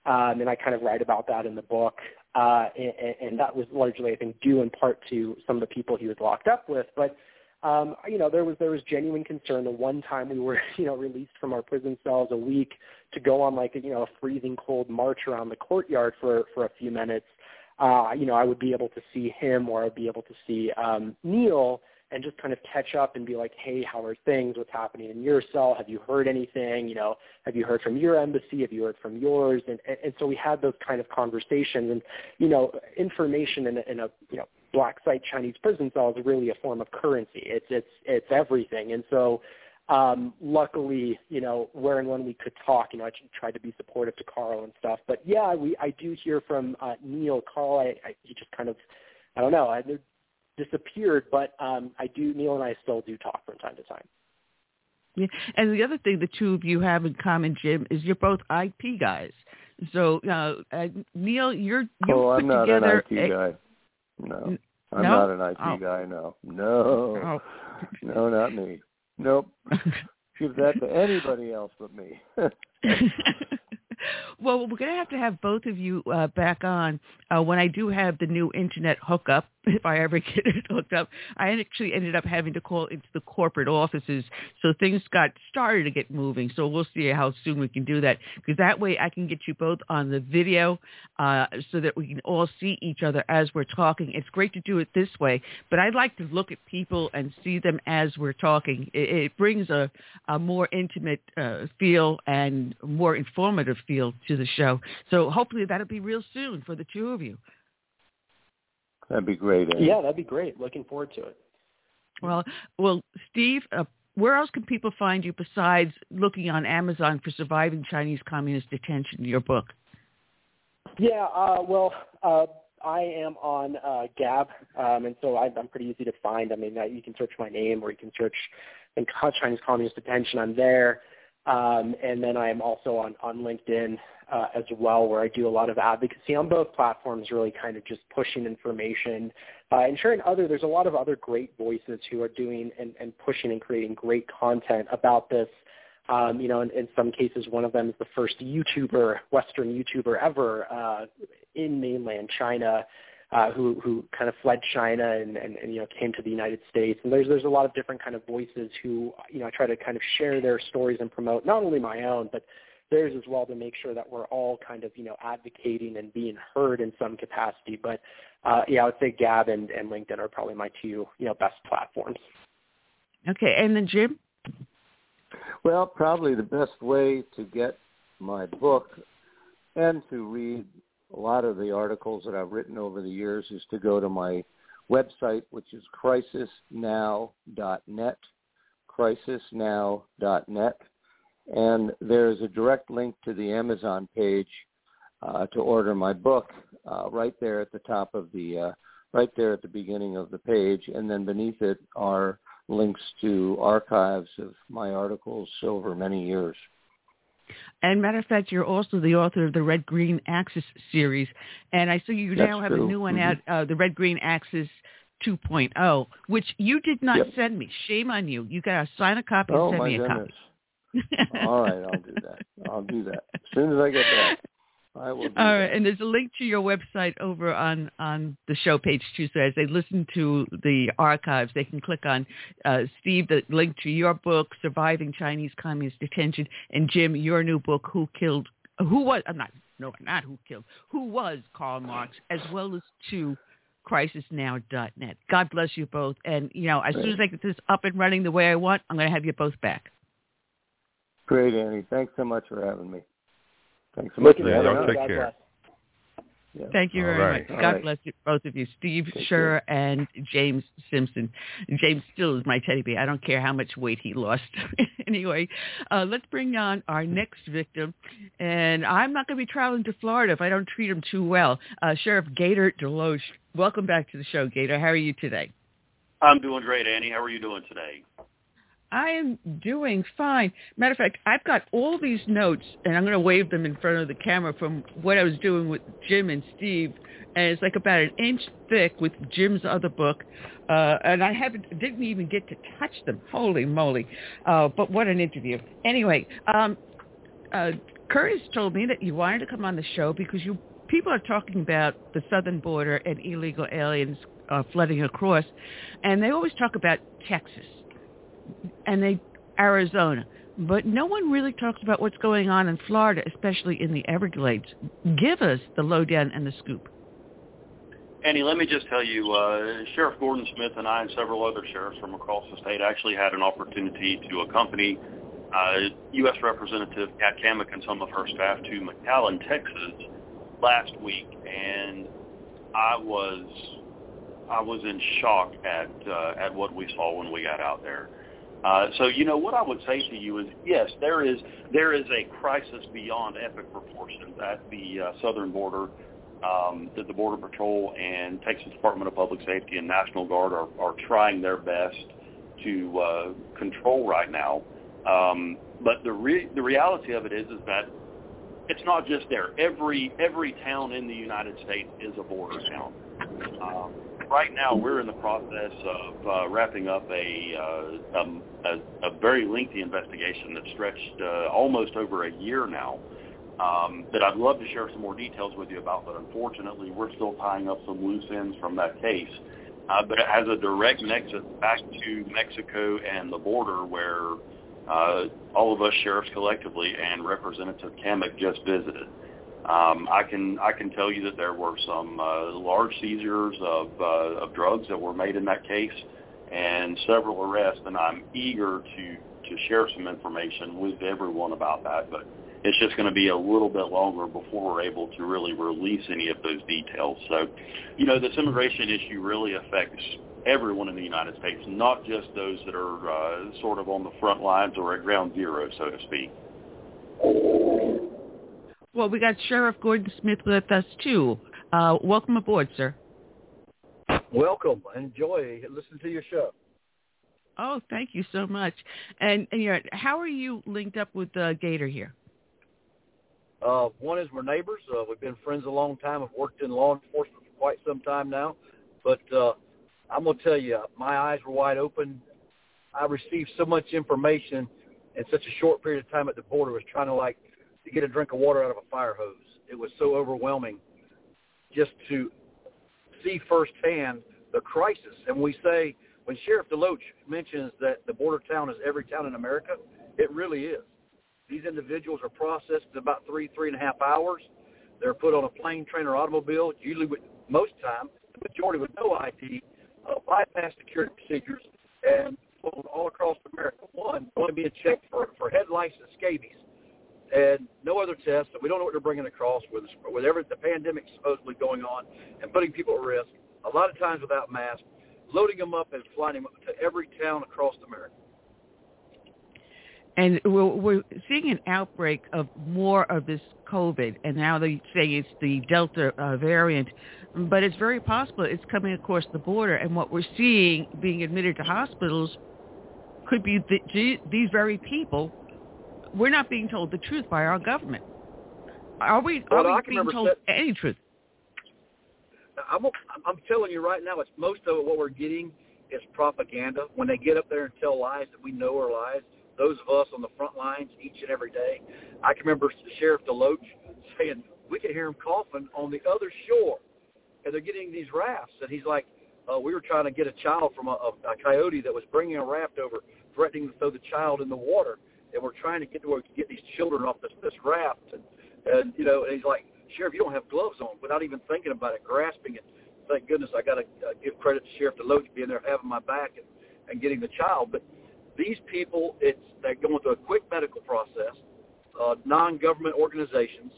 Um, and I kind of write about that in the book. Uh, and, and that was largely, I think, due in part to some of the people he was locked up with. But um, you know, there was there was genuine concern. The one time we were, you know, released from our prison cells a week to go on like a you know a freezing cold march around the courtyard for for a few minutes uh, you know, I would be able to see him or I'd be able to see um, Neil, and just kind of catch up and be like, hey, how are things? What's happening in your cell? Have you heard anything? You know, have you heard from your embassy? Have you heard from yours? And and, and so we had those kind of conversations, and you know, information in a, in a you know black site Chinese prison cell is really a form of currency. It's it's it's everything, and so um, luckily, you know, where and when we could talk, you know, I tried to be supportive to Carl and stuff. But yeah, we I do hear from uh, Neil. Carl, I, I he just kind of, I don't know, I disappeared. But um, I do. Neil and I still do talk from time to time. Yeah, and the other thing the two of you have in common, Jim, is you're both IP guys. So uh, uh, Neil, you're you oh, put I'm not together an IP a, guy. No, I'm no? not an IP oh. guy. No, no, Oh. no, not me. Nope. Give that to anybody else but me. well, we're going to have to have both of you uh, back on uh, when I do have the new internet hookup. If I ever get it hooked up, I actually ended up having to call into the corporate offices, so things got started to get moving. So we'll see how soon we can do that, because that way I can get you both on the video, uh, so that we can all see each other as we're talking. It's great to do it this way, but I'd like to look at people and see them as we're talking. It, it brings a, a more intimate uh, feel and more informative feel to the show. So hopefully that'll be real soon for the two of you. That'd be great. Annie. Yeah, that'd be great. Looking forward to it. Well, well, Steve, uh, where else can people find you besides looking on Amazon for surviving Chinese communist detention? Your book. Yeah, uh, well, uh, I am on uh, Gab, um, and so I, I'm pretty easy to find. I mean, uh, you can search my name, or you can search in Chinese Communist Detention. I'm there, um, and then I am also on on LinkedIn uh, as well, where I do a lot of advocacy on both platforms, really kind of just pushing information uh, and sharing other. There's a lot of other great voices who are doing and, and pushing and creating great content about this. Um, you know, in, in some cases, one of them is the first YouTuber, Western YouTuber ever uh, in mainland China, uh, who who kind of fled China and, and, and you know came to the United States. And there's there's a lot of different kind of voices who you know I try to kind of share their stories and promote not only my own but theirs as well to make sure that we're all kind of you know advocating and being heard in some capacity. But uh, yeah, I would say Gab and, and LinkedIn are probably my two you know best platforms. Okay, and then Jim. Well, probably the best way to get my book and to read a lot of the articles that I've written over the years is to go to my website, which is crisisnow.net, crisisnow.net. And there's a direct link to the Amazon page uh, to order my book uh, right there at the top of the, uh, right there at the beginning of the page. And then beneath it are links to archives of my articles over many years. And matter of fact, you're also the author of the Red Green Axis series, and I see you That's now have true. a new one Mhm. out, uh, the Red Green Axis 2.0, which you did not Yep. send me. Shame on you. You got to sign a copy Oh and send my me a goodness. copy. All right, I'll do that. I'll do that. As soon as I get back, I will All right, that. and there's a link to your website over on on the show page too. So as they listen to the archives, they can click on uh, Steve, the link to your book, "Surviving Chinese Communist Detention," and Jim, your new book, "Who Killed." Who was? I'm not. No, not who killed. Who was Karl Marx, as well as to crisisnow.net. God bless you both. And you know, as soon as I get this up and running the way I want, I'm going to have you both back. Great, Annie. Thanks so much for having me. Thanks so much Looking Yeah, y'all take God care. Yeah. Thank you All very right. much. All God right. bless you, both of you, Steve Take Scher and James Simpson. James still is my teddy bear. I don't care how much weight he lost. anyway, uh, let's bring on our next victim. And I'm not going to be traveling to Florida if I don't treat him too well. Uh, Sheriff Gator DeLoach, welcome back to the show, Gator. How are you today? I'm doing great, Annie. How are you doing today? I am doing fine. Matter of fact, I've got all these notes, and I'm going to wave them in front of the camera from what I was doing with Jim and Steve, and it's like about an inch thick with Jim's other book, uh, and I haven't didn't even get to touch them. Holy moly! Uh, but what an interview. Anyway, um, uh, Curtis told me that you wanted to come on the show because you people are talking about the southern border and illegal aliens uh, flooding across, and they always talk about Texas and they Arizona. But no one really talks about what's going on in Florida, especially in the Everglades. Give us the lowdown and the scoop. Annie, let me just tell you, uh, Sheriff Gordon Smith and I and several other sheriffs from across the state actually had an opportunity to accompany uh, U.S. Representative Kat Cammack and some of her staff to McAllen, Texas last week, and I was I was in shock at uh, at what we saw when we got out there. Uh, so you know what I would say to you is yes, there is there is a crisis beyond epic proportions at the uh, southern border um, that the Border Patrol and Texas Department of Public Safety and National Guard are, are trying their best to uh, control right now. Um, but the re- the reality of it is is that it's not just there. Every every town in the United States is a border town. Um, right now, we're in the process of uh, wrapping up a, uh, um, a a very lengthy investigation that stretched uh, almost over a year now. Um, that I'd love to share some more details with you about, but unfortunately, we're still tying up some loose ends from that case. Uh, but it has a direct nexus back to Mexico and the border, where uh, all of us sheriffs collectively and Representative Cammack just visited. Um, I can I can tell you that there were some uh, large seizures of uh, of drugs that were made in that case, and several arrests. And I'm eager to to share some information with everyone about that. But it's just going to be a little bit longer before we're able to really release any of those details. So, you know, this immigration issue really affects everyone in the United States, not just those that are uh, sort of on the front lines or at ground zero, so to speak. Well, we got Sheriff Gordon Smith with us too. Uh, welcome aboard, sir. Welcome. Enjoy. Listen to your show. Oh, thank you so much. And, and you how are you linked up with uh, Gator here? Uh, one is we're neighbors. Uh, we've been friends a long time. I've worked in law enforcement for quite some time now. But uh, I'm going to tell you, my eyes were wide open. I received so much information in such a short period of time at the border. It was trying to like to get a drink of water out of a fire hose. It was so overwhelming just to see firsthand the crisis. And we say when Sheriff DeLoach mentions that the border town is every town in America, it really is. These individuals are processed in about three, three and a half hours. They're put on a plane, train, or automobile, usually with most time, the majority with no ID, uh, bypass security procedures, and all across America. One, only being checked for, for head lice and scabies, and no other tests. So we don't know what they're bringing across with with every the pandemic supposedly going on and putting people at risk. A lot of times without masks, loading them up and flying them to every town across America. And we're, we're seeing an outbreak of more of this COVID, and now they say it's the Delta uh, variant but it's very possible it's coming across the border. And what we're seeing being admitted to hospitals could be the, these very people. We're not being told the truth by our government. Are we? Well, are we being told set, any truth? I'm, I'm telling you right now, it's most of what we're getting is propaganda. When they get up there and tell lies that we know are lies, those of us on the front lines each and every day. I can remember Sheriff DeLoach saying we could hear him coughing on the other shore and they're getting these rafts. And he's like, uh, we were trying to get a child from a, a, a coyote that was bringing a raft over, threatening to throw the child in the water. And we're trying to get to where we can get these children off this, this raft. And, and, you know, and he's like, Sheriff, you don't have gloves on, without even thinking about it, grasping it. Thank goodness I got to uh, give credit to Sheriff DeLoach being there, having my back, and, and getting the child. But these people, it's they're going through a quick medical process. Uh, non-government organizations,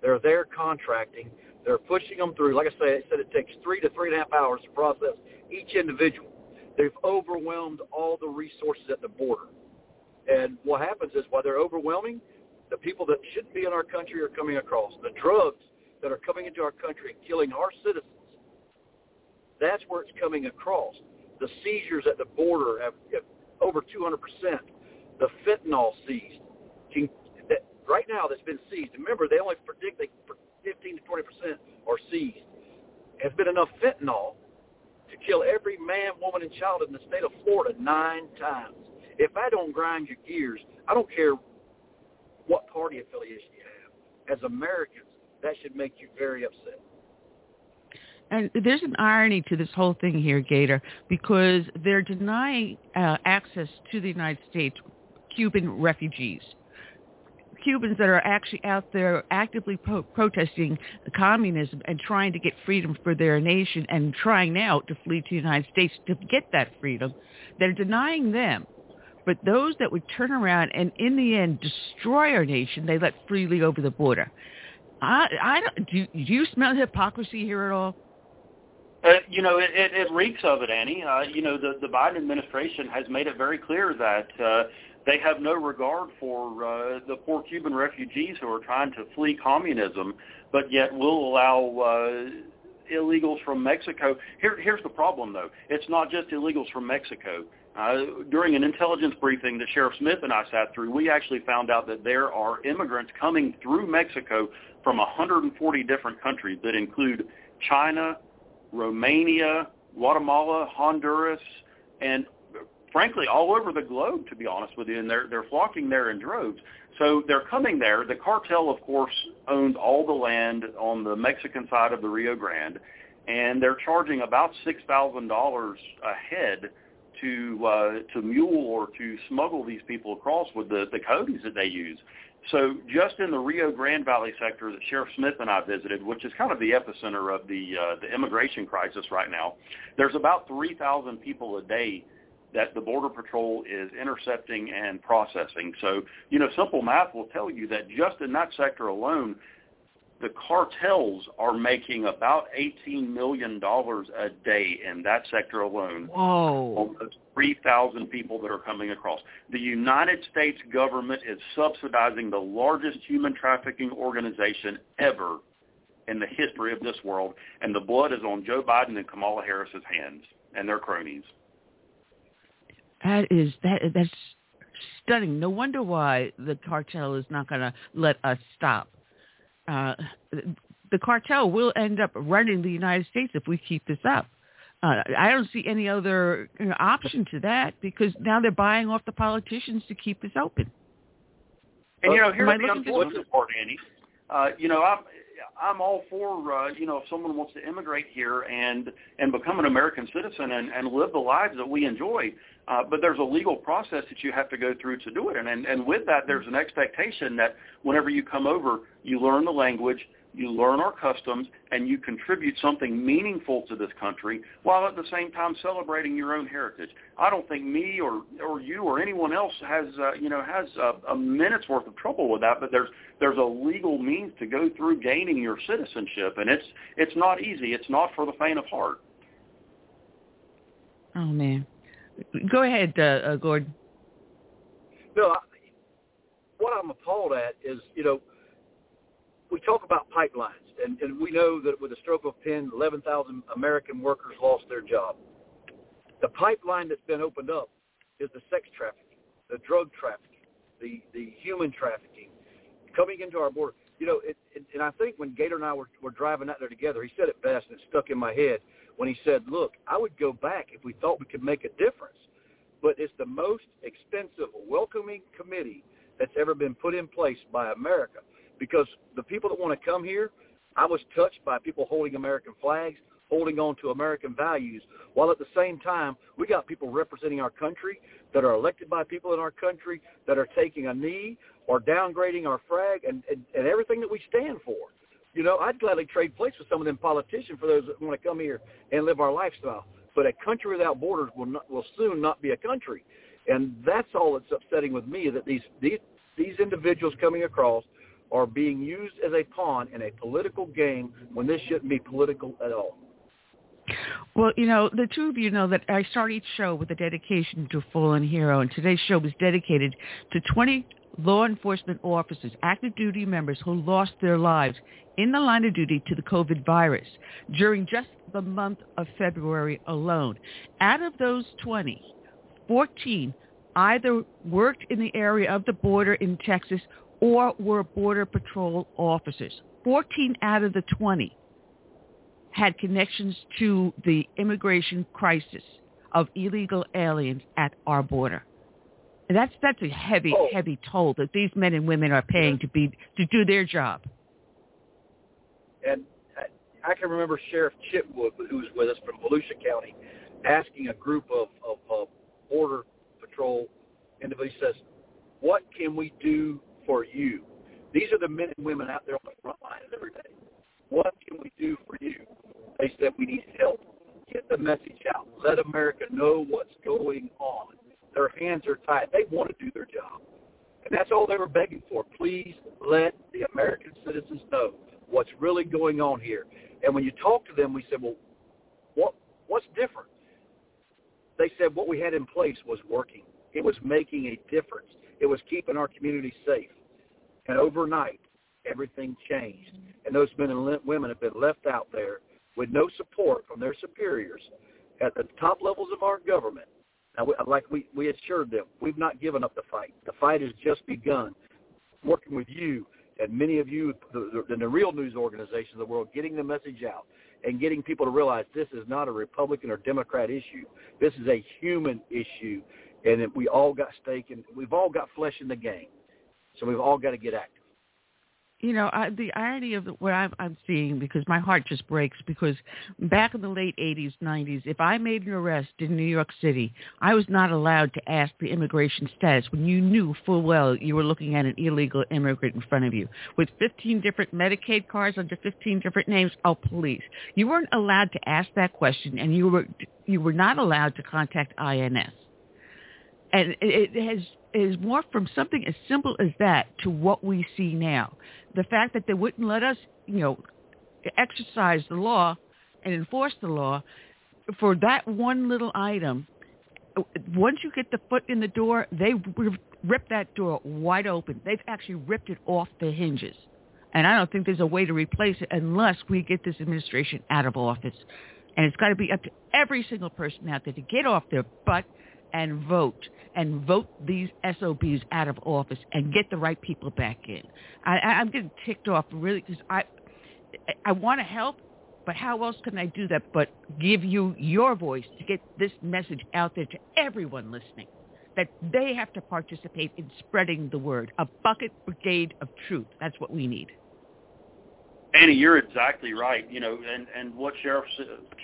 they're there contracting, they're pushing them through. Like I say, I said it takes three to three and a half hours to process each individual. They've overwhelmed all the resources at the border. And what happens is while they're overwhelming, the people that shouldn't be in our country are coming across. The drugs that are coming into our country and killing our citizens, that's where it's coming across. The seizures at the border have, have over 200%. The fentanyl seized. that Right now that's been seized. Remember, they only predict they 15 to 20 percent are seized. There's been enough fentanyl to kill every man, woman, and child in the state of Florida nine times. If I don't grind your gears, I don't care what party affiliation you have. As Americans, that should make you very upset. And there's an irony to this whole thing here, Gator, because they're denying uh, access to the United States Cuban refugees. Cubans that are actually out there actively pro- protesting communism and trying to get freedom for their nation and trying now to flee to the United States to get that freedom. They're denying them. But those that would turn around and in the end destroy our nation, they let freely over the border. I, I don't, do, do you smell hypocrisy here at all? Uh, you know, it, it, it reeks of it, Annie. Uh, you know, the, the Biden administration has made it very clear that uh, they have no regard for uh, the poor Cuban refugees who are trying to flee communism, but yet will allow uh, illegals from Mexico. Here, here's the problem, though. It's not just illegals from Mexico. Uh, during an intelligence briefing that Sheriff Smith and I sat through, we actually found out that there are immigrants coming through Mexico from 140 different countries that include China, Romania, Guatemala, Honduras, and frankly all over the globe to be honest with you and they're they're flocking there in droves. So they're coming there. The cartel of course owns all the land on the mexican side of the rio grande and they're charging about six thousand dollars a head to uh to mule or to smuggle these people across with the the codes that they use so just in the Rio Grande Valley sector that Sheriff Smith and I visited, which is kind of the epicenter of the uh, the immigration crisis right now, there's about 3,000 people a day that the Border Patrol is intercepting and processing. So, you know, simple math will tell you that just in that sector alone, the cartels are making about $18 million a day in that sector alone. Whoa. On 3,000 people that are coming across. The United States government is subsidizing the largest human trafficking organization ever in the history of this world, and the blood is on Joe Biden and Kamala Harris's hands and their cronies. That is that that's stunning. No wonder why the cartel is not going to let us stop. Uh, the cartel will end up running the United States if we keep this up. Uh, I don't see any other you know, option to that because now they're buying off the politicians to keep this open. And you know, here's the unfortunate part, Annie. Uh, you know, I'm I'm all for uh, you know if someone wants to immigrate here and and become an American citizen and, and live the lives that we enjoy. Uh, but there's a legal process that you have to go through to do it, and, and and with that, there's an expectation that whenever you come over, you learn the language, you learn our customs, and you contribute something meaningful to this country while at the same time celebrating your own heritage. I don't think me or or you or anyone else has uh, you know has a, a minute's worth of trouble with that. But there's there's a legal means to go through gaining your citizenship, and it's it's not easy. It's not for the faint of heart. Oh man, go ahead, uh, uh, Gordon. No, I, what I'm appalled at is you know we talk about pipelines, and, and we know that with a stroke of pen, 11,000 American workers lost their job. The pipeline that's been opened up is the sex trafficking, the drug trafficking, the, the human trafficking coming into our border. You know, it, it, and I think when Gator and I were, were driving out there together, he said it best, and it stuck in my head when he said, look, I would go back if we thought we could make a difference. But it's the most expensive welcoming committee that's ever been put in place by America because the people that want to come here, I was touched by people holding American flags, holding on to American values, while at the same time we got people representing our country that are elected by people in our country that are taking a knee or downgrading our flag and, and, and everything that we stand for. You know, I'd gladly trade places with some of them politicians for those that want to come here and live our lifestyle. But a country without borders will not, will soon not be a country, and that's all that's upsetting with me that these these these individuals coming across are being used as a pawn in a political game when this shouldn't be political at all. Well, you know, the two of you know that I start each show with a dedication to a fallen hero, and today's show was dedicated to 20 law enforcement officers, active duty members who lost their lives in the line of duty to the COVID virus during just the month of February alone. Out of those 20, 14 either worked in the area of the border in Texas or were Border Patrol officers. 14 out of the 20 had connections to the immigration crisis of illegal aliens at our border. That's that's a heavy, oh. heavy toll that these men and women are paying to be to do their job. And I can remember Sheriff Chitwood, who was with us from Volusia County, asking a group of, of, of border patrol individuals, says, "What can we do for you. These are the men and women out there on the front lines every day. What can we do for you? They said we need help. Get the message out. Let America know what's going on. Their hands are tied. They want to do their job. And that's all they were begging for. Please let the American citizens know what's really going on here. And when you talk to them, we said, well, what what's different? They said what we had in place was working. It was making a difference. It was keeping our community safe. And overnight, everything changed. And those men and women have been left out there with no support from their superiors at the top levels of our government. Now, like we, we assured them, we've not given up the fight. The fight has just begun. Working with you and many of you the, the, the real news organizations of the world, getting the message out and getting people to realize this is not a Republican or Democrat issue. This is a human issue, and we all got stake and we've all got flesh in the game. So we've all got to get active you know, I, the irony of what I'm, I'm seeing, because my heart just breaks, because back in the late 80s, 90s, if I made an arrest in New York City, I was not allowed to ask the immigration status when you knew full well you were looking at an illegal immigrant in front of you. With 15 different Medicaid cards under 15 different names, oh, please. You weren't allowed to ask that question, and you were, you were not allowed to contact INS. And it, it has is morphed from something as simple as that to what we see now the fact that they wouldn't let us, you know, exercise the law and enforce the law for that one little item, once you get the foot in the door, they rip that door wide open. They've actually ripped it off the hinges. And I don't think there's a way to replace it unless we get this administration out of office. And it's got to be up to every single person out there to get off their butt and vote and vote these SOBs out of office and get the right people back in. I, I'm getting ticked off really because I, I want to help, but how else can I do that but give you your voice to get this message out there to everyone listening? That they have to participate in spreading the word. A bucket brigade of truth. That's what we need. Annie, you're exactly right. You know, and and what Sheriff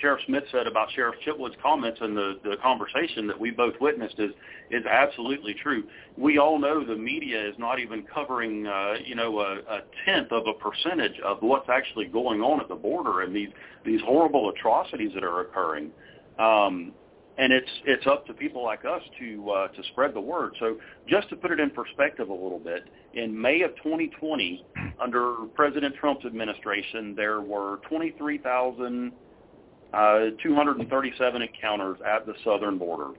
Sheriff Smith said about Sheriff Chitwood's comments and the the conversation that we both witnessed is is absolutely true. We all know the media is not even covering, uh, you know, a, a tenth of a percentage of what's actually going on at the border and these these horrible atrocities that are occurring. Um, and it's it's up to people like us to uh, to spread the word. So just to put it in perspective a little bit, in May of 2020, under President Trump's administration, there were 23,237 uh, encounters at the southern border.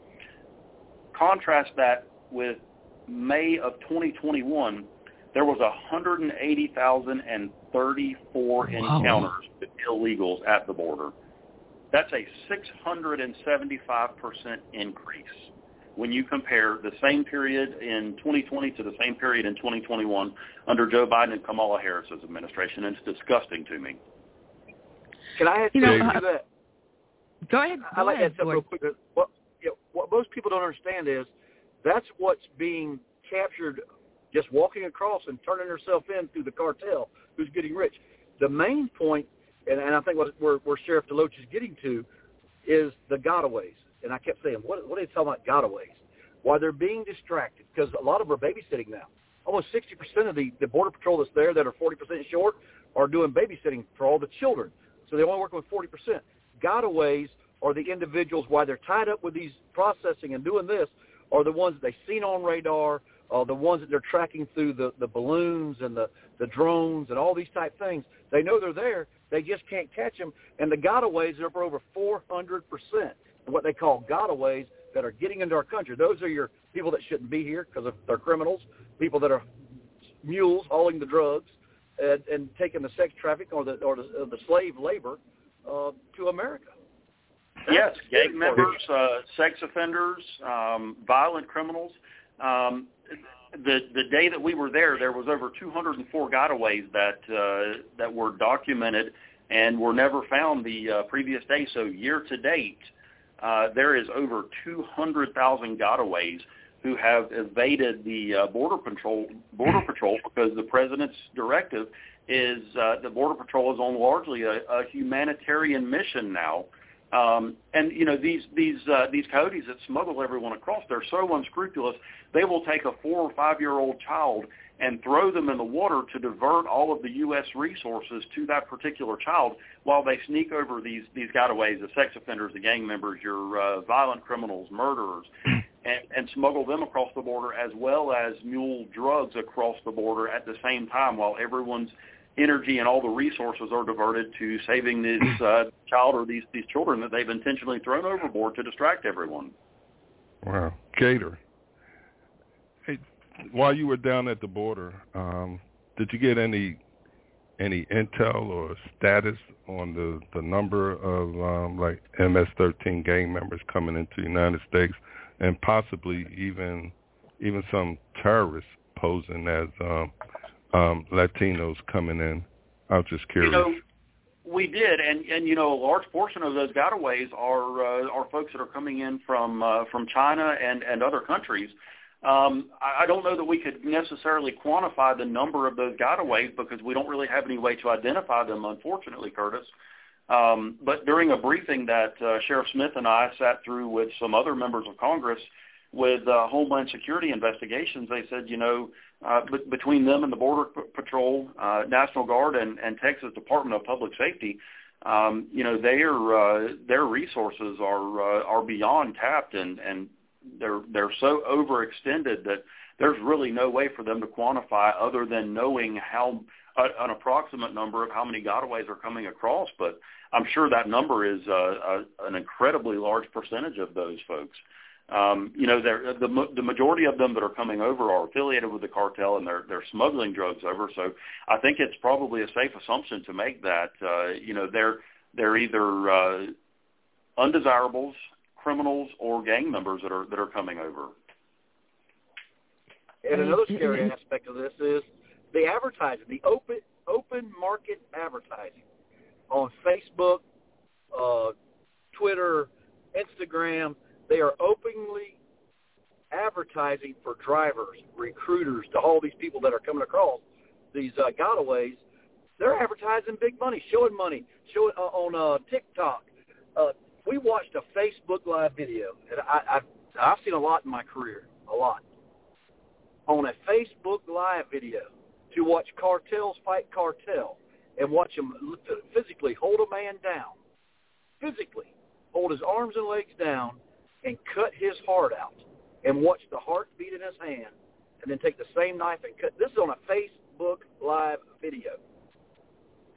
Contrast that with May of 2021, there was 180,034 wow. encounters with illegals at the border. That's a 675% increase when you compare the same period in 2020 to the same period in 2021 under Joe Biden and Kamala Harris's administration. And it's disgusting to me. Can I ask you, know, uh, that? Go ahead. Go I like ahead, to add real quick. What, you know, what most people don't understand is that's what's being captured just walking across and turning herself in through the cartel who's getting rich. The main point and, and I think what where, where Sheriff DeLoach is getting to is the gotaways. And I kept saying, what, what are they talking about gotaways? Why they're being distracted because a lot of them are babysitting now. Almost 60% of the, the border patrol that's there that are 40% short are doing babysitting for all the children. So they're only working with 40%. Gotaways are the individuals, why they're tied up with these processing and doing this, are the ones that they've seen on radar, uh, the ones that they're tracking through the, the balloons and the, the drones and all these type things. They know they're there, they just can't catch them. And the gotaways are for over 400%. What they call gotaways that are getting into our country. Those are your people that shouldn't be here because they're criminals, people that are mules hauling the drugs and, and taking the sex traffic or the, or the, or the slave labor uh, to America. Yes, gang members, uh, sex offenders, um, violent criminals. Um, the the day that we were there, there was over 204 gotaways that uh, that were documented and were never found the uh, previous day. So year to date, uh, there is over 200,000 gotaways who have evaded the uh, border patrol border patrol because the president's directive is uh, the border patrol is on largely a, a humanitarian mission now Um, and you know these these uh, these coyotes that smuggle everyone across, they're so unscrupulous. They will take a four or five year old child and throw them in the water to divert all of the U.S. resources to that particular child while they sneak over these these gotaways, the sex offenders, the gang members, your uh, violent criminals, murderers, and, and smuggle them across the border as well as mule drugs across the border at the same time while everyone's energy and all the resources are diverted to saving this uh, child or these these children that they've intentionally thrown overboard to distract everyone. Wow, Gator. Hey, while you were down at the border, um, did you get any any intel or status on the the number of um, like MS-13 gang members coming into the United States, and possibly even even some terrorists posing as um, um, Latinos coming in? I was just curious. You know, we did, and and you know, a large portion of those gotaways are uh, are folks that are coming in from uh, from China and and other countries. Um, I, I don't know that we could necessarily quantify the number of those gotaways because we don't really have any way to identify them, unfortunately, Curtis. Um, but during a briefing that uh, Sheriff Smith and I sat through with some other members of Congress with uh, Homeland Security investigations, they said, you know, uh, b- between them and the Border P- Patrol, uh, National Guard, and, and Texas Department of Public Safety, um, you know, their uh, their resources are uh, are beyond tapped, and and they're they're so overextended that there's really no way for them to quantify other than knowing how uh, an approximate number of how many gotaways are coming across. But I'm sure that number is uh, a, an incredibly large percentage of those folks. Um, you know, the the majority of them that are coming over are affiliated with the cartel, and they're they're smuggling drugs over. So I think it's probably a safe assumption to make that uh, you know they're they're either uh, undesirables, criminals, or gang members that are that are coming over. And another scary aspect of this is the advertising, the open open market advertising on Facebook, uh, Twitter, Instagram they are openly advertising for drivers, recruiters, to all these people that are coming across these uh, gotaways. They're advertising big money, showing money, showing uh, on uh, TikTok. Uh, we watched a Facebook Live video, and I, I've, I've seen a lot in my career, a lot. On a Facebook Live video to watch cartels fight cartel and watch them physically hold a man down, physically hold his arms and legs down and cut his heart out and watch the heart beat in his hand and then take the same knife and cut. This is on a Facebook Live video.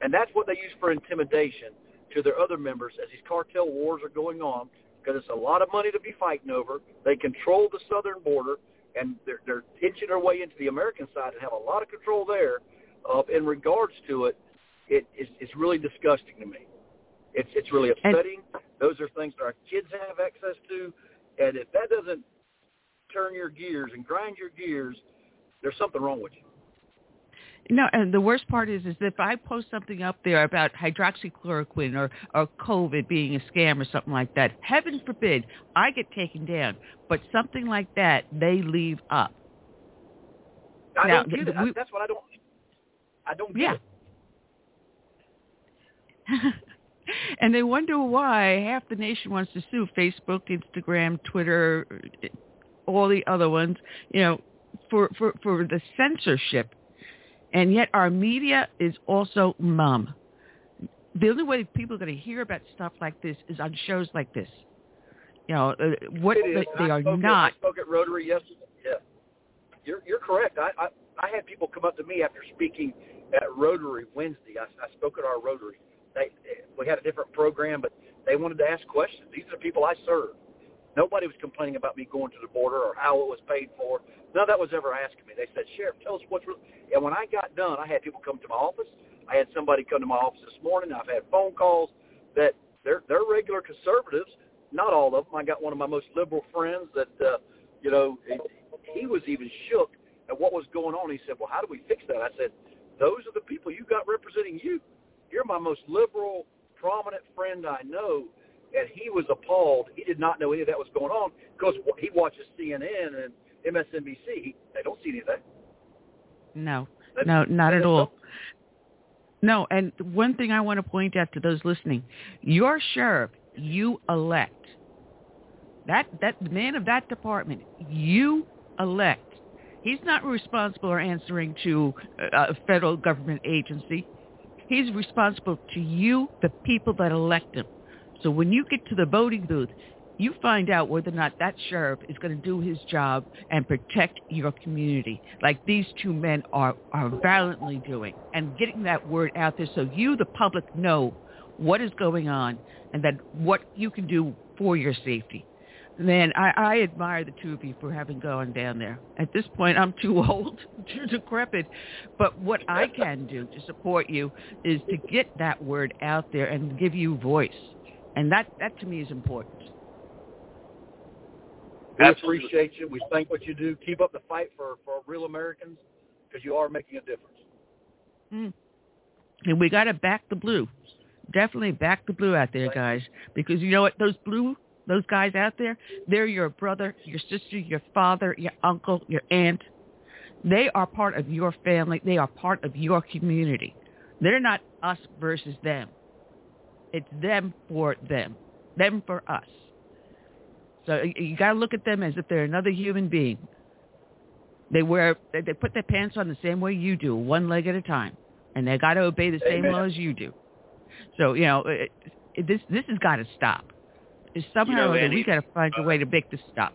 And that's what they use for intimidation to their other members as these cartel wars are going on because it's a lot of money to be fighting over. They control the southern border and they're, they're inching their way into the American side and have a lot of control there. Uh, in regards to it, it is it's really disgusting to me. It's it's really upsetting. And, Those are things that our kids have access to, and if that doesn't turn your gears and grind your gears, there's something wrong with you. No, and the worst part is, is that if I post something up there about hydroxychloroquine or, or COVID being a scam or something like that, heaven forbid, I get taken down. But something like that, they leave up. I now, don't get it. We, That's what I don't. I don't get yeah. it. and they wonder why half the nation wants to sue Facebook, Instagram, Twitter, all the other ones, you know, for, for, for the censorship. And yet our media is also mum. The only way people are going to hear about stuff like this is on shows like this. You know, uh, what they, they are spoke not. At, I spoke at Rotary yesterday. Yeah, you're you're correct. I, I I had people come up to me after speaking at Rotary Wednesday. I, I spoke at our Rotary they, we had a different program, but they wanted to ask questions. These are the people I serve. Nobody was complaining about me going to the border or how it was paid for. None of that was ever asking me. They said, Sheriff, tell us what's real. And when I got done, I had people come to my office. I had somebody come to my office this morning. I've had phone calls that they're they're regular conservatives. Not all of them. I got one of my most liberal friends that uh, you know he was even shook at what was going on. He said, "Well, how do we fix that?" I said, "Those are the people you got representing you you're my most liberal, prominent friend I know. And he was appalled. He did not know any of that was going on because he watches CNN and MSNBC. They don't see anything. No, no, not at all. No, and one thing I want to point out to those listening, your sheriff you elect. That that man of that department, you elect. He's not responsible or answering to a federal government agency. He's responsible to you, the people that elect him. So when you get to the voting booth, you find out whether or not that sheriff is going to do his job and protect your community like these two men are, are valiantly doing and getting that word out there so you, the public, know what is going on and that what you can do for your safety. Man, I, I admire the two of you for having gone down there. At this point, I'm too old, too decrepit. But what I can do to support you is to get that word out there and give you voice. And that, that to me is important. We appreciate you. We thank what you do. Keep up the fight for, for real Americans because you are making a difference. Mm. And we got to back the blue. Definitely back the blue out there, guys. Because you know what? Those blue those guys out there, they're your brother, your sister, your father, your uncle, your aunt. They are part of your family. They are part of your community. They're not us versus them. It's them for them, them for us. So you got to look at them as if they're another human being. They wear, they put their pants on the same way you do, one leg at a time, and they got to obey the same Amen. laws you do. So you know, it, it, this this has got to stop somehow you know, we got to find a way to make this stop.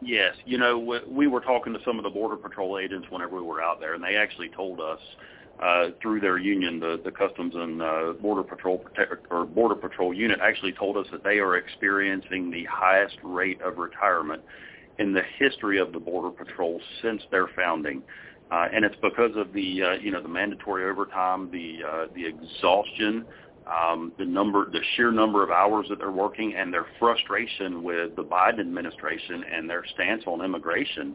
Yes, you know, we, we were talking to some of the border patrol agents whenever we were out there, and they actually told us uh, through their union, the, the Customs and uh, Border Patrol or Border Patrol unit, actually told us that they are experiencing the highest rate of retirement in the history of the Border Patrol since their founding. Uh, and it's because of the uh, you know the mandatory overtime, the uh, the exhaustion um, the number, the sheer number of hours that they're working, and their frustration with the Biden administration and their stance on immigration.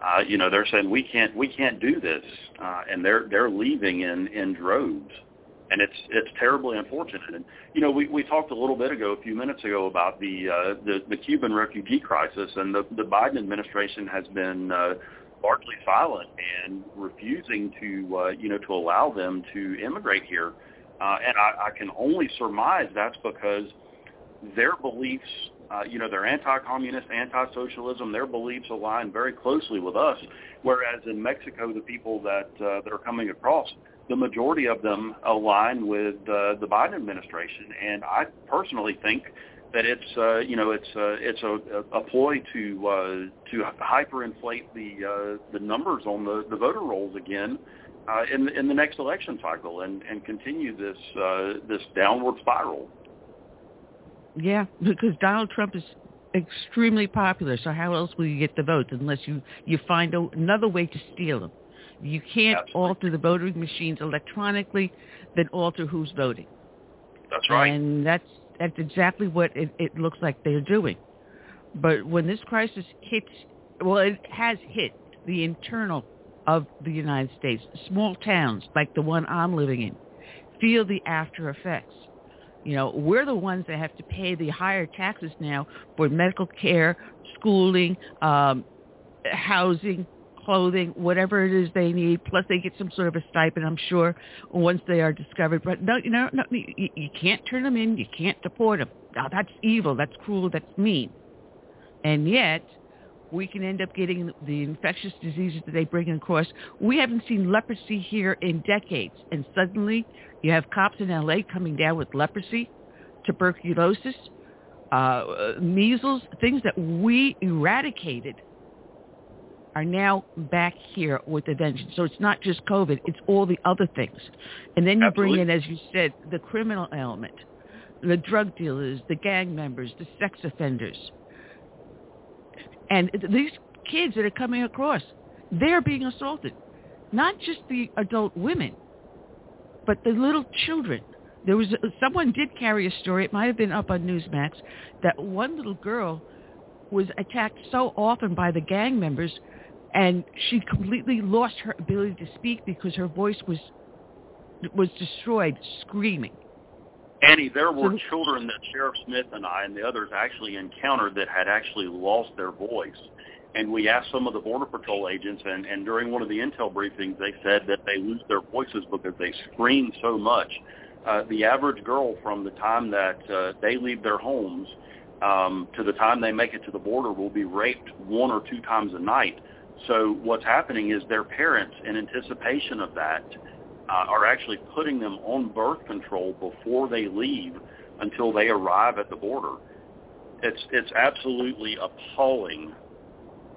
Uh, you know, they're saying we can't we can't do this, uh, and they're they're leaving in in droves, and it's it's terribly unfortunate. And you know, we we talked a little bit ago, a few minutes ago, about the uh, the, the Cuban refugee crisis, and the the Biden administration has been. Uh, largely silent and refusing to uh, you know to allow them to immigrate here uh, and I, I can only surmise that's because their beliefs, uh, you know, they're anti-communist, anti-socialism. Their beliefs align very closely with us. Whereas in Mexico, the people that uh, that are coming across, the majority of them align with uh, the Biden administration. And I personally think that it's uh, you know it's uh, it's a, a ploy to uh, to hyperinflate the uh, the numbers on the, the voter rolls again uh, in in the next election cycle and and continue this uh, this downward spiral. Yeah, because Donald Trump is extremely popular. So how else will you get the votes unless you you find a, another way to steal them? You can't Absolutely. alter the voting machines electronically, then alter who's voting. That's right. And that's that's exactly what it, it looks like they're doing. But when this crisis hits, well, it has hit the internal of the United States. Small towns like the one I'm living in feel the after effects. You know, we're the ones that have to pay the higher taxes now for medical care, schooling, um, housing, clothing, whatever it is they need. Plus, they get some sort of a stipend, I'm sure, once they are discovered. But no, you know, no, you, you can't turn them in. You can't deport them. Now, that's evil. That's cruel. That's mean. And yet, we can end up getting the infectious diseases that they bring across. We haven't seen leprosy here in decades, and suddenly you have cops in L.A. coming down with leprosy, tuberculosis, uh, measles, things that we eradicated are now back here with a vengeance. So it's not just COVID, it's all the other things. And then you Absolutely. bring in, as you said, the criminal element, the drug dealers, the gang members, the sex offenders. And these kids that are coming across, they're being assaulted. Not just the adult women, but the little children. There was uh, someone did carry a story. It might have been up on Newsmax that one little girl was attacked so often by the gang members, and she completely lost her ability to speak because her voice was was destroyed, screaming. Annie, there were children that Sheriff Smith and I and the others actually encountered that had actually lost their voice. And we asked some of the Border Patrol agents, and, and during one of the intel briefings, they said that they lose their voices because they scream so much uh, the average girl from the time that uh, they leave their homes um, to the time they make it to the border will be raped one or two times a night. So what's happening is their parents, in anticipation of that, uh, are actually putting them on birth control before they leave until they arrive at the border. It's it's absolutely appalling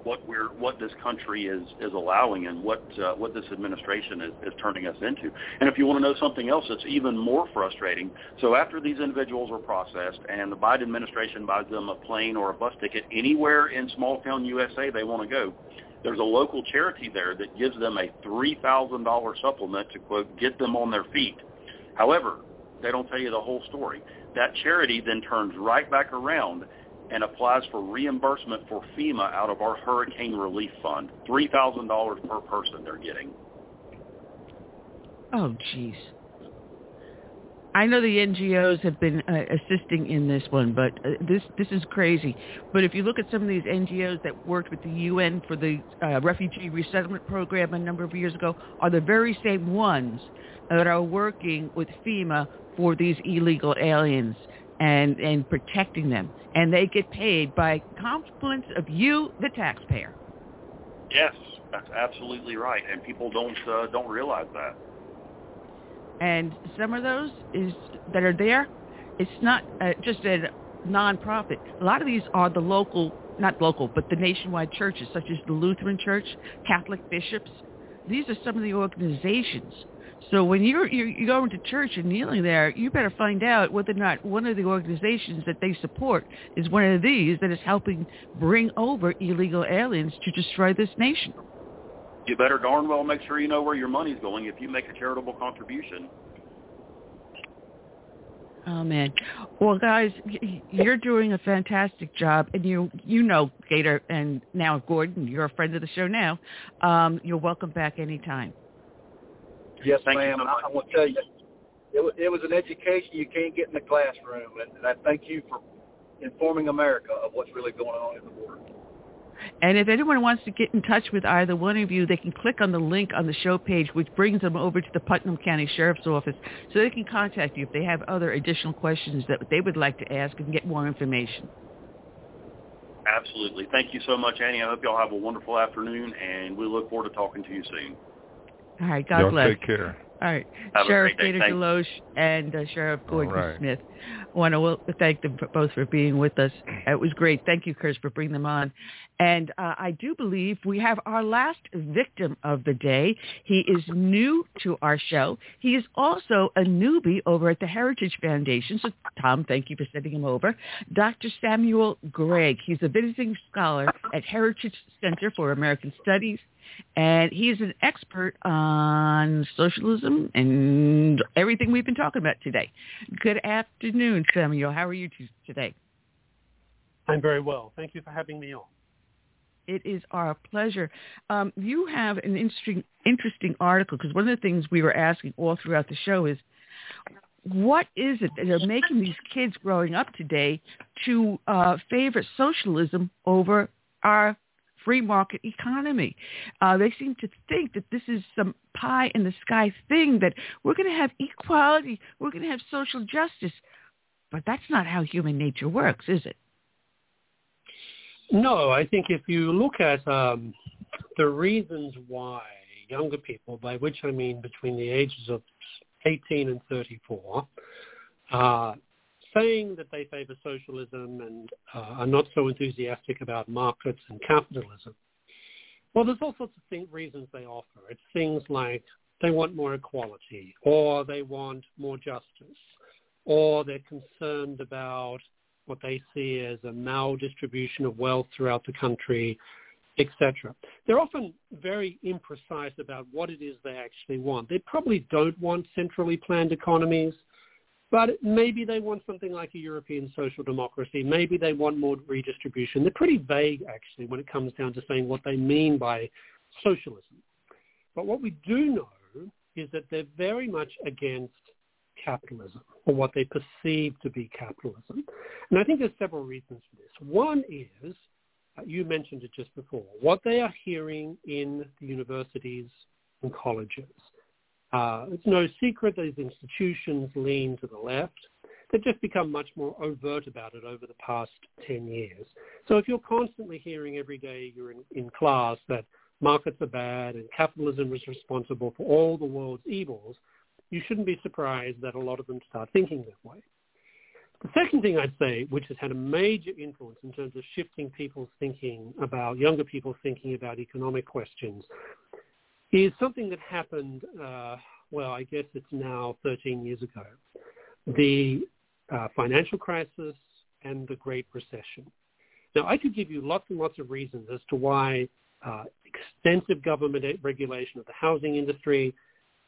what we're what this country is is allowing and what uh, what this administration is, is turning us into. And if you want to know something else that's even more frustrating, so after these individuals are processed and the Biden administration buys them a plane or a bus ticket anywhere in small town USA they want to go, there's a local charity there that gives them a $3,000 supplement to quote get them on their feet. However, they don't tell you the whole story. That charity then turns right back around and applies for reimbursement for FEMA out of our hurricane relief fund. $3,000 per person they're getting. Oh, jeez. I know the NGOs have been uh, assisting in this one, but uh, this this is crazy. But if you look at some of these NGOs that worked with the UN for the uh, refugee resettlement program a number of years ago, are the very same ones that are working with FEMA for these illegal aliens and and protecting them, and they get paid by compliments of you, the taxpayer. Yes, that's absolutely right, and people don't uh, don't realize that. And some of those is that are there, it's not uh, just a nonprofit. A lot of these are the local, not local, but the nationwide churches, such as the Lutheran Church, Catholic bishops. These are some of the organizations so when you're, you're you're going to church and kneeling there, you better find out whether or not one of the organizations that they support is one of these that is helping bring over illegal aliens to destroy this nation. You better darn well make sure you know where your money's going if you make a charitable contribution. Oh man. Well, guys, you're doing a fantastic job, and you you know Gator and now Gordon, you're a friend of the show now. Um, you're welcome back anytime. Yes, thank ma'am. So I, I want to tell you, it was, it was an education you can't get in the classroom, and, and I thank you for informing America of what's really going on in the border. And if anyone wants to get in touch with either one of you, they can click on the link on the show page, which brings them over to the Putnam County Sheriff's Office, so they can contact you if they have other additional questions that they would like to ask and get more information. Absolutely. Thank you so much, Annie. I hope y'all have a wonderful afternoon, and we look forward to talking to you soon. All right. God Y'all bless. take care. All right. Have Sheriff a great Thanks. DeLoach and uh, Sheriff Gordon right. Smith. I want to thank them both for being with us. It was great. Thank you, Chris, for bringing them on. And uh, I do believe we have our last victim of the day. He is new to our show. He is also a newbie over at the Heritage Foundation. So, Tom, thank you for sending him over. Dr. Samuel Gregg. He's a visiting scholar at Heritage Center for American Studies and he's an expert on socialism and everything we've been talking about today. Good afternoon, Samuel. How are you today? I'm very well. Thank you for having me on. It is our pleasure. Um, you have an interesting, interesting article because one of the things we were asking all throughout the show is, what is it that are making these kids growing up today to uh, favor socialism over our free market economy. Uh, they seem to think that this is some pie in the sky thing, that we're going to have equality, we're going to have social justice. But that's not how human nature works, is it? No, I think if you look at um, the reasons why younger people, by which I mean between the ages of 18 and 34, uh, saying that they favor socialism and uh, are not so enthusiastic about markets and capitalism. Well, there's all sorts of reasons they offer. It's things like they want more equality, or they want more justice, or they're concerned about what they see as a maldistribution of wealth throughout the country, etc. They're often very imprecise about what it is they actually want. They probably don't want centrally planned economies. But maybe they want something like a European social democracy. Maybe they want more redistribution. They're pretty vague, actually, when it comes down to saying what they mean by socialism. But what we do know is that they're very much against capitalism, or what they perceive to be capitalism. And I think there's several reasons for this. One is, uh, you mentioned it just before, what they are hearing in the universities and colleges Uh, it's no secret these institutions lean to the left. They've just become much more overt about it over the past 10 years. So if you're constantly hearing every day you're in, in class that markets are bad and capitalism is responsible for all the world's evils, you shouldn't be surprised that a lot of them start thinking that way. The second thing I'd say, which has had a major influence in terms of shifting people's thinking about, younger people thinking about economic questions, is something that happened, uh, well, I guess it's now 13 years ago. The uh, financial crisis and the Great Recession. Now, I could give you lots and lots of reasons as to why uh, extensive government regulation of the housing industry,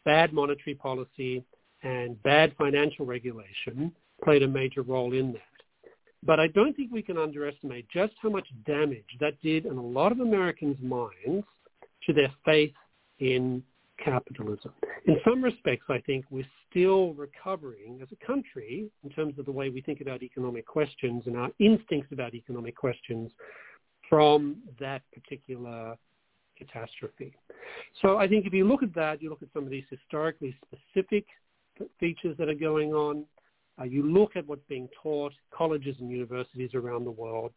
bad monetary policy, and bad financial regulation played a major role in that. But I don't think we can underestimate just how much damage that did in a lot of Americans' minds to their faith in capitalism. In some respects, I think we're still recovering as a country in terms of the way we think about economic questions and our instincts about economic questions from that particular catastrophe. So I think if you look at that, you look at some of these historically specific features that are going on, uh, you look at what's being taught, colleges and universities around the world,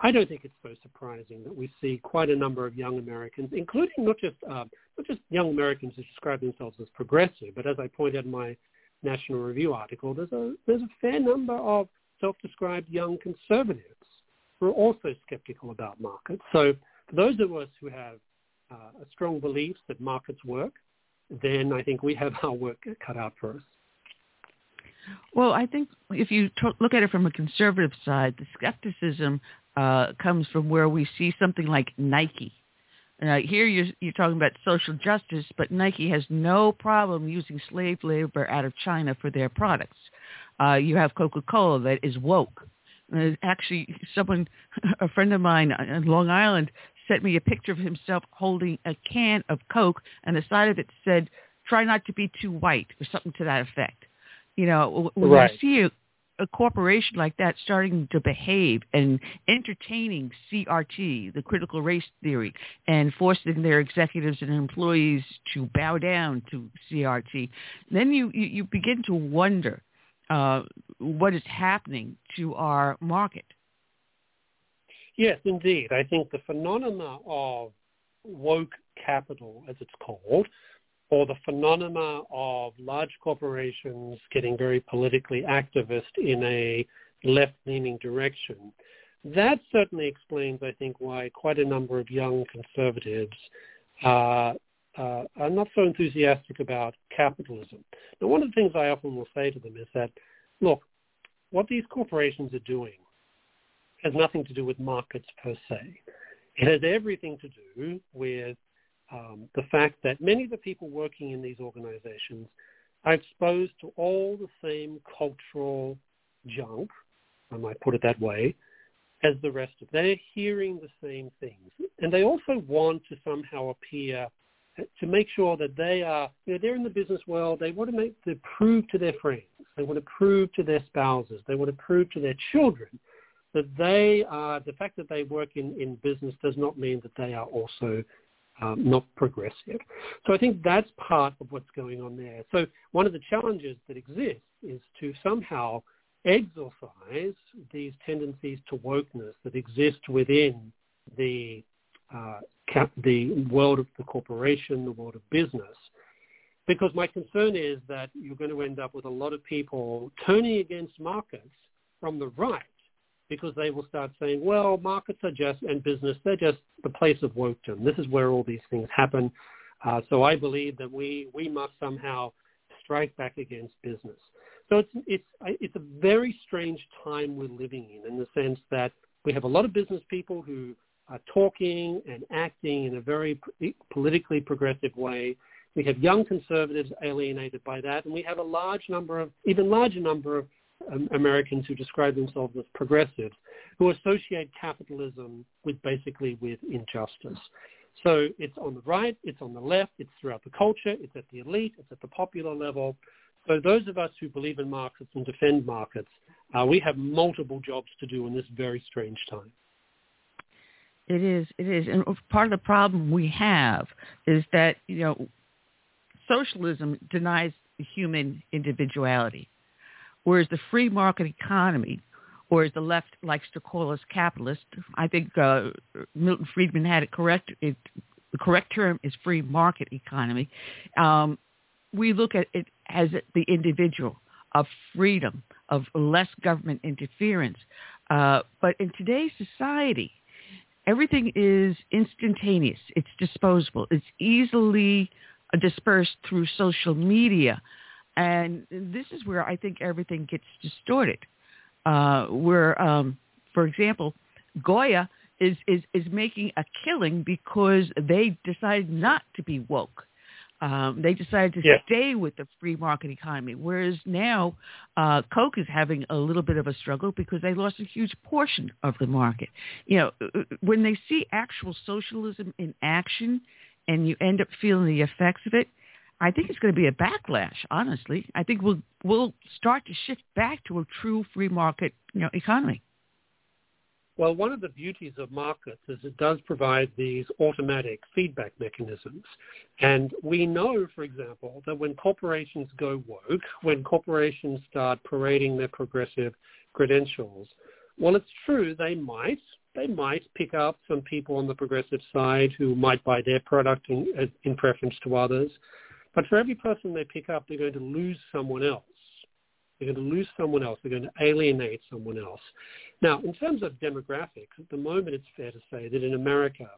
I don't think it's so surprising that we see quite a number of young Americans, including not just uh, not just young Americans who describe themselves as progressive, but as I pointed out in my National Review article, there's a there's a fair number of self-described young conservatives who are also skeptical about markets. So for those of us who have uh, a strong belief that markets work, then I think we have our work cut out for us. Well, I think if you t- look at it from a conservative side, the skepticism uh, comes from where we see something like Nike. Uh, here you're, you're talking about social justice, but Nike has no problem using slave labor out of China for their products. Uh, you have Coca-Cola that is woke. Uh, actually, someone, a friend of mine on Long Island, sent me a picture of himself holding a can of Coke, and the side of it said, "Try not to be too white," or something to that effect. You know, when right. you see a corporation like that starting to behave and entertaining CRT, the critical race theory, and forcing their executives and employees to bow down to CRT, then you, you, you begin to wonder uh, what is happening to our market. Yes, indeed. I think the phenomena of woke capital, as it's called, or the phenomena of large corporations getting very politically activist in a left-leaning direction. That certainly explains, I think, why quite a number of young conservatives uh, uh, are not so enthusiastic about capitalism. Now, one of the things I often will say to them is that, look, what these corporations are doing has nothing to do with markets per se. It has everything to do with um, the fact that many of the people working in these organizations are exposed to all the same cultural junk, I might put it that way, as the rest of them. They're hearing the same things. And they also want to somehow appear to make sure that they are, you know, they're in the business world. They want to make, to prove to their friends. They want to prove to their spouses. They want to prove to their children that they are, the fact that they work in, in business does not mean that they are also um, not progressive. So I think that's part of what's going on there. So one of the challenges that exists is to somehow exorcise these tendencies to wokeness that exist within the uh, cap- the world of the corporation, the world of business. Because my concern is that you're going to end up with a lot of people turning against markets from the right because they will start saying, well, markets are just, and business, they're just the place of wokedom. This is where all these things happen. Uh, so I believe that we, we must somehow strike back against business. So it's, it's, it's a very strange time we're living in, in the sense that we have a lot of business people who are talking and acting in a very politically progressive way. We have young conservatives alienated by that, and we have a large number of, even larger number of um, Americans who describe themselves as progressives, who associate capitalism with basically with injustice. So it's on the right, it's on the left, it's throughout the culture, it's at the elite, it's at the popular level. So those of us who believe in markets and defend markets, uh, we have multiple jobs to do in this very strange time. It is. It is. And part of the problem we have is that, you know, socialism denies human individuality, whereas the free market economy, or as the left likes to call us capitalist, I think uh, Milton Friedman had it correct. It, the correct term is free market economy. Um, we look at it as the individual of freedom, of less government interference. Uh, but in today's society, everything is instantaneous. It's disposable. It's easily dispersed through social media. And this is where I think everything gets distorted. Uh, where, um, for example, Goya is, is, is making a killing because they decided not to be woke. Um, they decided to yeah. stay with the free market economy, whereas now uh, Coke is having a little bit of a struggle because they lost a huge portion of the market. You know, uh, uh, when they see actual socialism in action, and you end up feeling the effects of it, I think it's going to be a backlash. Honestly, I think we'll we'll start to shift back to a true free market you know economy. Well, one of the beauties of markets is it does provide these automatic feedback mechanisms. And we know, for example, that when corporations go woke, when corporations start parading their progressive credentials, well, it's true they might. They might pick up some people on the progressive side who might buy their product in, in preference to others. But for every person they pick up, they're going to lose someone else. They're going to lose someone else. They're going to alienate someone else. Now, in terms of demographics, at the moment it's fair to say that in America,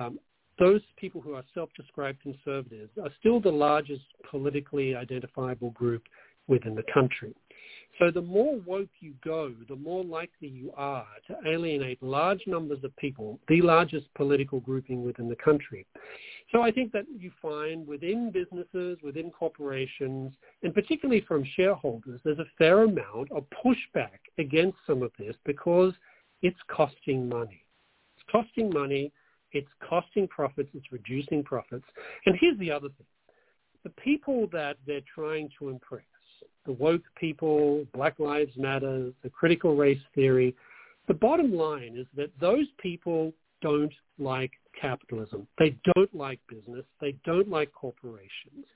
um, those people who are self-described conservatives are still the largest politically identifiable group within the country. So the more woke you go, the more likely you are to alienate large numbers of people, the largest political grouping within the country. So I think that you find within businesses, within corporations, and particularly from shareholders, there's a fair amount of pushback against some of this because it's costing money. It's costing money. It's costing profits. It's reducing profits. And here's the other thing. The people that they're trying to impress, the woke people, Black Lives Matter, the critical race theory. The bottom line is that those people don't like capitalism. They don't like business. They don't like corporations.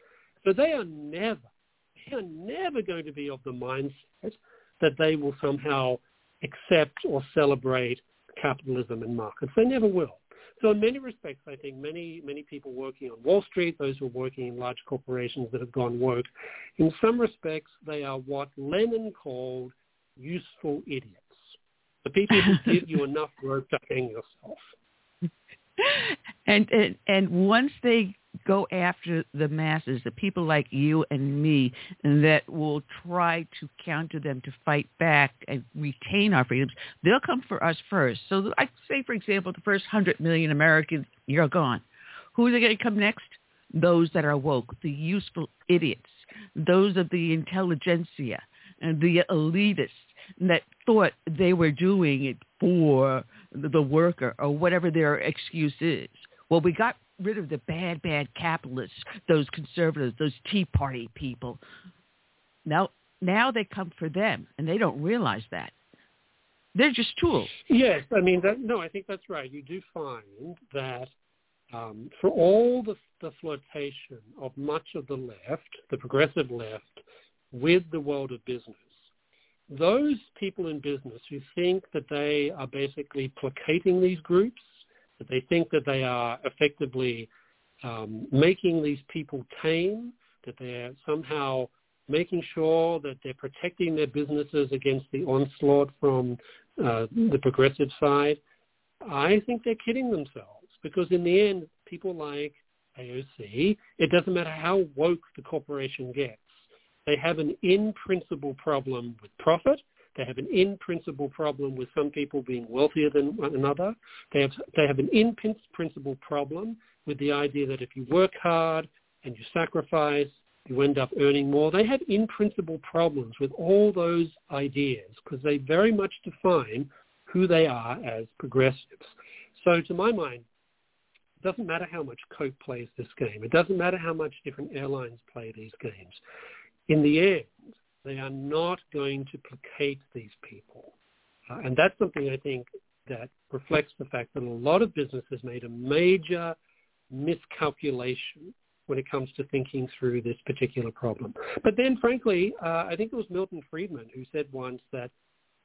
So they are never, they are never going to be of the mindset that they will somehow accept or celebrate capitalism and markets. They never will. So in many respects, I think many, many people working on Wall Street, those who are working in large corporations that have gone woke, in some respects, they are what Lenin called useful idiots. The people who give you enough rope to hang yourself. And, and and once they go after the masses, the people like you and me that will try to counter them to fight back and retain our freedoms, they'll come for us first. So I say, for example, the first 100 million Americans, you're gone. Who are they going to come next? Those that are woke, the useful idiots, those of the intelligentsia, and the elitists that thought they were doing it for the worker or whatever their excuse is. Well, we got rid of the bad, bad capitalists, those conservatives, those Tea Party people. Now, now they come for them, and they don't realize that. They're just tools. Yes, I mean, that, no, I think that's right. You do find that um, for all the, the flirtation of much of the left, the progressive left, with the world of business, those people in business who think that they are basically placating these groups that they think that they are effectively um, making these people tame, that they're somehow making sure that they're protecting their businesses against the onslaught from uh, the progressive side, I think they're kidding themselves. Because in the end, people like AOC, it doesn't matter how woke the corporation gets, they have an in-principle problem with profit they have an in-principle problem with some people being wealthier than one another. They have, they have an in-principle problem with the idea that if you work hard and you sacrifice, you end up earning more. They have in-principle problems with all those ideas because they very much define who they are as progressives. So to my mind, it doesn't matter how much Coke plays this game. It doesn't matter how much different airlines play these games. In the end, they are not going to placate these people. Uh, and that's something I think that reflects the fact that a lot of businesses made a major miscalculation when it comes to thinking through this particular problem. But then, frankly, uh, I think it was Milton Friedman who said once that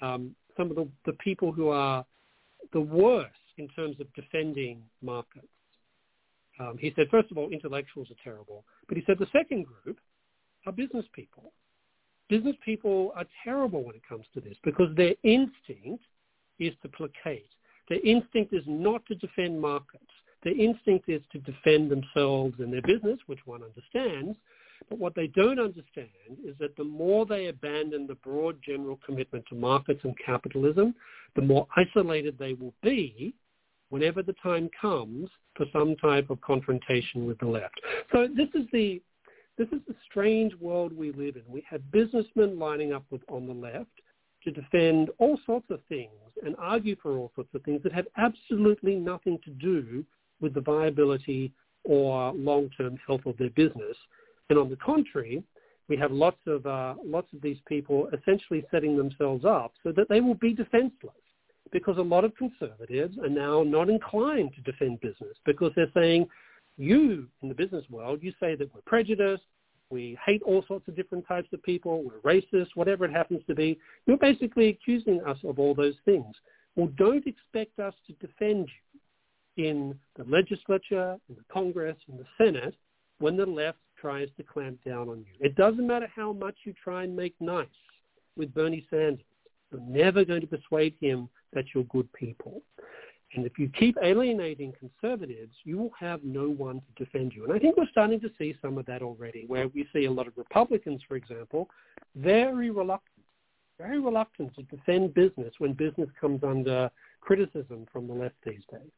um, some of the, the people who are the worst in terms of defending markets, um, he said, first of all, intellectuals are terrible. But he said the second group are business people. Business people are terrible when it comes to this because their instinct is to placate. Their instinct is not to defend markets. Their instinct is to defend themselves and their business, which one understands. But what they don't understand is that the more they abandon the broad general commitment to markets and capitalism, the more isolated they will be whenever the time comes for some type of confrontation with the left. So this is the this is the strange world we live in. We have businessmen lining up with on the left to defend all sorts of things and argue for all sorts of things that have absolutely nothing to do with the viability or long-term health of their business. And on the contrary, we have lots of uh, lots of these people essentially setting themselves up so that they will be defenseless because a lot of conservatives are now not inclined to defend business because they're saying, you in the business world, you say that we're prejudiced, we hate all sorts of different types of people, we're racist, whatever it happens to be. You're basically accusing us of all those things. Well, don't expect us to defend you in the legislature, in the Congress, in the Senate, when the left tries to clamp down on you. It doesn't matter how much you try and make nice with Bernie Sanders. You're never going to persuade him that you're good people. And if you keep alienating conservatives, you will have no one to defend you. And I think we're starting to see some of that already, where we see a lot of Republicans, for example, very reluctant, very reluctant to defend business when business comes under criticism from the left these days.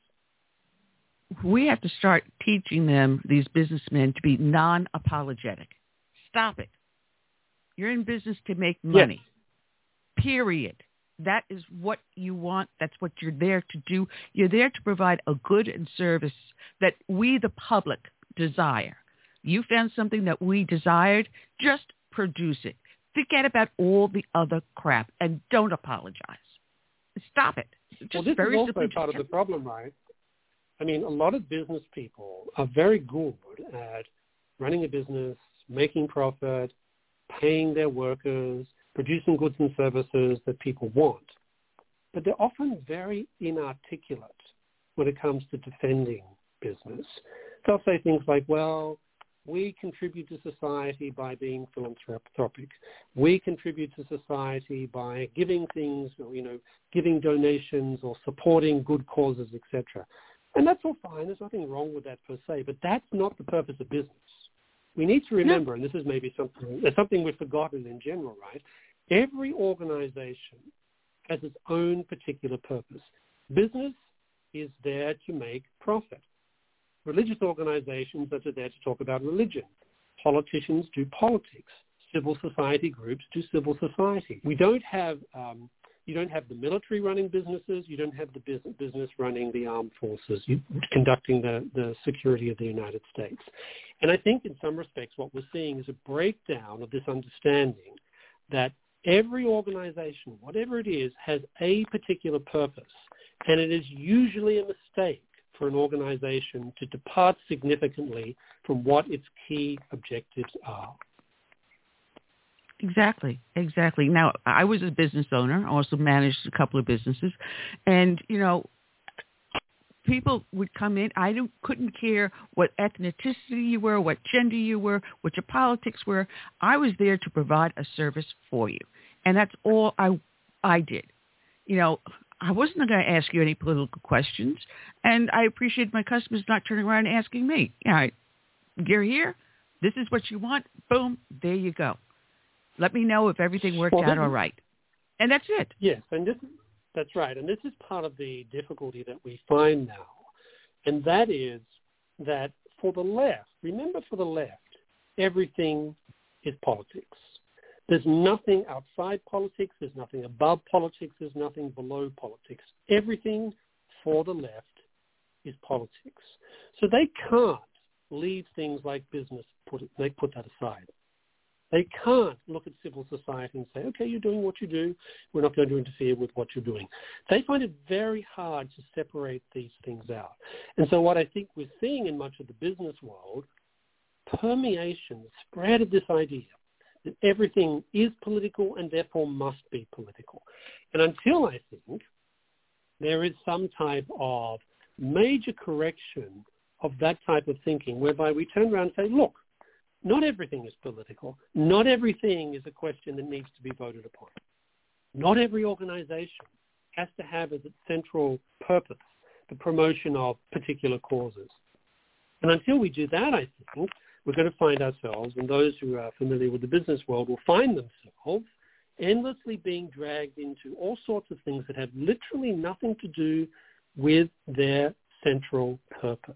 We have to start teaching them, these businessmen, to be non-apologetic. Stop it. You're in business to make money. Yes. Period that is what you want. That's what you're there to do. You're there to provide a good and service that we, the public, desire. You found something that we desired, just produce it. Forget about all the other crap and don't apologize. Stop it. Just well, this very is also part of the problem, right? I mean, a lot of business people are very good at running a business, making profit, paying their workers, producing goods and services that people want. But they're often very inarticulate when it comes to defending business. They'll say things like, well, we contribute to society by being philanthropic. We contribute to society by giving things, you know, giving donations or supporting good causes, etc. And that's all fine. There's nothing wrong with that per se, but that's not the purpose of business. We need to remember, and this is maybe something, something we've forgotten in general, right? Every organization has its own particular purpose. Business is there to make profit. Religious organizations are there to talk about religion. Politicians do politics. Civil society groups do civil society. We don't have um, you don't have the military running businesses. You don't have the business, running the armed forces, you, conducting the, the security of the United States. And I think in some respects what we're seeing is a breakdown of this understanding that every organization, whatever it is, has a particular purpose. And it is usually a mistake for an organization to depart significantly from what its key objectives are. Exactly, exactly. Now, I was a business owner. I also managed a couple of businesses, and you know, people would come in. I couldn't care what ethnicity you were, what gender you were, what your politics were. I was there to provide a service for you and that's all I I did. You know, I wasn't going to ask you any political questions, and I appreciate my customers not turning around and asking me. All right, you're here. This is what you want. Boom, there you go. Let me know if everything worked well, out all right, and that's it. Yes, and this that's right, and this is part of the difficulty that we find now, and that is that for the left, remember, for the left, everything is politics there's nothing outside politics. There's nothing above politics. There's nothing below politics. Everything for the left is politics. So they can't leave things like business. Put it, they put that aside. They can't look at civil society and say, okay, you're doing what you do. We're not going to interfere with what you're doing. They find it very hard to separate these things out. And so what I think we're seeing in much of the business world permeation, spread of this idea that everything is political and therefore must be political. And until I think there is some type of major correction of that type of thinking whereby we turn around and say, look, not everything is political. Not everything is a question that needs to be voted upon. Not every organization has to have as its central purpose the promotion of particular causes. And until we do that, I think, we're going to find ourselves, and those who are familiar with the business world will find themselves endlessly being dragged into all sorts of things that have literally nothing to do with their central purpose.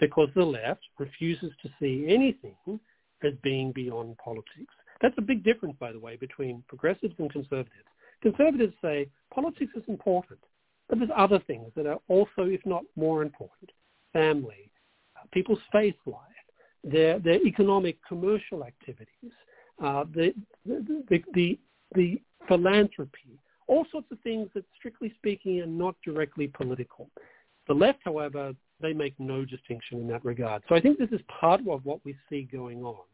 Because the left refuses to see anything as being beyond politics. That's a big difference, by the way, between progressives and conservatives. Conservatives say politics is important, but there's other things that are also, if not more important. Family, people's faith life, their, their economic, commercial activities, uh, the, the, the, the, the philanthropy, all sorts of things that, strictly speaking, are not directly political. The left, however, they make no distinction in that regard. So I think this is part of what we see going on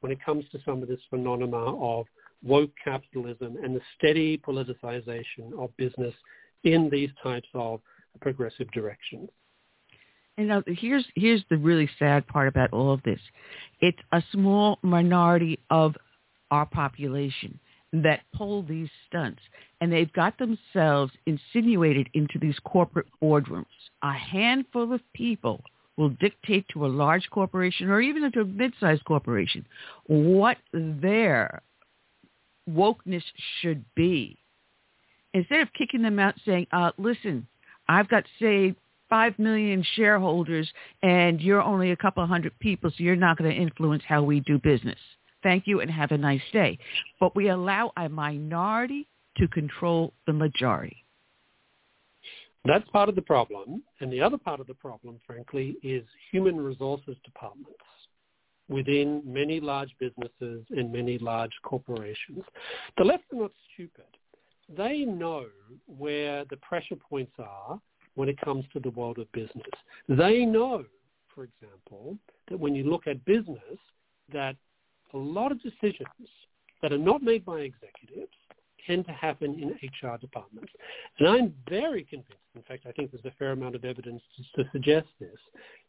when it comes to some of this phenomena of woke capitalism and the steady politicization of business in these types of progressive directions. And now here's here's the really sad part about all of this. It's a small minority of our population that pull these stunts, and they've got themselves insinuated into these corporate boardrooms. A handful of people will dictate to a large corporation or even to a mid-sized corporation what their wokeness should be. Instead of kicking them out saying, uh, listen, I've got, say, 5 million shareholders and you're only a couple hundred people, so you're not going to influence how we do business. Thank you and have a nice day. But we allow a minority to control the majority. That's part of the problem. And the other part of the problem, frankly, is human resources departments within many large businesses and many large corporations. The left are not stupid. They know where the pressure points are when it comes to the world of business. They know, for example, that when you look at business, that a lot of decisions that are not made by executives tend to happen in HR departments. And I'm very convinced, in fact, I think there's a fair amount of evidence to, to suggest this,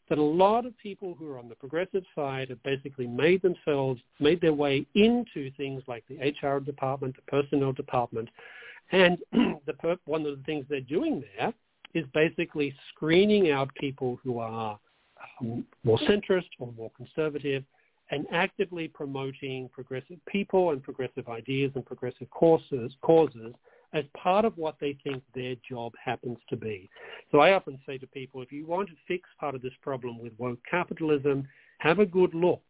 that a lot of people who are on the progressive side have basically made themselves, made their way into things like the HR department, the personnel department, and the per- one of the things they're doing there is basically screening out people who are um, more centrist or more conservative and actively promoting progressive people and progressive ideas and progressive causes, causes as part of what they think their job happens to be. So I often say to people, if you want to fix part of this problem with woke capitalism, have a good look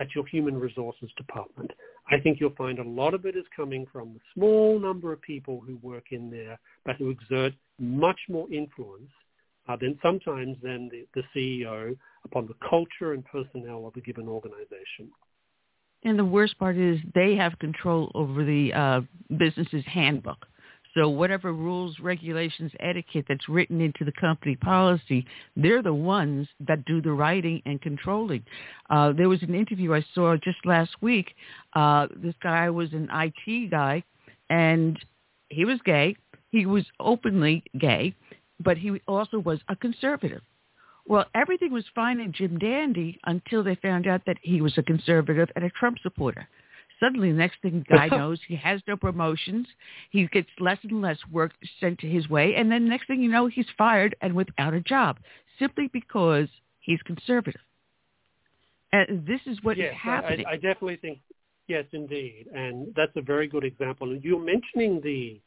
at your human resources department. I think you'll find a lot of it is coming from the small number of people who work in there, but who exert much more influence uh, than sometimes than the, the CEO upon the culture and personnel of a given organization. And the worst part is they have control over the uh, business's handbook. So whatever rules, regulations, etiquette that's written into the company policy, they're the ones that do the writing and controlling. Uh, there was an interview I saw just last week. Uh, this guy was an IT guy, and he was gay. He was openly gay, but he also was a conservative. Well, everything was fine in Jim Dandy until they found out that he was a conservative and a Trump supporter. Suddenly, the next thing the guy knows, he has no promotions. He gets less and less work sent to his way. And then next thing you know, he's fired and without a job simply because he's conservative. And this is what yes, is happening. I, I definitely think, yes, indeed. And that's a very good example. You're mentioning the,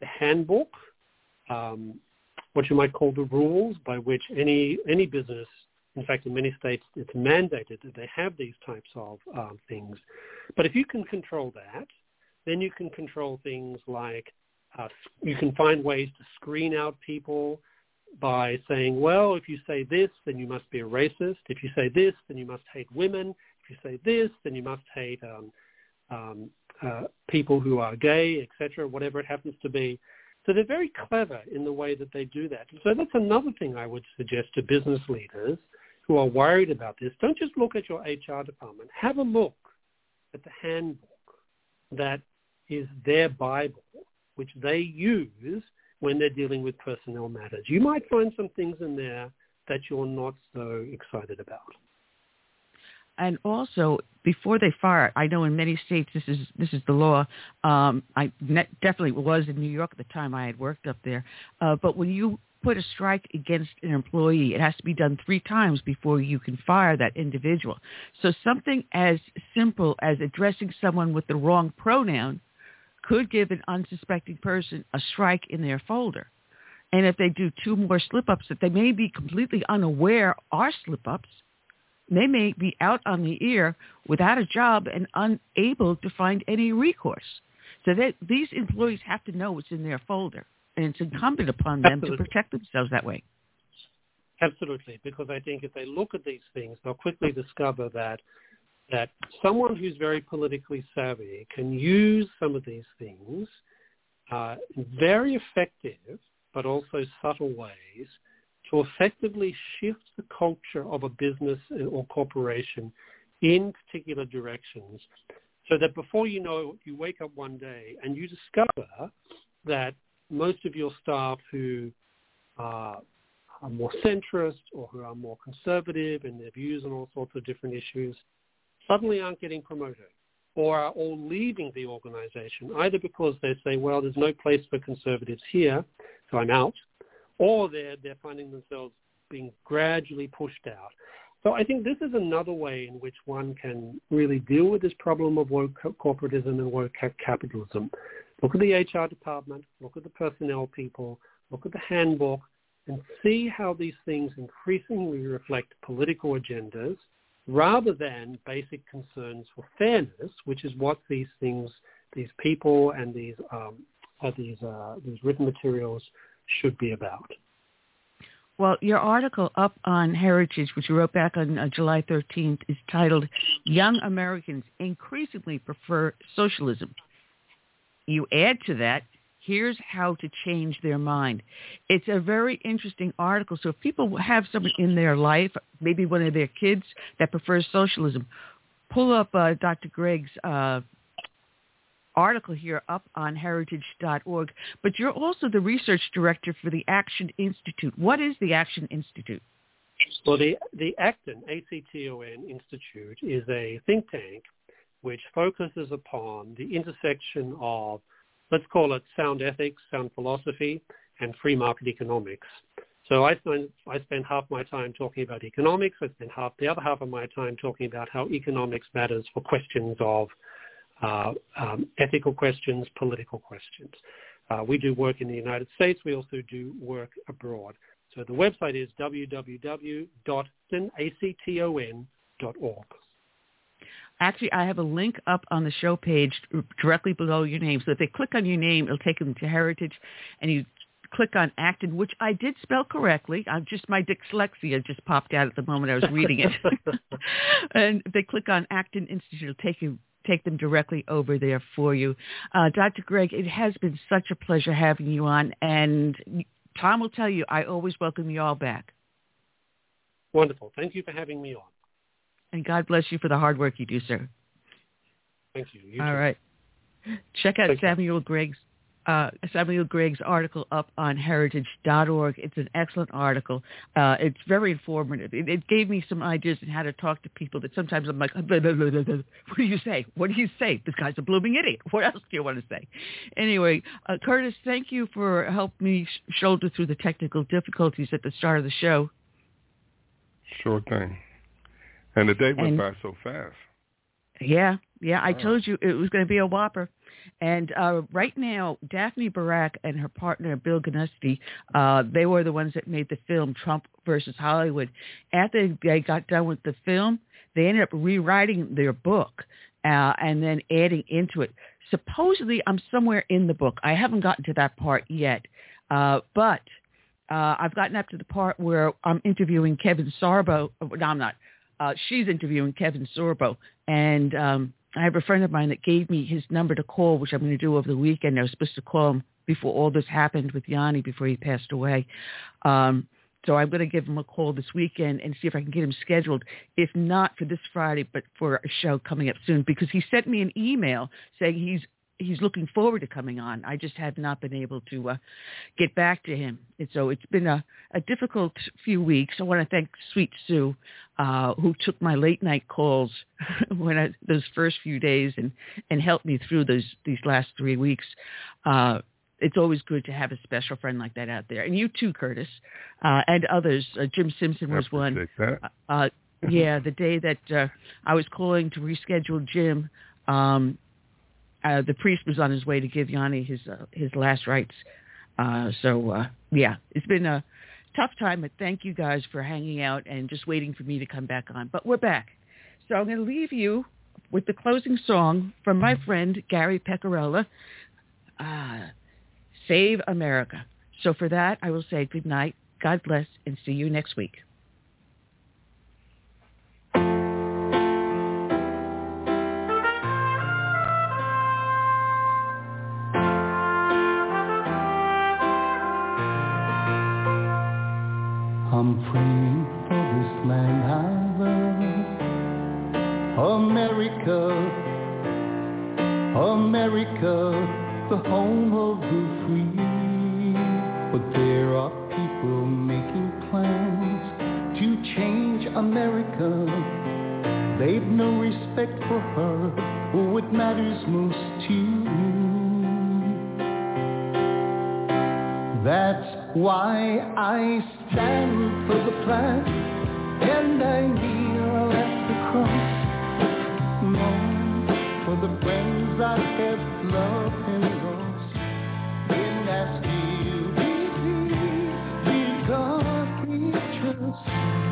the handbook, um, what you might call the rules by which any any business in fact, in many states, it's mandated that they have these types of um, things. But if you can control that, then you can control things like uh, you can find ways to screen out people by saying, well, if you say this, then you must be a racist. If you say this, then you must hate women. If you say this, then you must hate um, um, uh, people who are gay, etc., whatever it happens to be. So they're very clever in the way that they do that. So that's another thing I would suggest to business leaders who are worried about this, don't just look at your HR department. Have a look at the handbook that is their Bible, which they use when they're dealing with personnel matters. You might find some things in there that you're not so excited about. And also, before they fire, I know in many states this is this is the law. Um, I ne- definitely was in New York at the time I had worked up there. Uh, but when you put a strike against an employee, it has to be done three times before you can fire that individual. So something as simple as addressing someone with the wrong pronoun could give an unsuspecting person a strike in their folder. And if they do two more slip-ups that they may be completely unaware are slip-ups, they may be out on the ear without a job and unable to find any recourse. So that these employees have to know what's in their folder, and it's incumbent upon them Absolutely. to protect themselves that way. Absolutely, because I think if they look at these things, they'll quickly discover that that someone who's very politically savvy can use some of these things uh, very effective but also subtle ways to effectively shift the culture of a business or corporation in particular directions so that before you know it, you wake up one day and you discover that most of your staff who uh, are more centrist or who are more conservative in their views on all sorts of different issues suddenly aren't getting promoted or are all leaving the organization, either because they say, well, there's no place for conservatives here, so I'm out, or they're, they're finding themselves being gradually pushed out. So I think this is another way in which one can really deal with this problem of woke corporatism and woke capitalism. Look at the HR department, look at the personnel people, look at the handbook, and see how these things increasingly reflect political agendas rather than basic concerns for fairness, which is what these things, these people and these, um, uh, these, uh, these written materials should be about. Well, your article up on Heritage, which you wrote back on uh, July 13th, is titled Young Americans Increasingly Prefer Socialism. You add to that here's how to change their mind. It's a very interesting article. So if people have someone in their life, maybe one of their kids that prefers socialism, pull up uh, Dr. Gregg's uh, article here up on heritage.org. But you're also the research director for the Action Institute. What is the Action Institute? Well, the, the Acton, A-C-T-O-N Institute is a think tank which focuses upon the intersection of let's call it sound ethics, sound philosophy, and free market economics. So I spend, I spend half my time talking about economics. I spend half the other half of my time talking about how economics matters for questions of uh, um, ethical questions, political questions. Uh, we do work in the United States. We also do work abroad. So the website is www.acton.org. Actually, I have a link up on the show page directly below your name. So if they click on your name, it'll take them to Heritage, and you click on Acton, which I did spell correctly. I'm just my dyslexia just popped out at the moment I was reading it. and if they click on Acton Institute, it'll take you take them directly over there for you. Uh, Dr. Gregg, it has been such a pleasure having you on, and Tom will tell you I always welcome you all back. Wonderful. Thank you for having me on. And God bless you for the hard work you do, sir. Thank you. you All too. right. Check out Thank Samuel Gregg's uh, Samuel Gregg's article up on heritage.org. It's an excellent article. Uh, it's very informative. It, it, gave me some ideas on how to talk to people that sometimes I'm like, blah, blah, blah, what do you say? What do you say? This guy's a blooming idiot. What else do you want to say? Anyway, uh, Curtis, thank you for helping me sh- shoulder through the technical difficulties at the start of the show. Sure thing. And the day went And- by so fast. Yeah, yeah. I Wow. told you it was going to be a whopper. And uh, right now, Daphne Barak and her partner Bill Ganusty, uh, they were the ones that made the film Trump versus Hollywood. After they got done with the film, they ended up rewriting their book uh, and then adding into it. Supposedly, I'm somewhere in the book. I haven't gotten to that part yet, uh, but uh, I've gotten up to the part where I'm interviewing Kevin Sorbo. No, I'm not uh, she's interviewing Kevin Sorbo, and um, I have a friend of mine that gave me his number to call, which I'm going to do over the weekend. I was supposed to call him before all this happened with Yanni before he passed away. Um, so I'm going to give him a call this weekend and see if I can get him scheduled, if not for this Friday, but for a show coming up soon, because he sent me an email saying he's he's looking forward to coming on. I just have not been able to uh, get back to him, and so it's been a, a difficult few weeks. I want to thank Sweet Sue, uh, who took my late night calls when I, those first few days and and helped me through those these last three weeks. Uh, it's always good to have a special friend like that out there, and you too, Curtis, uh, and others. Uh, Jim Simpson was one. Uh, yeah, the day that uh, I was calling to reschedule Jim, um, uh, the priest was on his way to give Yanni his uh, his last rites. Uh, so uh, yeah, it's been a tough time, but thank you guys for hanging out and just waiting for me to come back on. But we're back, so I'm going to leave you with the closing song from my friend Gary Pecorella, uh, "Save America." So for that, I will say good night, God bless, and see you next week. I'm praying for this land I love, America, America, the home of the free. But there are people making plans to change America. They've no respect for her or what matters most to you. That's why I stand for the flag and I kneel at the cross. Long for the friends I have loved and lost. In that still believe, in God we trust,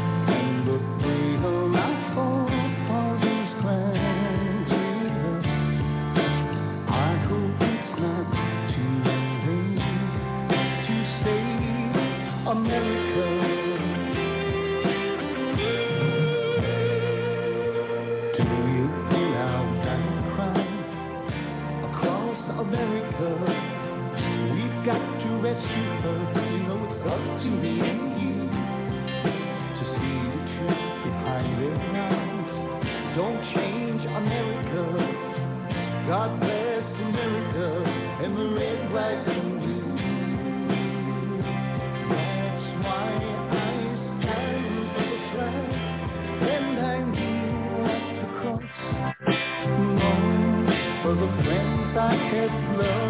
got to rescue her. You know it's up to me and you to see the truth behind their eyes. Don't change America. God bless America and the red, white, and blue. That's why I stand for the flag and I kneel at the cross. Long for the friends I have loved